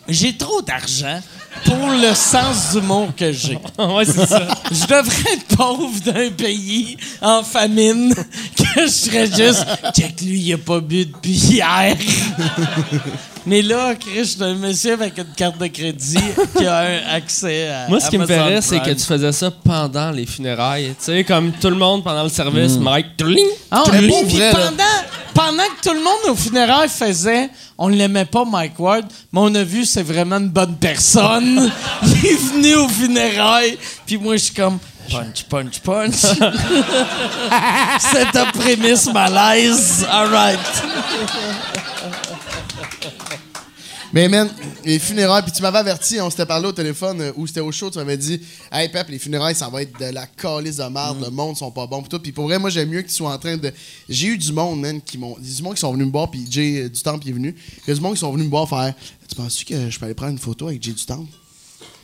J'ai trop d'argent pour le sens d'humour que j'ai. ouais, c'est ça. Je devrais être pauvre d'un pays en famine que je serais juste check lui il a pas bu depuis hier. Mais là, Chris, je suis un monsieur avec une carte de crédit qui a un accès à Moi, ce qui me rire, c'est que tu faisais ça pendant les funérailles. Tu sais, comme tout le monde pendant le service, Mike, tling, Ah, puis pendant, pendant que tout le monde au funérailles faisait, on l'aimait pas, Mike Ward, mais on a vu c'est vraiment une bonne personne. Il est venu au funérailles, puis moi je suis comme punch, punch, punch. c'est ta prémisse malaise. All right. Mais man, les funérailles, puis tu m'avais averti, on s'était parlé au téléphone euh, ou c'était au show, tu m'avais dit Hey Pep, les funérailles, ça va être de la calice de merde, le monde sont pas bons pis tout. Puis pour vrai, moi j'aime mieux que tu sois en train de. J'ai eu du monde, man, qui m'ont. Du monde qui sont venus me voir, puis Jay euh, du est venu. Il y a du monde qui sont venus me voir faire Tu penses-tu que je peux aller prendre une photo avec Jay du Temple?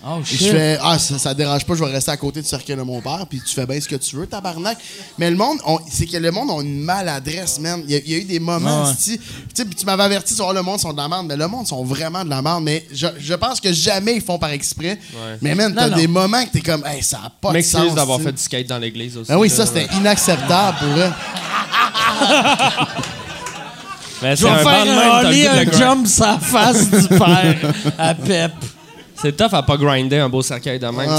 Oh Et je fais Ah, ça, ça dérange pas, je vais rester à côté du cercueil de mon père, puis tu fais bien ce que tu veux, tabarnak. Mais le monde, on- c'est que le monde a une maladresse, man. Il y, a- il y a eu des moments, Ah ouais. esti, tu sais, puis tu m'avais averti sur le monde sont de la merde, mais le monde sont vraiment de la merde. Mais je, je pense que jamais ils font par exprès. Mais man, t'as des moments que t'es comme, hey, ça a pas de sens. M'excuse d'avoir fait du skate dans l'église aussi. Ben oui, ça, c'était inacceptable pour eux. Mais Je c'est vais un faire un un grind. jump sa face du père à Pep. C'est tough à pas grinder un beau cercueil de même.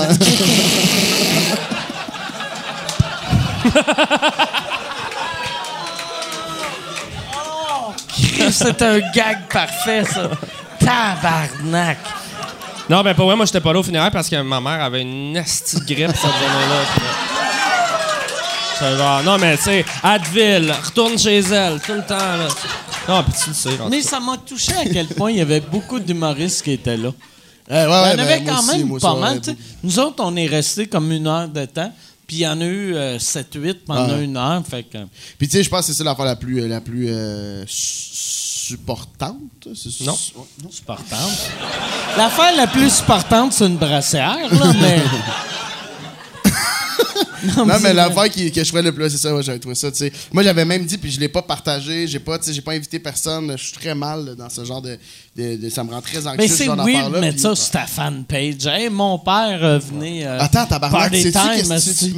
C'est un gag parfait, ça. Tabarnak. Non, ben pour vrai, moi, j'étais pas là au funéraire parce que ma mère avait une nasty grippe cette journée-là. Genre, non, mais tu sais, Advil, retourne chez elle, tout le temps, là. Non, puis tu le sais. Mais ça m'a touché à quel point il y avait beaucoup d'humoristes qui étaient là. Eh, ouais, ouais, il y en ben, avait moi quand aussi, même pas mal. Nous autres, on est restés comme une heure de temps. Puis il y en a eu 7-8 pendant une heure. Fait que... Puis tu sais, je pense que c'est ça l'affaire la plus, euh, la plus euh, su- supportante. C'est- Non. non. Supportante. L'affaire la plus supportante, c'est une brassière, là, mais. Non, mais l'affaire qui, que je ferais le plus, c'est ça, ouais, j'avais trouvé ça, tu sais. Moi, j'avais même dit, puis je l'ai pas partagé, j'ai pas, j'ai pas invité personne, je suis très mal là, dans ce genre de, de- de- Ça me rend très anxieux, Mais ce c'est genre d'affaire-là, de mettre puis- ça sur ta fanpage. Hey, mon père euh, venait. euh, Attends, tabarnak, esti. tu?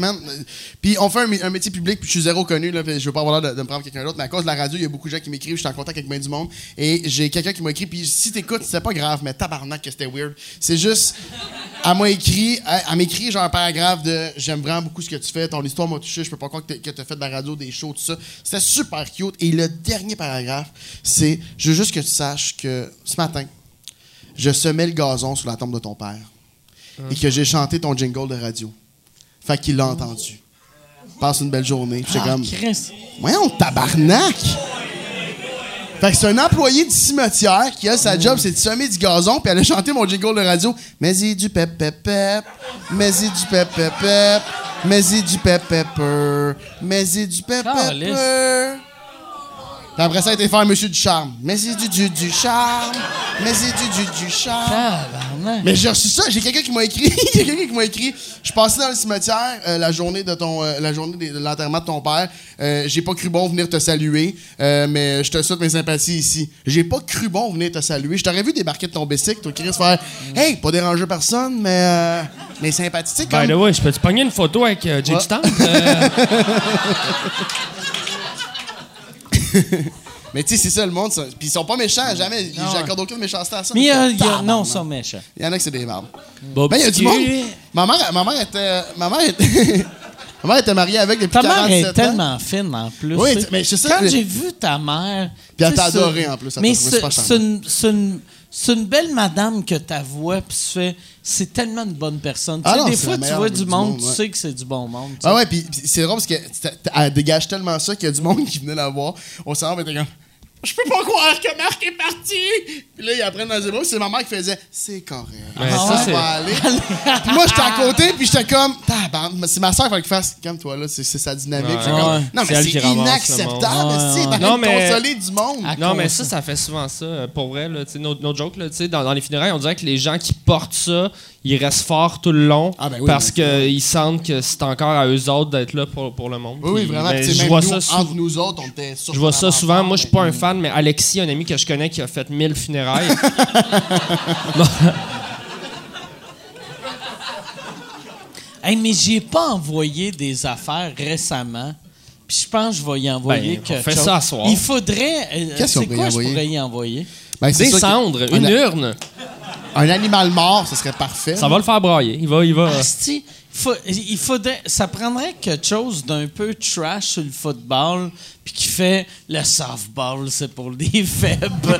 Puis on fait un, un métier public, puis je suis zéro connu, là, puis je veux pas avoir l'air de, de me prendre quelqu'un d'autre, mais à cause de la radio, il y a beaucoup de gens qui m'écrivent, je suis en contact avec bien du monde, et j'ai quelqu'un qui m'a écrit, puis si t'écoutes, c'est pas grave, mais tabarnak que c'était weird. C'est juste, elle m'a écrit, elle, elle m'écrit genre un paragraphe de j'aime vraiment beaucoup ce que tu fais, ton histoire m'a touché, je peux pas croire que que t'as fait de la radio, des shows, tout ça. C'était super cute. Et le dernier paragraphe, c'est je veux juste que tu saches que ce matin, je semais le gazon sur la tombe de ton père et que j'ai chanté ton jingle de radio. Fait qu'il l'a entendu. Passe une belle journée. J'étais ah, comme, Chris. voyons, tabarnak! Fait que c'est un employé du cimetière qui a sa job, c'est de semer du gazon, puis elle a chanté mon jingle de radio. Mais y du pep pep pep, mais y du pep pep pep, mais y du pep pepper, mais y du pep pepper. Puis après ça, elle été faire Monsieur du Charme. Mais y du du du charme, mais y du du du charme. Mais j'ai reçu ça, j'ai quelqu'un qui m'a écrit, il y a quelqu'un qui m'a écrit, je passais dans le cimetière euh, la journée de ton euh, la journée de, l'enterrement de ton père, Euh, j'ai pas cru bon venir te saluer, mais je te souhaite mes sympathies ici. J'ai pas cru bon venir te saluer. Je t'aurais vu débarquer de ton bicycle, toi Chris faire "Hey, pas déranger personne, mais euh, mais sympathique, tu sais, By comme the way, je peux-tu pogner une photo avec Jay Ouais. Mais tu sais, c'est ça le monde, ça. Puis ils sont pas méchants, jamais. J'accorde aucune méchanceté à ça. Mais il y a- mais il y a- non. Il en a que c'est des mardes. Bobski. Ben, il y a du monde. Ma mère, ma mère était. Ma mère était. ma mère était mariée avec depuis Ta mère 47 est ans. tellement fine en plus. Oui, sais. mais c'est ça, Quand j'ai vu ta mère. Puis elle sais, t'a adoré, en plus, Mais c'est une, c'est une- belle madame que ta voix, puis tu fais, c'est tellement une bonne personne. Tu Ah non, des fois, tu vois du monde, tu sais que c'est du bon monde. tu. Ah ouais, puis c'est drôle parce que c'était- elle dégage tellement ça qu'il y a du monde qui venait la voir au centre et était comme Je peux pas croire que Marc est parti! Puis là, ils apprennent dans les émotions, c'est ma mère qui faisait C'est correct. Ouais, ça, va aller. puis moi, j'étais à côté, puis j'étais comme Tabarnak, c'est ma soeur qui fasse Calme-toi, là, c'est c'est sa dynamique. Ouais. Comme. Non, C'est mais c'est inacceptable, c'est Ouais, t'as Non, mais- consoler du monde. À Non, mais ça, ça fait souvent ça. euh, Pour vrai, là, tu sais, no, no joke, là, tu sais, dans, dans les funérailles, on dirait que les gens qui portent ça, ils restent forts tout le long Ah, ben oui, parce qu'ils sentent que c'est encore à eux autres d'être là pour, pour le monde. Oui, vraiment. ben, je vois nous, ça sou- entre nous autres, on était Je vois ça souvent. Moi, je suis mais- pas un fan, mais Alexis, un ami que je connais qui a fait 1000 funérailles. Hey, mais j'ai pas envoyé des affaires récemment. Puis je pense que je vais y envoyer Ben, on quelque chose. ça à soir. Il faudrait. euh, Qu'est-ce C'est pourrait quoi je pourrais y envoyer? Ben, Des que- cendres, un, une urne. un animal mort, ce serait parfait. Ça va le faire brailler. Il va. Il va Asti, faut- il faudrait, ça prendrait quelque chose d'un peu trash sur le football, puis qui fait le softball, c'est pour les faibles.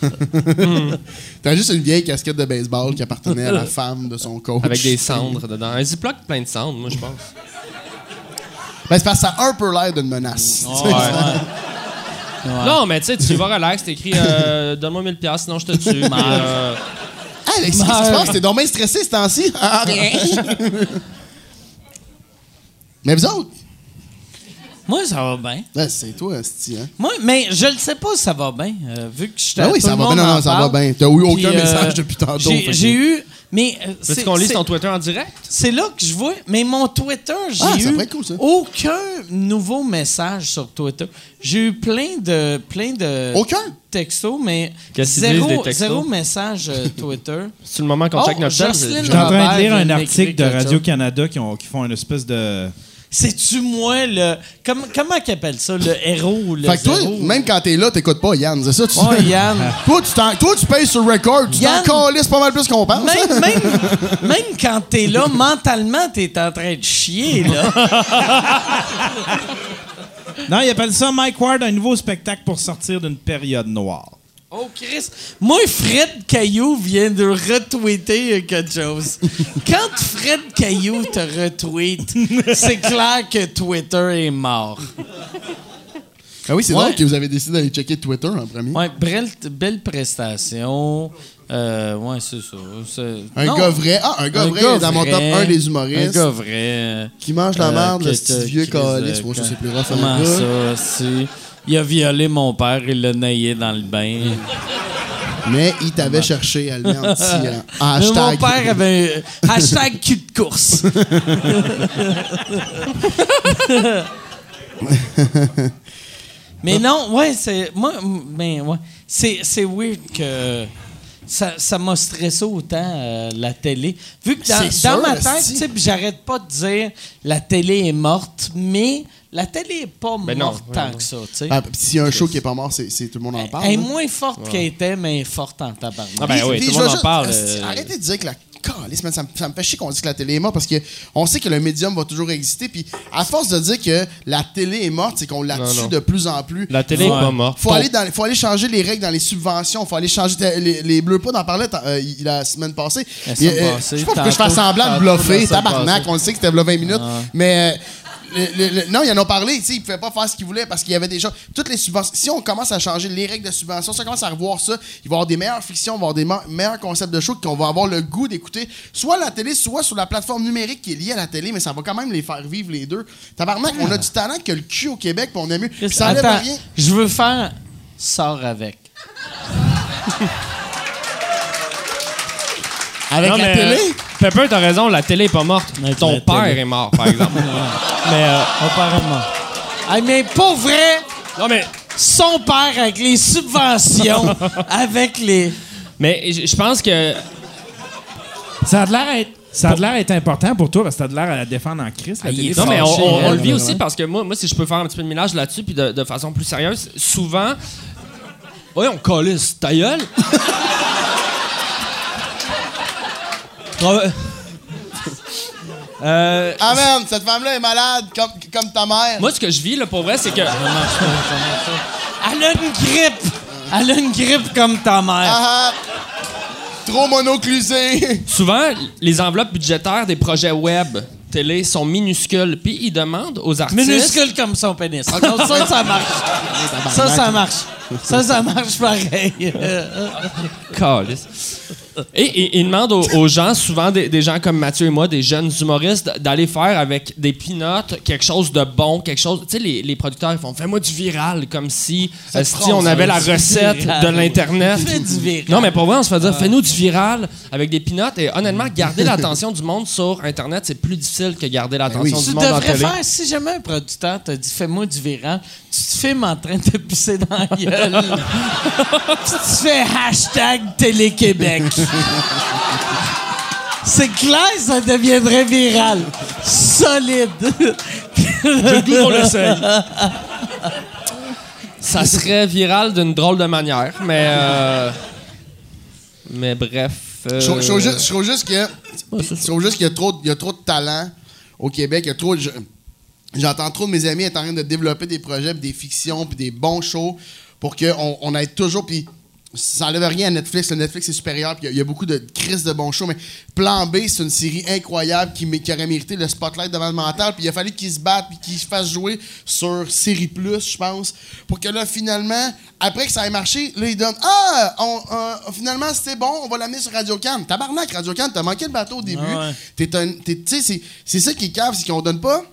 T'as juste une vieille casquette de baseball qui appartenait à la femme de son coach. avec des cendres dedans. Un Ziploc plein de cendres, moi, je pense. Ben, c'est parce que ça a un peu l'air d'une menace. Non, mais tu sais, tu vas relax, t'écris euh, Donne-moi 1000$, piastres, sinon je te tue. Puis, euh, Ah, Alexis, qu'est-ce qui se passe? T'es donc bien stressé ce temps-ci? Ah, rien. Mais vous autres? Moi, ça va bien. Ben, c'est toi, Asti, hein? Moi, mais je ne sais pas si ça va bien, euh, vu que je Ben oui, ça va bien. Non, non, ça va bien. T'as eu aucun message depuis tantôt, J'ai fait que- j'ai eu. Mais. euh, c'est- qu'on lise c'est- ton Twitter en direct? C'est là que je vois. Mais mon Twitter, j'ai Ah, ça eu cool, aucun nouveau message sur Twitter. J'ai eu plein de plein de Aucun? textos, mais zéro, disent, des textos? zéro message euh, Twitter. C'est le moment qu'on Oh, check notre tel. Jocelyne c'est- J'étais en train de lire un article de quelque Radio-Canada qui, ont- qui font une espèce de. C'est-tu moi le. Comme, comment qu'ils appellent ça? Le héros ou le. Fait que toi, zéro? même quand t'es là, t'écoutes pas Yann, c'est ça? Tu... Ouais, Yann. toi, tu t'en- toi, tu payes sur record. Tu Yann- t'en calisses pas mal plus qu'on pense. hein? Même, même, même quand t'es là, mentalement, t'es en train de chier, là. Non, ils appellent ça Mike Ward, un nouveau spectacle pour sortir d'une période noire. Oh, Chris. Moi, Fred Caillou vient de retweeter quelque chose. Quand Fred Caillou te retweet, c'est clair que Twitter est mort. Ah oui, c'est Ouais. drôle que vous avez décidé d'aller checker Twitter en premier. Ouais, belle, belle prestation. Euh, ouais, c'est ça. Un Non. gars vrai. Ah, un gars vrai dans mon top vrai. 1 des Un humoristes. gars vrai. Qui mange la Euh, merde, le que petit vieux calice. euh, Moi, ça, quand- c'est plus rough Comment un ça, c'est... Il a violé mon père, il l'a naillé dans le bain. Mais il t'avait cherché à le mettre en petit euh, en Mais Mon hashtag. père avait un hashtag cul de course. mais non, ouais, c'est. Moi, mais ouais. C'est, c'est weird que. Ça, ça m'a stressé autant, euh, la télé. Vu que dans, C'est dans sûr, ma tête, j'arrête pas de dire la télé est morte, mais la télé est pas Ben morte tant ouais. que ça. Ah, S'il y a un show qui est pas mort, c'est tout le monde en parle. Elle est moins forte qu'elle était, mais elle est forte en tabarnak. Ah ben oui, tout le monde en parle. Euh, Arrêtez de dire que la man, ça, me, ça me fait chier qu'on dise que la télé est morte parce que on sait que le médium va toujours exister. Puis à force de dire que la télé est morte, c'est qu'on la Non, tue non. de plus en plus. La télé est pas morte. Faut aller, dans, faut aller changer les règles dans les subventions. Faut aller changer les, les bleus pas d'en parler euh, il- la semaine passée. La Il- semaine euh, passée, je sais pas pourquoi je fais tantôt, semblant de tantôt, la bluffer. semaine Tabarnak, passée. on le sait que c'était v'là 20 minutes. Mais. euh, le- le- le- non, ils en ont parlé, tu sais, ils pouvaient pas faire ce qu'ils voulaient parce qu'il y avait déjà toutes les subventions. Si on commence à changer les règles de subvention, si on commence à revoir ça, il va y avoir des meilleures fictions, il va y avoir des me- meilleurs concepts de show qu'on va avoir le goût d'écouter, soit à la télé, soit sur la plateforme numérique qui est liée à la télé, mais ça va quand même les faire vivre les deux. Tabarnak, on a du talent que le cul au Québec, puis on aime mieux. Ça Attends, rien. je veux faire sors avec. Avec Non, la mais, télé? euh, Pepper, t'as raison, la télé est pas morte. Avec Ton père télé. est mort, par exemple. mais, euh, Apparemment. Ah, mais pas vrai! non, mais, Son père avec les subventions, avec les. mais je pense que. Ça a de l'air à être. Ça a de l'air important pour toi parce que ça a de l'air à la défendre en crise, la Ah, télé. Non, mais on, le vit aussi parce que moi, moi, si je peux faire un petit peu de ménage là-dessus, puis de, de façon plus sérieuse, souvent. Oui, on calisse ta gueule. Euh, Amen, cette femme-là est malade, comme, comme ta mère. moi, ce que je vis, là, pour vrai, c'est que. Elle a une grippe! Elle a une grippe comme ta mère. Ah, ah. Trop monoclusé. Souvent, les enveloppes budgétaires des projets web télé sont minuscules. Puis ils demandent aux artistes. Minuscule comme son pénis. Donc ça, ça marche. Ça, ça marche. Ça, ça marche pareil. Calisse. Et ils demandent aux, aux gens, souvent des, des gens comme Mathieu et moi, des jeunes humoristes, d'aller faire avec des peanuts quelque chose de bon, quelque chose. Tu sais, les, les producteurs, ils font Fais-moi du viral, comme si, euh, si on avait la recette viral. de l'Internet. Fais du viral. Non, mais pour vrai, on se fait dire Fais-nous du viral avec des peanuts. Et honnêtement, garder l'attention du monde sur Internet, c'est plus difficile que garder l'attention oui. du Tu monde en devrais faire, si jamais un producteur t'a dit fais-moi du viral, tu te filmes en train de pisser dans la gueule. Puis tu fais hashtag Télé-Québec. C'est clair, ça deviendrait viral. Solide. Ça serait viral d'une drôle de manière, mais. euh, Mais bref. euh, Je trouve- juste, qu'il y a trop, il y a trop de talent au Québec. Il y a trop. de- J'entends trop de mes amis être en train de développer des projets, des fictions, puis des bons shows pour qu'on on ait toujours. Puis ça enlève rien à Netflix. Le Netflix est supérieur, puis il y a- il y, a beaucoup de crises de bons shows. Mais Plan B, c'est une série incroyable qui, aurait mérité le spotlight devant le mental. Puis il a fallu qu'ils se battent, puis qu'ils se fassent jouer sur Série Plus, je pense. Pour que là, finalement, après que ça ait marché, là, ils donnent Ah, on- euh, finalement, c'était bon, on va l'amener sur Radio Cannes. Tabarnak, Radio Cannes, t'as manqué le bateau au début. Ah ouais. T'es un- t'es- tu sais, c'est- c'est ça qui est cave, c'est qu'on donne pas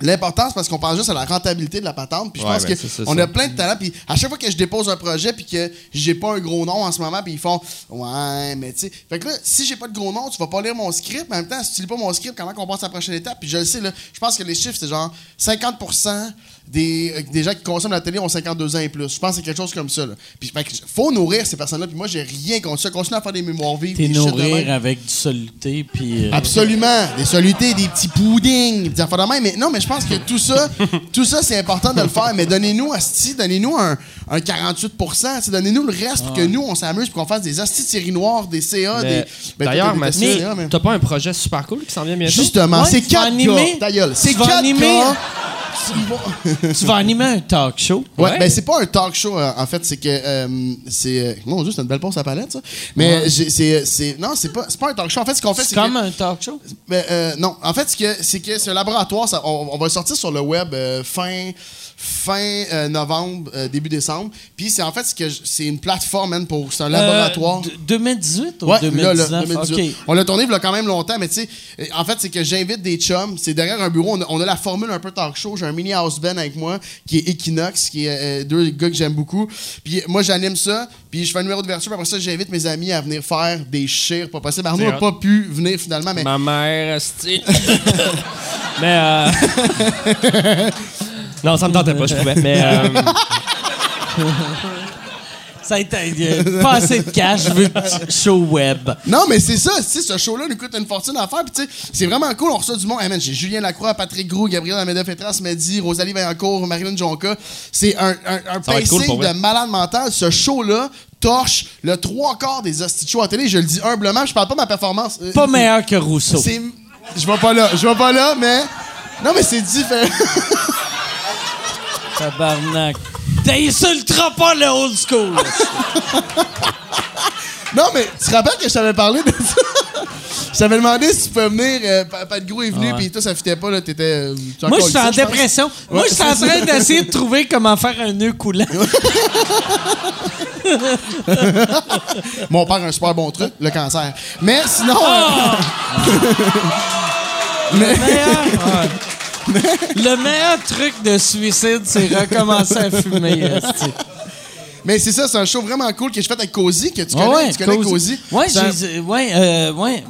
l'importance parce qu'on pense juste à la rentabilité de la patente. Puis je Ouais, pense ben, que c'est ça, on ça. a plein de talents. Puis à chaque fois que je dépose un projet puis que j'ai pas un gros nom en ce moment, puis ils font ouais, mais tu sais. Fait que là, si j'ai pas de gros nom, tu vas pas lire mon script. Mais en même temps, si tu lis pas mon script, comment qu'on passe à la prochaine étape? Puis je le sais là, je pense que les chiffres c'est genre 50% des, euh, des gens qui consomment la télé ont 52 ans et plus. Je pense que c'est quelque chose comme ça. Là. Puis fait que faut nourrir ces personnes-là. Puis moi, j'ai rien contre ça. Continue à faire des mémoires vives. T'es nourrir avec du soluté, puis... euh, Absolument. Des solutés, des petits puddings, des affaires de même. Mais non, mais je pense que tout ça, tout ça, c'est important de le faire. Mais donnez-nous, asti, donnez-nous un, un 48 tu sais, Donnez-nous le reste pour que nous, on s'amuse pour qu'on fasse des astis de séries noires, des CA, mais- des. Ben, D'ailleurs, t'as mais- t'as pas un projet super cool qui s'en vient bientôt? Justement, Ouais, c'est 4 animer- gars. Ta gueule. C'est 4 animer- gars. Tu vas animer un talk show. Ouais, Ouais. ben c'est pas un talk show euh, en fait, c'est que euh, c'est euh, mon dieu, c'est une belle pause à palette ça. Mais c'est c'est non, c'est pas c'est pas un talk show. En fait, ce qu'on fait C'est c'est comme que- un talk show? Ben, euh, non, en fait, ce que- c'est que un laboratoire. ça- on, on va le sortir sur le web euh, fin, fin euh, novembre, euh, début décembre. Puis c'est en fait ce que c'est une plateforme man, pour c'est un laboratoire. Euh, d- 2018 ou Ouais, 2019? là, là, 2018. OK. On l'a tourné il y a quand même longtemps, mais tu sais, en fait, c'est que j'invite des chums. C'est derrière un bureau, on a, on a la formule un peu talk show. J'ai un mini house band avec moi qui est Equinox, qui est euh, deux gars que j'aime beaucoup. Puis moi, j'anime ça, puis je fais un numéro de vertu. Puis après ça, j'invite mes amis à venir faire des chires pas possible. Arnaud C'est n'a pas pu venir finalement, mais Ma mère, esti. mais euh... non, ça me tentait pas, je pouvais. Mais euh, Ça a été euh, pas assez de cash, je veux show web. Non, mais c'est ça, sais, ce show-là nous coûte une fortune à faire. Puis, tu sais, c'est vraiment cool. On reçoit du monde. Hey, man, j'ai Julien Lacroix, Patrick Groux, Gabriel Ameda-Fétras, Mehdi, Rosalie Vaillancourt, Marilyn Jonca. C'est un, un, un cool pacing pour vrai. de malade mental. Ce show-là torche le trois quarts des hosties de shows à télé. Je le dis humblement, je parle pas de ma performance. Euh, Pas meilleur que Rousseau. Je vais pas là, je vais pas là, mais. Non, mais c'est différent. Tabarnak. T'insulteras pas le old school. non, mais tu te rappelles que je t'avais parlé de ça? Je t'avais demandé si tu peux venir. Euh, Pa- Pat Gros est venu, puis toi, ça fitait pas, là. T'étais. euh, Moi, je suis en dépression. Moi, je suis en train d'essayer de trouver comment faire un nœud coulant. Mon père a un super bon truc, le cancer. Mais sinon. Ah! euh, mais, Le meilleur truc de suicide, c'est recommencer à fumer. mais c'est ça, c'est un show vraiment cool que j'ai fait avec Cozy, que tu connais. Ah ouais, tu connais Cozy. Ouais, j'ai- ouais, euh, ouais.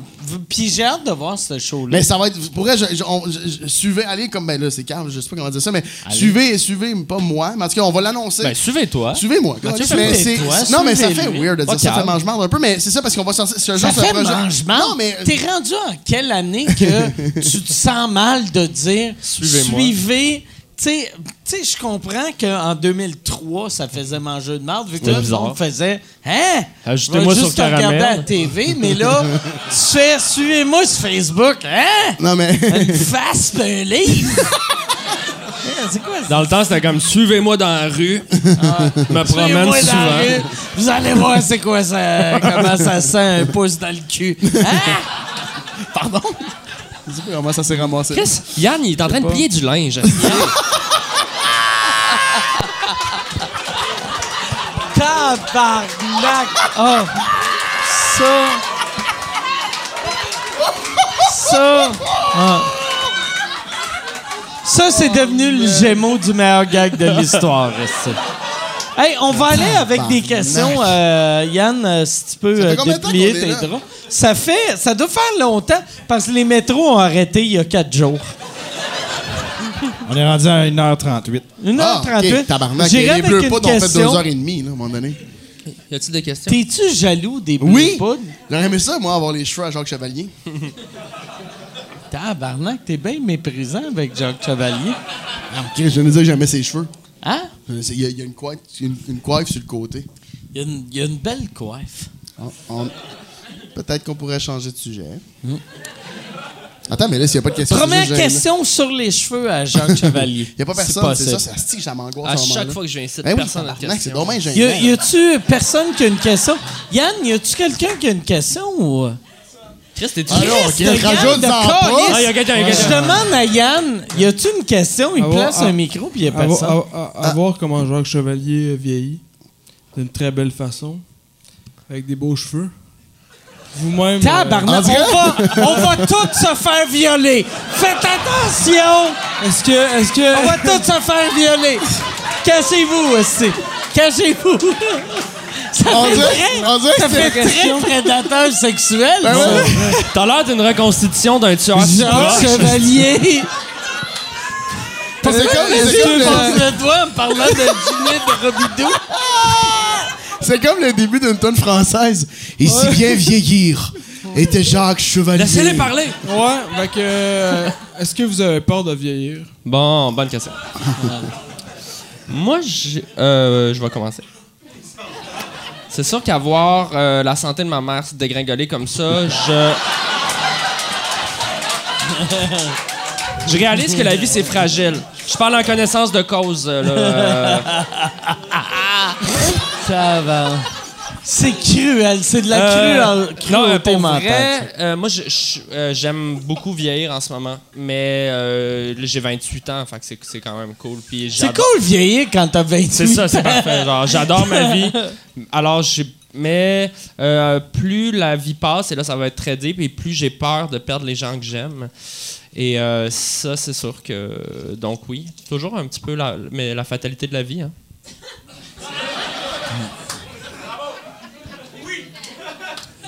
Puis j'ai hâte de voir ce show-là. Mais ça va être. Pour vrai, je, je- on- je- suivez, allez comme. Ben là, c'est calme, je sais pas comment dire ça, mais suivez, suivez, pas moi, mais en tout cas, on va l'annoncer. ben, suivez-toi. Suivez-moi. Mais suivez-toi, non, mais ça fait weird de dire ça, marde un peu, mais c'est ça parce qu'on va sortir. Un Ça fait mangement. Non, mais. T'es rendu en quelle année que tu te sens mal de dire Suivez-moi. suivez. Tu sais, tu sais, je comprends qu'en 2003, ça faisait manger de marde, vu que là, le monde faisait Hein? Ajoutez-moi sur juste te regarder caramel. à la TV, mais là, tu fais suivez-moi sur Facebook. Hein? Non, mais. Une face pis un livre. C'est quoi ça? Dans le temps, c'était comme suivez-moi dans la rue. me promène Suivez-moi dans la souvent. rue, Vous allez voir c'est quoi ça, comment ça sent un pouce dans le cul. Hein? Je sais pas comment ça s'est ramassé. Chris, Yann, il est en train de plier du linge. Tabarnak! Oh! Ça! Ça! Ah. Ça, c'est devenu le gémeau du meilleur gag de l'histoire. Hey, on va aller avec des questions. euh, Yann, euh, si tu peux Ça fait euh, de déplier tes draps. Ça fait... Ça doit faire longtemps, parce que les métros ont arrêté il y a quatre jours. On est rendu à 1h38. 1h38. Ah, ok, tabarnak. J'irai Les avec bleus une poudres ont fait question. 2h30, là, à un moment donné. Y a-tu des questions? T'es-tu jaloux des Oui! Blue Poudres? J'aurais aimé ça, moi, avoir les cheveux à Jacques Chevalier. Tabarnak, t'es bien méprisant avec Jacques Chevalier. Ok, je ne disais jamais ses cheveux. Hein? Il y a, il y a une, coiffe, une, une coiffe sur le côté. Il y, a une, il y a une belle coiffe. On- Peut-être qu'on pourrait changer de sujet. Attends, mais là, s'il n'y a pas de question... Première question sur les cheveux à Jacques Chevalier. Il n'y a pas personne, c'est ça. asti que ça m'angoisse À chaque fois que je viens ici, Ben oui, personne n'a de c'est question. dommage y a-tu personne qui a une question? Yann, y a-tu quelqu'un qui a une question ou? Chris, t'es-tu... Ah non, Christ, ok, rajoute en calice? Ah, y a quelqu'un, y a Je quelqu'un. demande à Yann, y a-tu une question? Il Ah, place ah, un micro puis y a À, vo- personne. à- à- à voir comment Jacques Chevalier vieillit d'une très belle façon, avec des beaux cheveux. Vous-même. euh, Tabarnak, on va, on va tous se faire violer. Faites attention! est-ce que, est-ce que, On va tous se faire violer. Cachez-vous aussi. Cachez-vous. Ça On fait dirait- très, on dirait que ça fait très prédateur sexuel. Ben ouais. T'as l'air d'une reconstitution d'un tueur. Chevalier. C'est comme, c'est le- en parlant de Ginette de Robidoux? c'est comme le début d'une tonne française. Et si bien vieillir était Jacques Chevalier. Laissez-les parler. Ouais, fait que. euh, est-ce que vous avez peur de vieillir? Bon, bonne question. Moi, euh, je vais commencer. C'est sûr qu'avoir euh, la santé de ma mère se dégringoler comme ça, je. je réalise que la vie, c'est fragile. Je parle en connaissance de cause. là, euh, Ça va. C'est cruel. C'est de la Euh, cruelle, non, cruauté pour mentale. euh, moi, euh, j'aime beaucoup vieillir en ce moment, mais euh, j'ai 28 ans, fait que c'est, quand même cool. C'est cool vieillir quand t'as 28 C'est ça, c'est ans. parfait. J'adore ma vie. Alors, j'ai. Mais euh, plus la vie passe, et là, ça va être très deep, et plus j'ai peur de perdre les gens que j'aime. Et euh, ça, c'est sûr que. Donc, oui, toujours un petit peu la, mais la fatalité de la vie. Hein.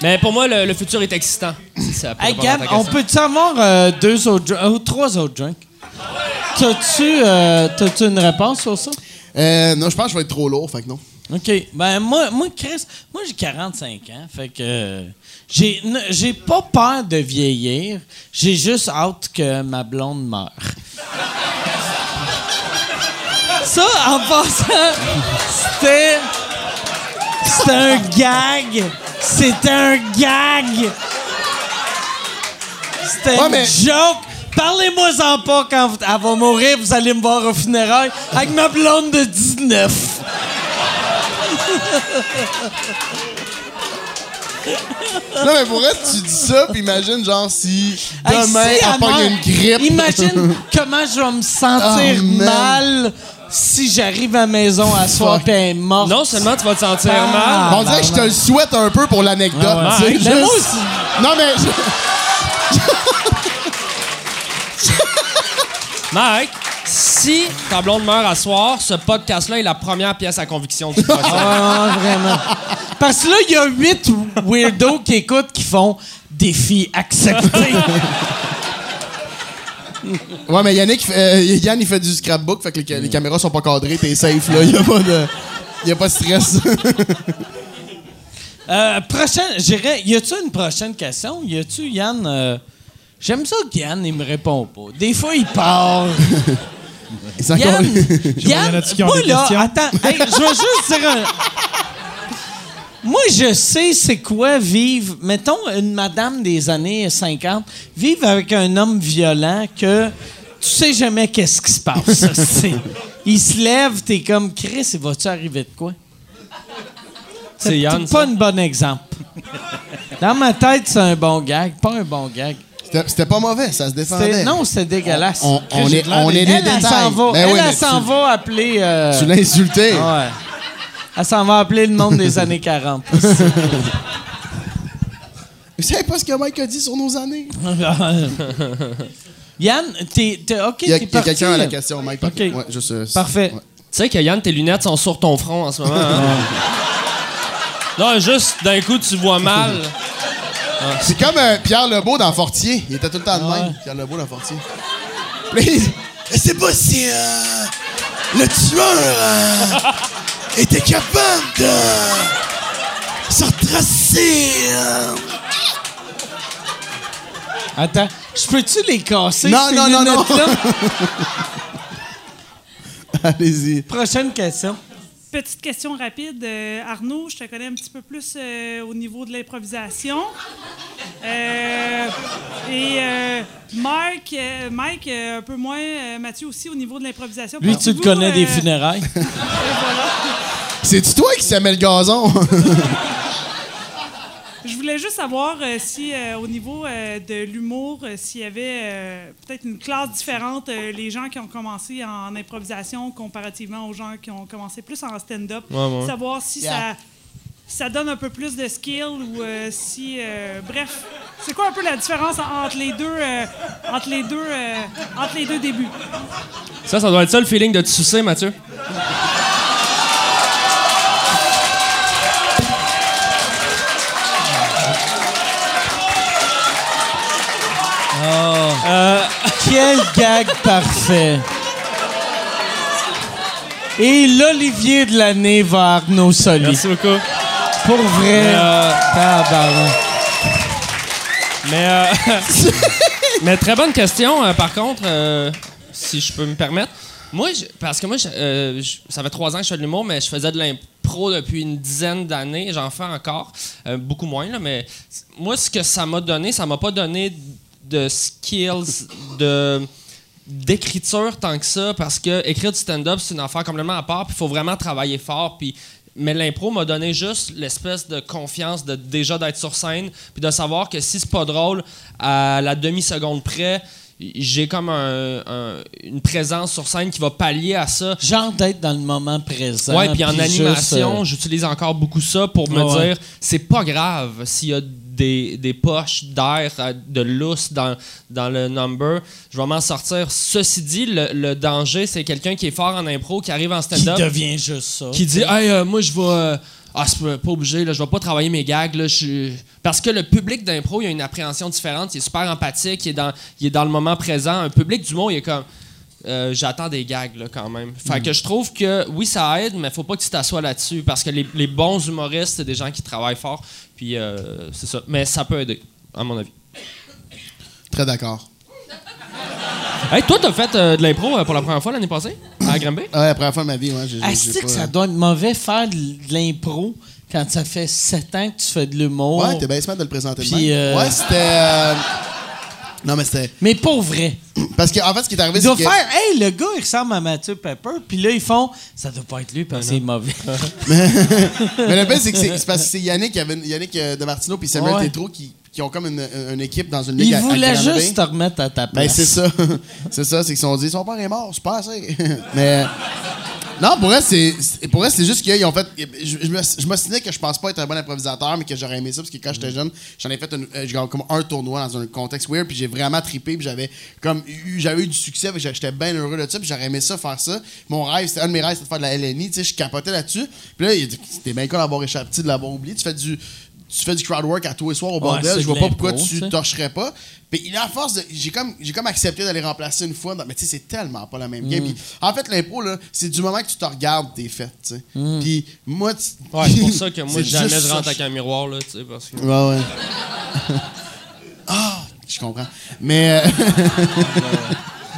Mais pour moi, le, le futur est excitant. Ça Hey Gab, on peut-tu avoir euh, deux autres drinks, ou trois autres drinks? T'as-tu, euh, t'as-tu une réponse sur ça? Euh, non, je pense que je vais être trop lourd, fait que non. OK. Ben, moi, moi Chris, moi, j'ai 45 ans. Fait que. euh, j'ai, pas peur de vieillir. J'ai juste hâte que ma blonde meure. ça, en passant, c'était. C'était un gag. C'était un gag. C'était Ouais, une mais- joke. Parlez-moi-en pas quand vous- elle va mourir. Vous allez me voir au funérailles avec ma blonde de 19. Non, mais pour vrai, tu dis ça, puis imagine, genre, si Hey, demain, si elle elle pogne une grippe. Imagine comment je vais me sentir Oh, man. mal si j'arrive à la maison à soir et elle est morte. Non seulement tu vas te sentir Ah. mal, On dirait que je te le souhaite un peu pour l'anecdote. Ah ouais. tu sais, Mais moi juste- aussi. Non, mais. Mike, si ta blonde meurt à soir, ce podcast-là est la première pièce à conviction du prochain. Ah, vraiment. Parce que là, il y a huit weirdos qui écoutent qui font défi accepté. Ouais, mais Yannick, euh, Yann, il fait du scrapbook, fait que les, les caméras sont pas cadrées, t'es safe, là. Y a pas de. Y a pas de stress. Euh, prochaine, j'irais. Y a-tu une prochaine question? Y a-tu, Yann? euh, J'aime ça que Yann, il me répond pas. Des fois, il part. Yann, y en Yann a-tu qui ont moi là, attends, hey, je veux juste dire un... Moi, je sais c'est quoi vivre, mettons, une madame des années 50, vivre avec un homme violent que tu sais jamais qu'est-ce qui se passe. il se lève, t'es comme Chris, il va-tu arriver de quoi? C'est pas un bon exemple. Dans ma tête, c'est un bon gag, pas un bon gag. C'était pas mauvais, ça se défendait. Non, c'était dégueulasse. On, est, on des- est des Elle, elle s'en détails. va, Ben elle, oui, elle mais s'en tu- va appeler... euh, Tu l'as insulté. Ouais. Elle s'en va appeler le monde des années 40. Vous savez pas ce que Mike a dit sur nos années? Yann, t'es, t'es- OK, Il y a, t'es il y a parti. quelqu'un à la question, Mike. OK. Ouais, juste, euh, Parfait. ouais. Tu sais que Yann, tes lunettes sont sur ton front en ce moment. hein? non, juste d'un coup, tu vois mal. C'est comme euh, Pierre Lebeau dans Fortier. Il était tout le temps de Ouais. même, Pierre Lebeau dans Fortier. Puis, il- je sais pas si euh, le tueur euh, était capable de se retracer. Attends, je peux-tu les casser? Non, non, non, non. Allez-y. Prochaine question. Petite question rapide. Euh, Arnaud, je te connais un petit peu plus euh, au niveau de l'improvisation. Euh, et euh, Marc, euh, Mike, euh, un peu moins. euh, Mathieu aussi au niveau de l'improvisation. Lui, tu le connais des funérailles. C'est-tu toi qui s'aimait le gazon? Je voulais juste savoir euh, si, euh, au niveau euh, de l'humour, euh, s'il y avait euh, peut-être une classe différente, euh, les gens qui ont commencé en improvisation comparativement aux gens qui ont commencé plus en stand-up. Ouais, ouais. Savoir si Yeah. ça, ça donne un peu plus de skill ou euh, si. euh, bref, c'est quoi un peu la différence en- entre les deux, euh, entre les deux, euh, entre les deux débuts? Ça, ça doit être ça le feeling de te sucer, Mathieu. Euh, quel gag parfait. Et l'Olivier de l'année va à Arnaud Soli. Merci beaucoup. Pour vrai. Mais, euh, Tabarnak. Mais, euh, mais très bonne question, euh, par contre, si je peux me permettre. Moi, je- parce que moi, je- je- ça fait trois ans que je fais de l'humour, mais je faisais de l'impro depuis une dizaine d'années. J'en fais encore, beaucoup moins, là, mais moi, ce que ça m'a donné, ça m'a pas donné de skills, de d'écriture tant que ça parce que écrire du stand-up c'est une affaire complètement à part puis il faut vraiment travailler fort puis mais l'impro m'a donné juste l'espèce de confiance de déjà d'être sur scène puis de savoir que si c'est pas drôle à la demi seconde près j'ai comme un- un- une présence sur scène qui va pallier à ça Genre d'être dans le moment présent. Ouais, puis en animation, euh, j'utilise encore beaucoup ça pour me ouais. dire c'est pas grave s'il y a des, des poches d'air, euh, de lousse dans, dans le number. Je vais m'en sortir. Ceci dit, le, le danger, c'est quelqu'un qui est fort en impro, qui arrive en qui stand-up, devient juste ça. qui dit Hey, euh, moi, je vais. euh, ah, c'est pas- obligé, là, je vais pas travailler mes gags. Là, je Parce que le public d'impro, il a une appréhension différente, il est super empathique, il est dans, il est dans le moment présent. Un public d'humour, il est comme. euh, J'attends des gags là, quand même. Fait que je trouve que oui, ça aide, mais faut pas que tu t'assoies là-dessus parce que les, les bons humoristes, c'est des gens qui travaillent fort. Puis euh, c'est ça. Mais ça peut aider, à mon avis. Très d'accord. Hey, toi, t'as fait euh, de l'impro euh, pour la première fois l'année passée à Granby? Ouais, la première fois de ma vie, ouais. j'ai- j'ai- Asti que pas- ça doit être mauvais faire de l'impro quand ça fait sept ans que tu fais de l'humour. Ouais, t'es bien smart de le présenter de Puis, même. euh, Ouais, c'était. euh, Non, mais c'était. Mais pour vrai. Parce qu'en en fait, ce qui est arrivé, Ils c'est doivent que. faire, hey, le gars, il ressemble à Mathieu Pepper. Puis là, ils font, ça doit pas être lui parce que c'est mauvais. Mais le pire, c'est que c'est parce que c'est Yannick, qui avait une- Yannick euh, de Martineau puis Samuel Ouais. Tétrault qui, qui ont comme une, une équipe dans une ligue Il à- Granby. juste te remettre à ta place. Ben, c'est ça. c'est ça, c'est qu'ils se sont dit, son père est mort, c'est pas assez. Mais. Non, pour elle, c'est, pour c'est juste qu'ils ont fait. Je, je, me- je m'ostinais que je pense pas être un bon improvisateur, mais que j'aurais aimé ça, parce que quand j'étais jeune, j'en ai fait euh, comme un tournoi dans un contexte weird, puis j'ai vraiment trippé, puis j'avais comme eu, j'avais eu du succès, puis j'étais bien heureux de ça, puis j'aurais aimé ça faire ça. Mon rêve, c'était un de mes rêves, c'était de faire de la LNI, tu sais, je capotais là-dessus. Puis là, c'était bien con d'avoir échappé, de l'avoir oublié. Tu fais du. Tu fais du crowd work à tous les soirs au bordel, je vois pas pourquoi tu torcherais pas. Puis il a à force de. J'ai comme, j'ai comme accepté d'aller remplacer une fois. dans- mais tu sais, c'est tellement pas la même game. Mm. En fait, l'impro, là, c'est du moment que tu te regardes, t'es fait, tu sais. Mm. Puis moi, tu- Ouais, c'est pour ça que moi, jamais je rentre ça. avec un miroir, là, tu sais, parce que. Ouais, ouais. ah, je comprends. Mais. euh,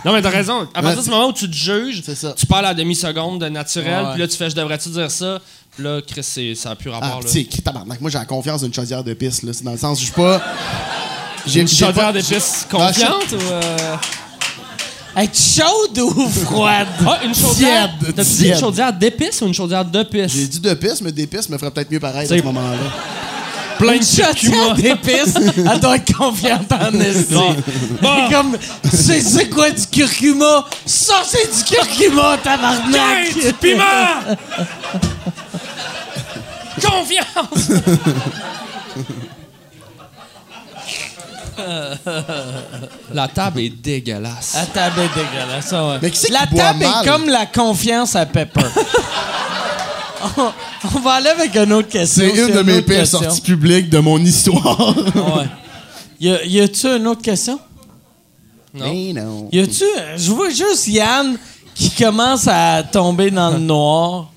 Non, mais t'as raison. À partir Ouais, du moment où tu te juges, C'est ça. tu parles à demi-seconde de naturel, puis là, tu fais, je devrais-tu dire ça? Là, Chris, c'est- ça n'a plus ah, rapport. tu là. sais, qui tabarnak? Moi, j'ai la confiance d'une chaudière de piste, là. C'est dans le sens où je suis pas. J'ai Une j'ai chaudière pas- d'épices Non, je- confiante ou. euh, Être chaude ou froide? Ah, une chaudière. T'as-tu dit une chaudière d'épices ou une chaudière de J'ai pisses? dit deux pistes, mais des pistes me ferait peut-être mieux pareil à C'est- ce moment-là. Plein Une de chaudière d'épices, elle doit être confiante en esti. C'est comme, c'est, c'est quoi du curcuma? Ça, c'est du curcuma, tabarnak! Quinte, piment! Confiance! La table est dégueulasse. La table est dégueulasse, ça, ouais. Mais qui c'est qui La boit table mal? est comme la confiance à Pepper. on, on va aller avec une autre question. C'est une de mes pires question. sorties publiques de mon histoire. Ouais. Y, a, y a-tu une autre question? Non. Mais non. Y a-tu. Je vois juste Yann qui commence à tomber dans le noir.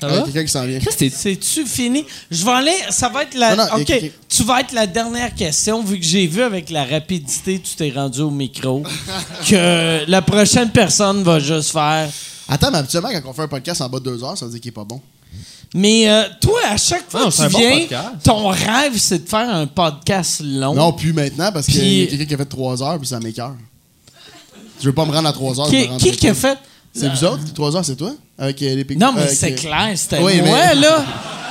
Ça Il y a va? quelqu'un qui s'en vient. Qu'est-ce que t'es... C'est-tu fini? Je vais aller. Ça va être la. Non, non, OK. y a quelqu'un- Tu vas être la dernière question, vu que j'ai vu avec la rapidité, tu t'es rendu au micro, que la prochaine personne va juste faire. Attends, mais habituellement, quand on fait un podcast en bas de deux heures, ça veut dire qu'il est pas bon. Mais euh, toi, à chaque fois Non, que c'est un tu bon viens, podcast. ton rêve, c'est de faire un podcast long. Non, plus maintenant, parce qu'il Puis- y a quelqu'un qui a fait trois heures, puis ça m'écœure. Je veux pas me rendre à trois heures. je Qui, rends qui à qui a fait. C'est vous autres? Trois heures, c'est toi? Avec les Non, mais avec, c'est euh, clair, c'était Oui, moi, mais- là.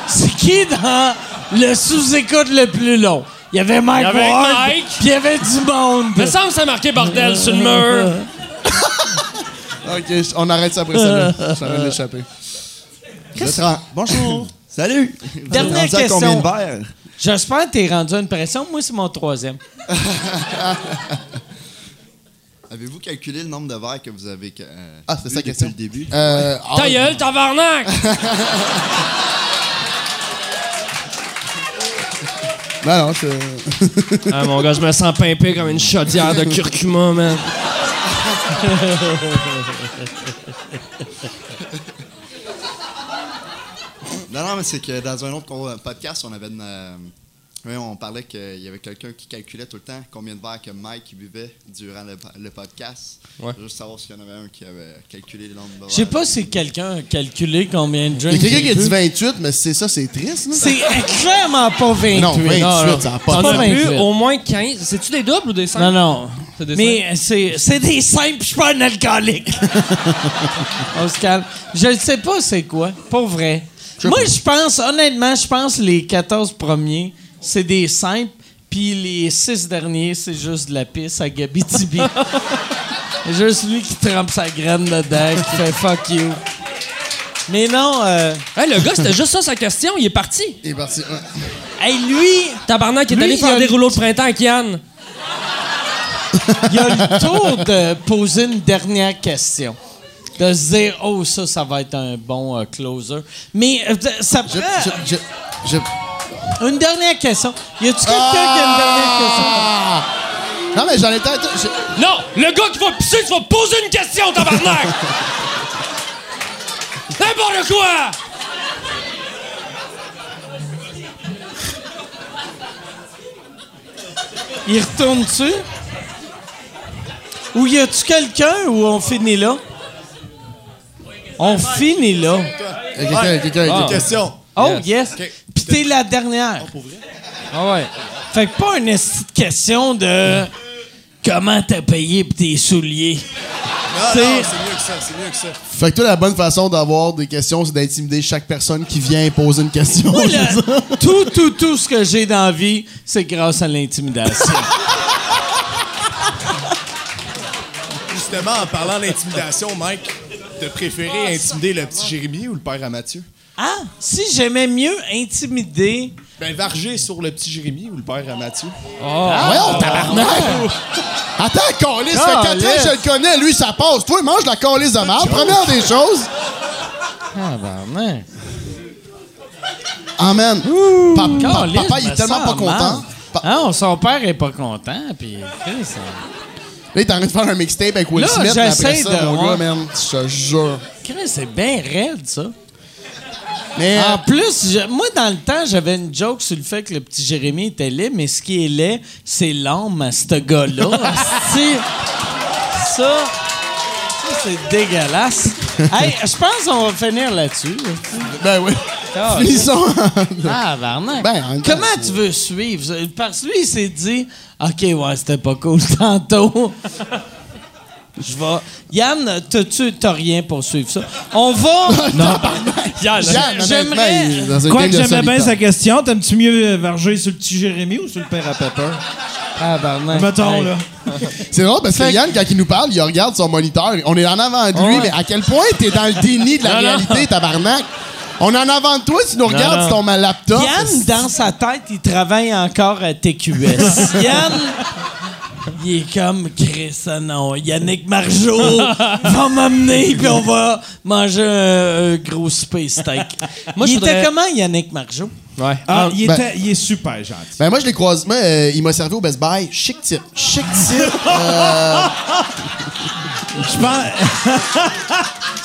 C'est qui dans le sous-écoute le plus long? Il y avait Mike Il y avait Ward, Mike. puis il y avait du monde. Me semble que c'est marqué bordel sur le mur. Ok, on arrête ça après ça. Je suis en train de l'échapper. Bonjour. Salut! Dernière Rendu à question. combien de verres? J'espère que t'es rendu à une pression. Moi, c'est mon troisième. Avez-vous calculé le nombre de verres que vous avez euh, Ah, c'est ça depuis question. le début? Euh, Ta ah, gueule, tabarnak! Non, non, je... ah, mon gars, je me sens pimpé comme une chaudière de curcuma, man. Non, non, mais c'est que dans un autre podcast, on avait une, euh, oui, on parlait qu'il y avait quelqu'un qui calculait tout le temps combien de verres que Mike buvait durant le, le podcast. Ouais. Juste savoir s'il y en avait un qui avait calculé le nombre de verres. Je sais pas si quelqu'un a calculé combien de Il y a drinks. quelqu'un qui a dit bu. 28, mais c'est ça, c'est triste. C'est clairement pas 28. Non, 28, non. ça n'a pas pas as bu 28. au moins 15. C'est-tu des doubles ou des 5? Non, non. C'est des Mais c'est, c'est des simples, je suis pas un alcoolique. On se calme. Je ne sais pas c'est quoi, pour vrai. Moi, je pense, honnêtement, je pense les 14 premiers, c'est des simples, puis les 6 derniers, c'est juste de la pisse à Gabitibi. C'est juste lui qui trempe sa graine dedans, qui fait fuck you. Mais non, euh, Hey, le gars, c'était juste ça sa question. Il est parti. Il est parti. ouais. hey, lui, Tabarnak, il est Lui, allé faire des rouleaux de printemps avec Yann. il a le tour de poser une dernière question. De se dire, oh, ça, ça va être un bon euh, closer. Mais euh, ça Je, prend je, je, je- une dernière question. Y a-tu quelqu'un qui a une dernière question? Ah! Non, mais j'en ai Non, le gars qui va pisser, tu vas poser une question, tabarnak! N'importe quoi! Il retourne-tu? Ou y a-tu quelqu'un ou on finit là? On finit là. Il y a quelqu'un, quelqu'un. Ah. Question. Oh, yes. Puis t'es la dernière. Ah ouais. Fait que pas une esti de question de comment t'as payé pour tes souliers. Non, non, c'est mieux que ça, c'est mieux que ça. Fait que toi, la bonne façon d'avoir des questions, c'est d'intimider chaque personne qui vient poser une question. Moi, le- tout, tout, tout ce que j'ai dans la vie, c'est grâce à l'intimidation. Justement, en parlant d'intimidation, Mike, t'as préféré intimider le petit Jérémy ou le père à Mathieu? Ah, si j'aimais mieux intimider. Ben, varger sur le petit Jérémy ou le père à Mathieu? Ah, Voyons, tabarnak! Attends, Calis, ça fait 4 ans que je le connais, lui, ça passe. Toi, mange la calice de marde. Première des choses. Ah, ben, Amen. Pa- pa- Caliste, papa, il est tellement sens pas content. Ah, son père est pas content, puis Là, il est en train de faire un mixtape avec Will Là, Smith, mais après ça, de- mon ouais. gars, man, je te jure. Chris, c'est bien raide, ça. Mais En plus, je- moi, dans le temps, j'avais une joke sur le fait que le petit Jérémy était laid, mais ce qui est laid, c'est l'âme à ce gars-là. Ça, ça c'est dégueulasse. hey, je pense qu'on va finir là-dessus. ben oui. Ah, Finissons. Ah, Varnac. Ben, Comment tu veux suivre? Parce que lui, il s'est dit OK, ouais, c'était pas cool tantôt. Je vais. Yann, t'as-tu t'as rien pour suivre ça? On va. non, Yann, J'aimerais- Quoi que j'aimais bien sa question, t'aimes-tu mieux euh, varger sur le petit Jérémy ou sur le père à Pepper? Ah, barnac. Mettons, là. C'est drôle parce que Yann, quand il nous parle, il regarde son moniteur. On est en avant de lui, mais à quel point t'es dans le déni de la réalité, tabarnak? On est en avant de toi, tu nous regardes sur ton laptop. Yann, dans sa tête, il travaille encore à TQS. Yann, il est comme Chris, non, Yannick Margeau va m'amener puis on va manger un, un gros space steak. Moi, il je était voudrais- comment, Yannick Margeau? Ouais. Ah, il, ben- était, il est super gentil. Ben moi, je l'ai croisé. Moi, euh, il m'a servi au Best Buy. Chic type. Chic type? Euh, Je pense.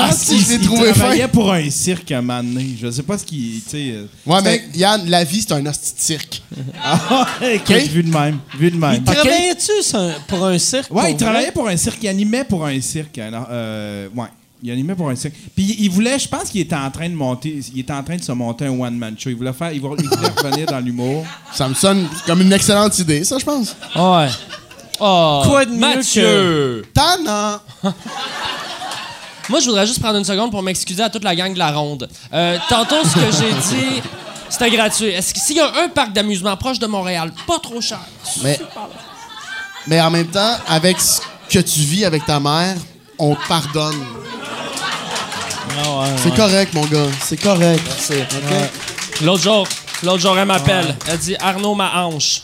Je pense Ah, si, je l'ai qu'il trouvé il travaillait fin. pour un cirque à un moment donné. Je sais pas ce qu'il. tu sais, euh, ouais, mais Yann, la vie, c'est un hostie de cirque. Ah, vu de même. Vu de même. Il travaillait-tu pour un cirque? Ouais, il travaillait pour un cirque, il animait pour un cirque. alors, euh, ouais, il animait pour un cirque. Puis il- voulait, je pense qu'il était en train de monter, il était en train de se monter un one man show. Il voulait faire, il voulait, il voulait revenir dans l'humour. Ça me sonne comme une excellente idée, ça, je pense. Ouais. Oh, Quoi de mieux Mathieu. Tannant. Moi, je voudrais juste prendre une seconde pour m'excuser à toute la gang de la ronde. Euh, tantôt, ce que j'ai dit, c'était gratuit. Est-ce que s'il y a un parc d'amusement proche de Montréal, pas trop cher, Mais, mais en même temps, avec ce que tu vis avec ta mère, on te pardonne. C'est correct, mon gars. C'est correct. L'autre jour, l'autre jour, elle m'appelle. Elle dit Arnaud, ma hanche.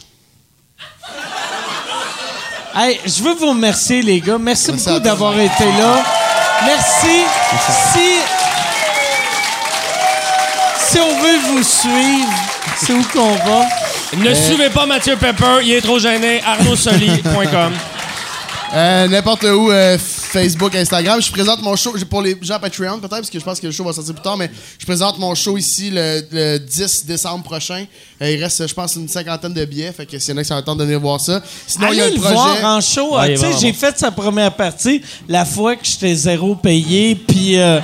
Hey, je veux vous remercier, les gars. Merci, Merci beaucoup d'avoir été là. Merci. Si, si on veut vous suivre, c'est où qu'on va? Ne suivez pas Mathieu Pepper, il est trop gêné. ArnaudSoli.com. Euh, n'importe où, euh, Facebook, Instagram. Je présente mon show, pour les gens Patreon peut-être, parce que je pense que le show va sortir plus tard, mais je présente mon show ici le, le 10 décembre prochain. Euh, il reste, je pense, une cinquantaine de billets, fait que s'il y en a qui sont de venir voir ça. Sinon, il y a le projet. voir en show. Ouais, Ah, va sais, en j'ai fait sa première partie la fois que j'étais zéro payé, puis euh,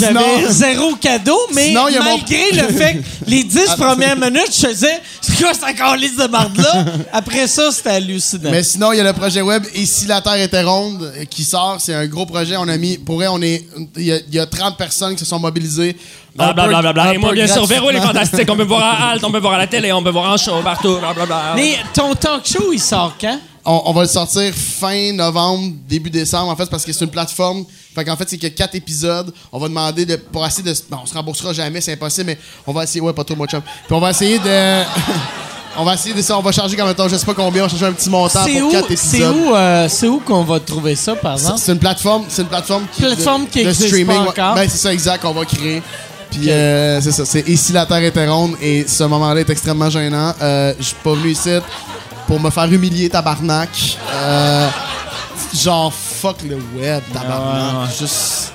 j'avais zéro cadeau, mais Sinon, mon- malgré le fait que les dix premières minutes, je faisais « C'est quoi cette calice de marde-là? » Après ça, c'était hallucinant. Mais sinon, il y a le projet web Et si la Terre était ronde qui sort. C'est un gros projet. On a mis, pour vrai, on est, il y, a- il y a 30 personnes qui se sont mobilisées. Blablabla. Et moi, bien sûr, Véro, les gratuitement. fantastiques. On peut voir à Halt, on peut voir à la télé, on peut voir en show, partout. Blablabla. Mais ton talk show, il sort quand? On, on va le sortir fin novembre, début décembre, en fait, parce que c'est une plateforme. Fait qu'en fait, c'est qu'il y a quatre épisodes. On va demander de, pour essayer de. Bon, on se remboursera jamais, c'est impossible, mais on va essayer. Ouais, pas trop, mon chum. Puis on va essayer de. on va essayer de ça. On va charger comme temps, je sais pas combien, on va charger un petit montant C'est pour où, quatre c'est épisodes. où, euh, c'est où qu'on va trouver ça, par C'est- exemple? C'est une plateforme, c'est une plateforme qui, Plateforme qui de existe streaming. pas encore. Ben, c'est ça exact qu'on va créer. Puis euh, c'est ça, c'est si la Terre était ronde et ce moment-là est extrêmement gênant. Euh, Je suis pas venu ici pour me faire humilier, tabarnak. Euh, genre fuck le web, tabarnak. Juste.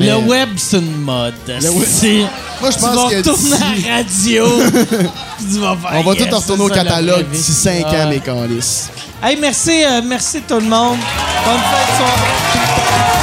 Le web, c'est une mode. C'est- Moi, je tu pense vas que retourner d'ici- à la radio. puis tu vas faire, On va yes, tout retourner au catalogue d'ici 5 Ah. ans, mes calices. Hey, merci, euh, merci tout le monde. Bonne fête de soirée.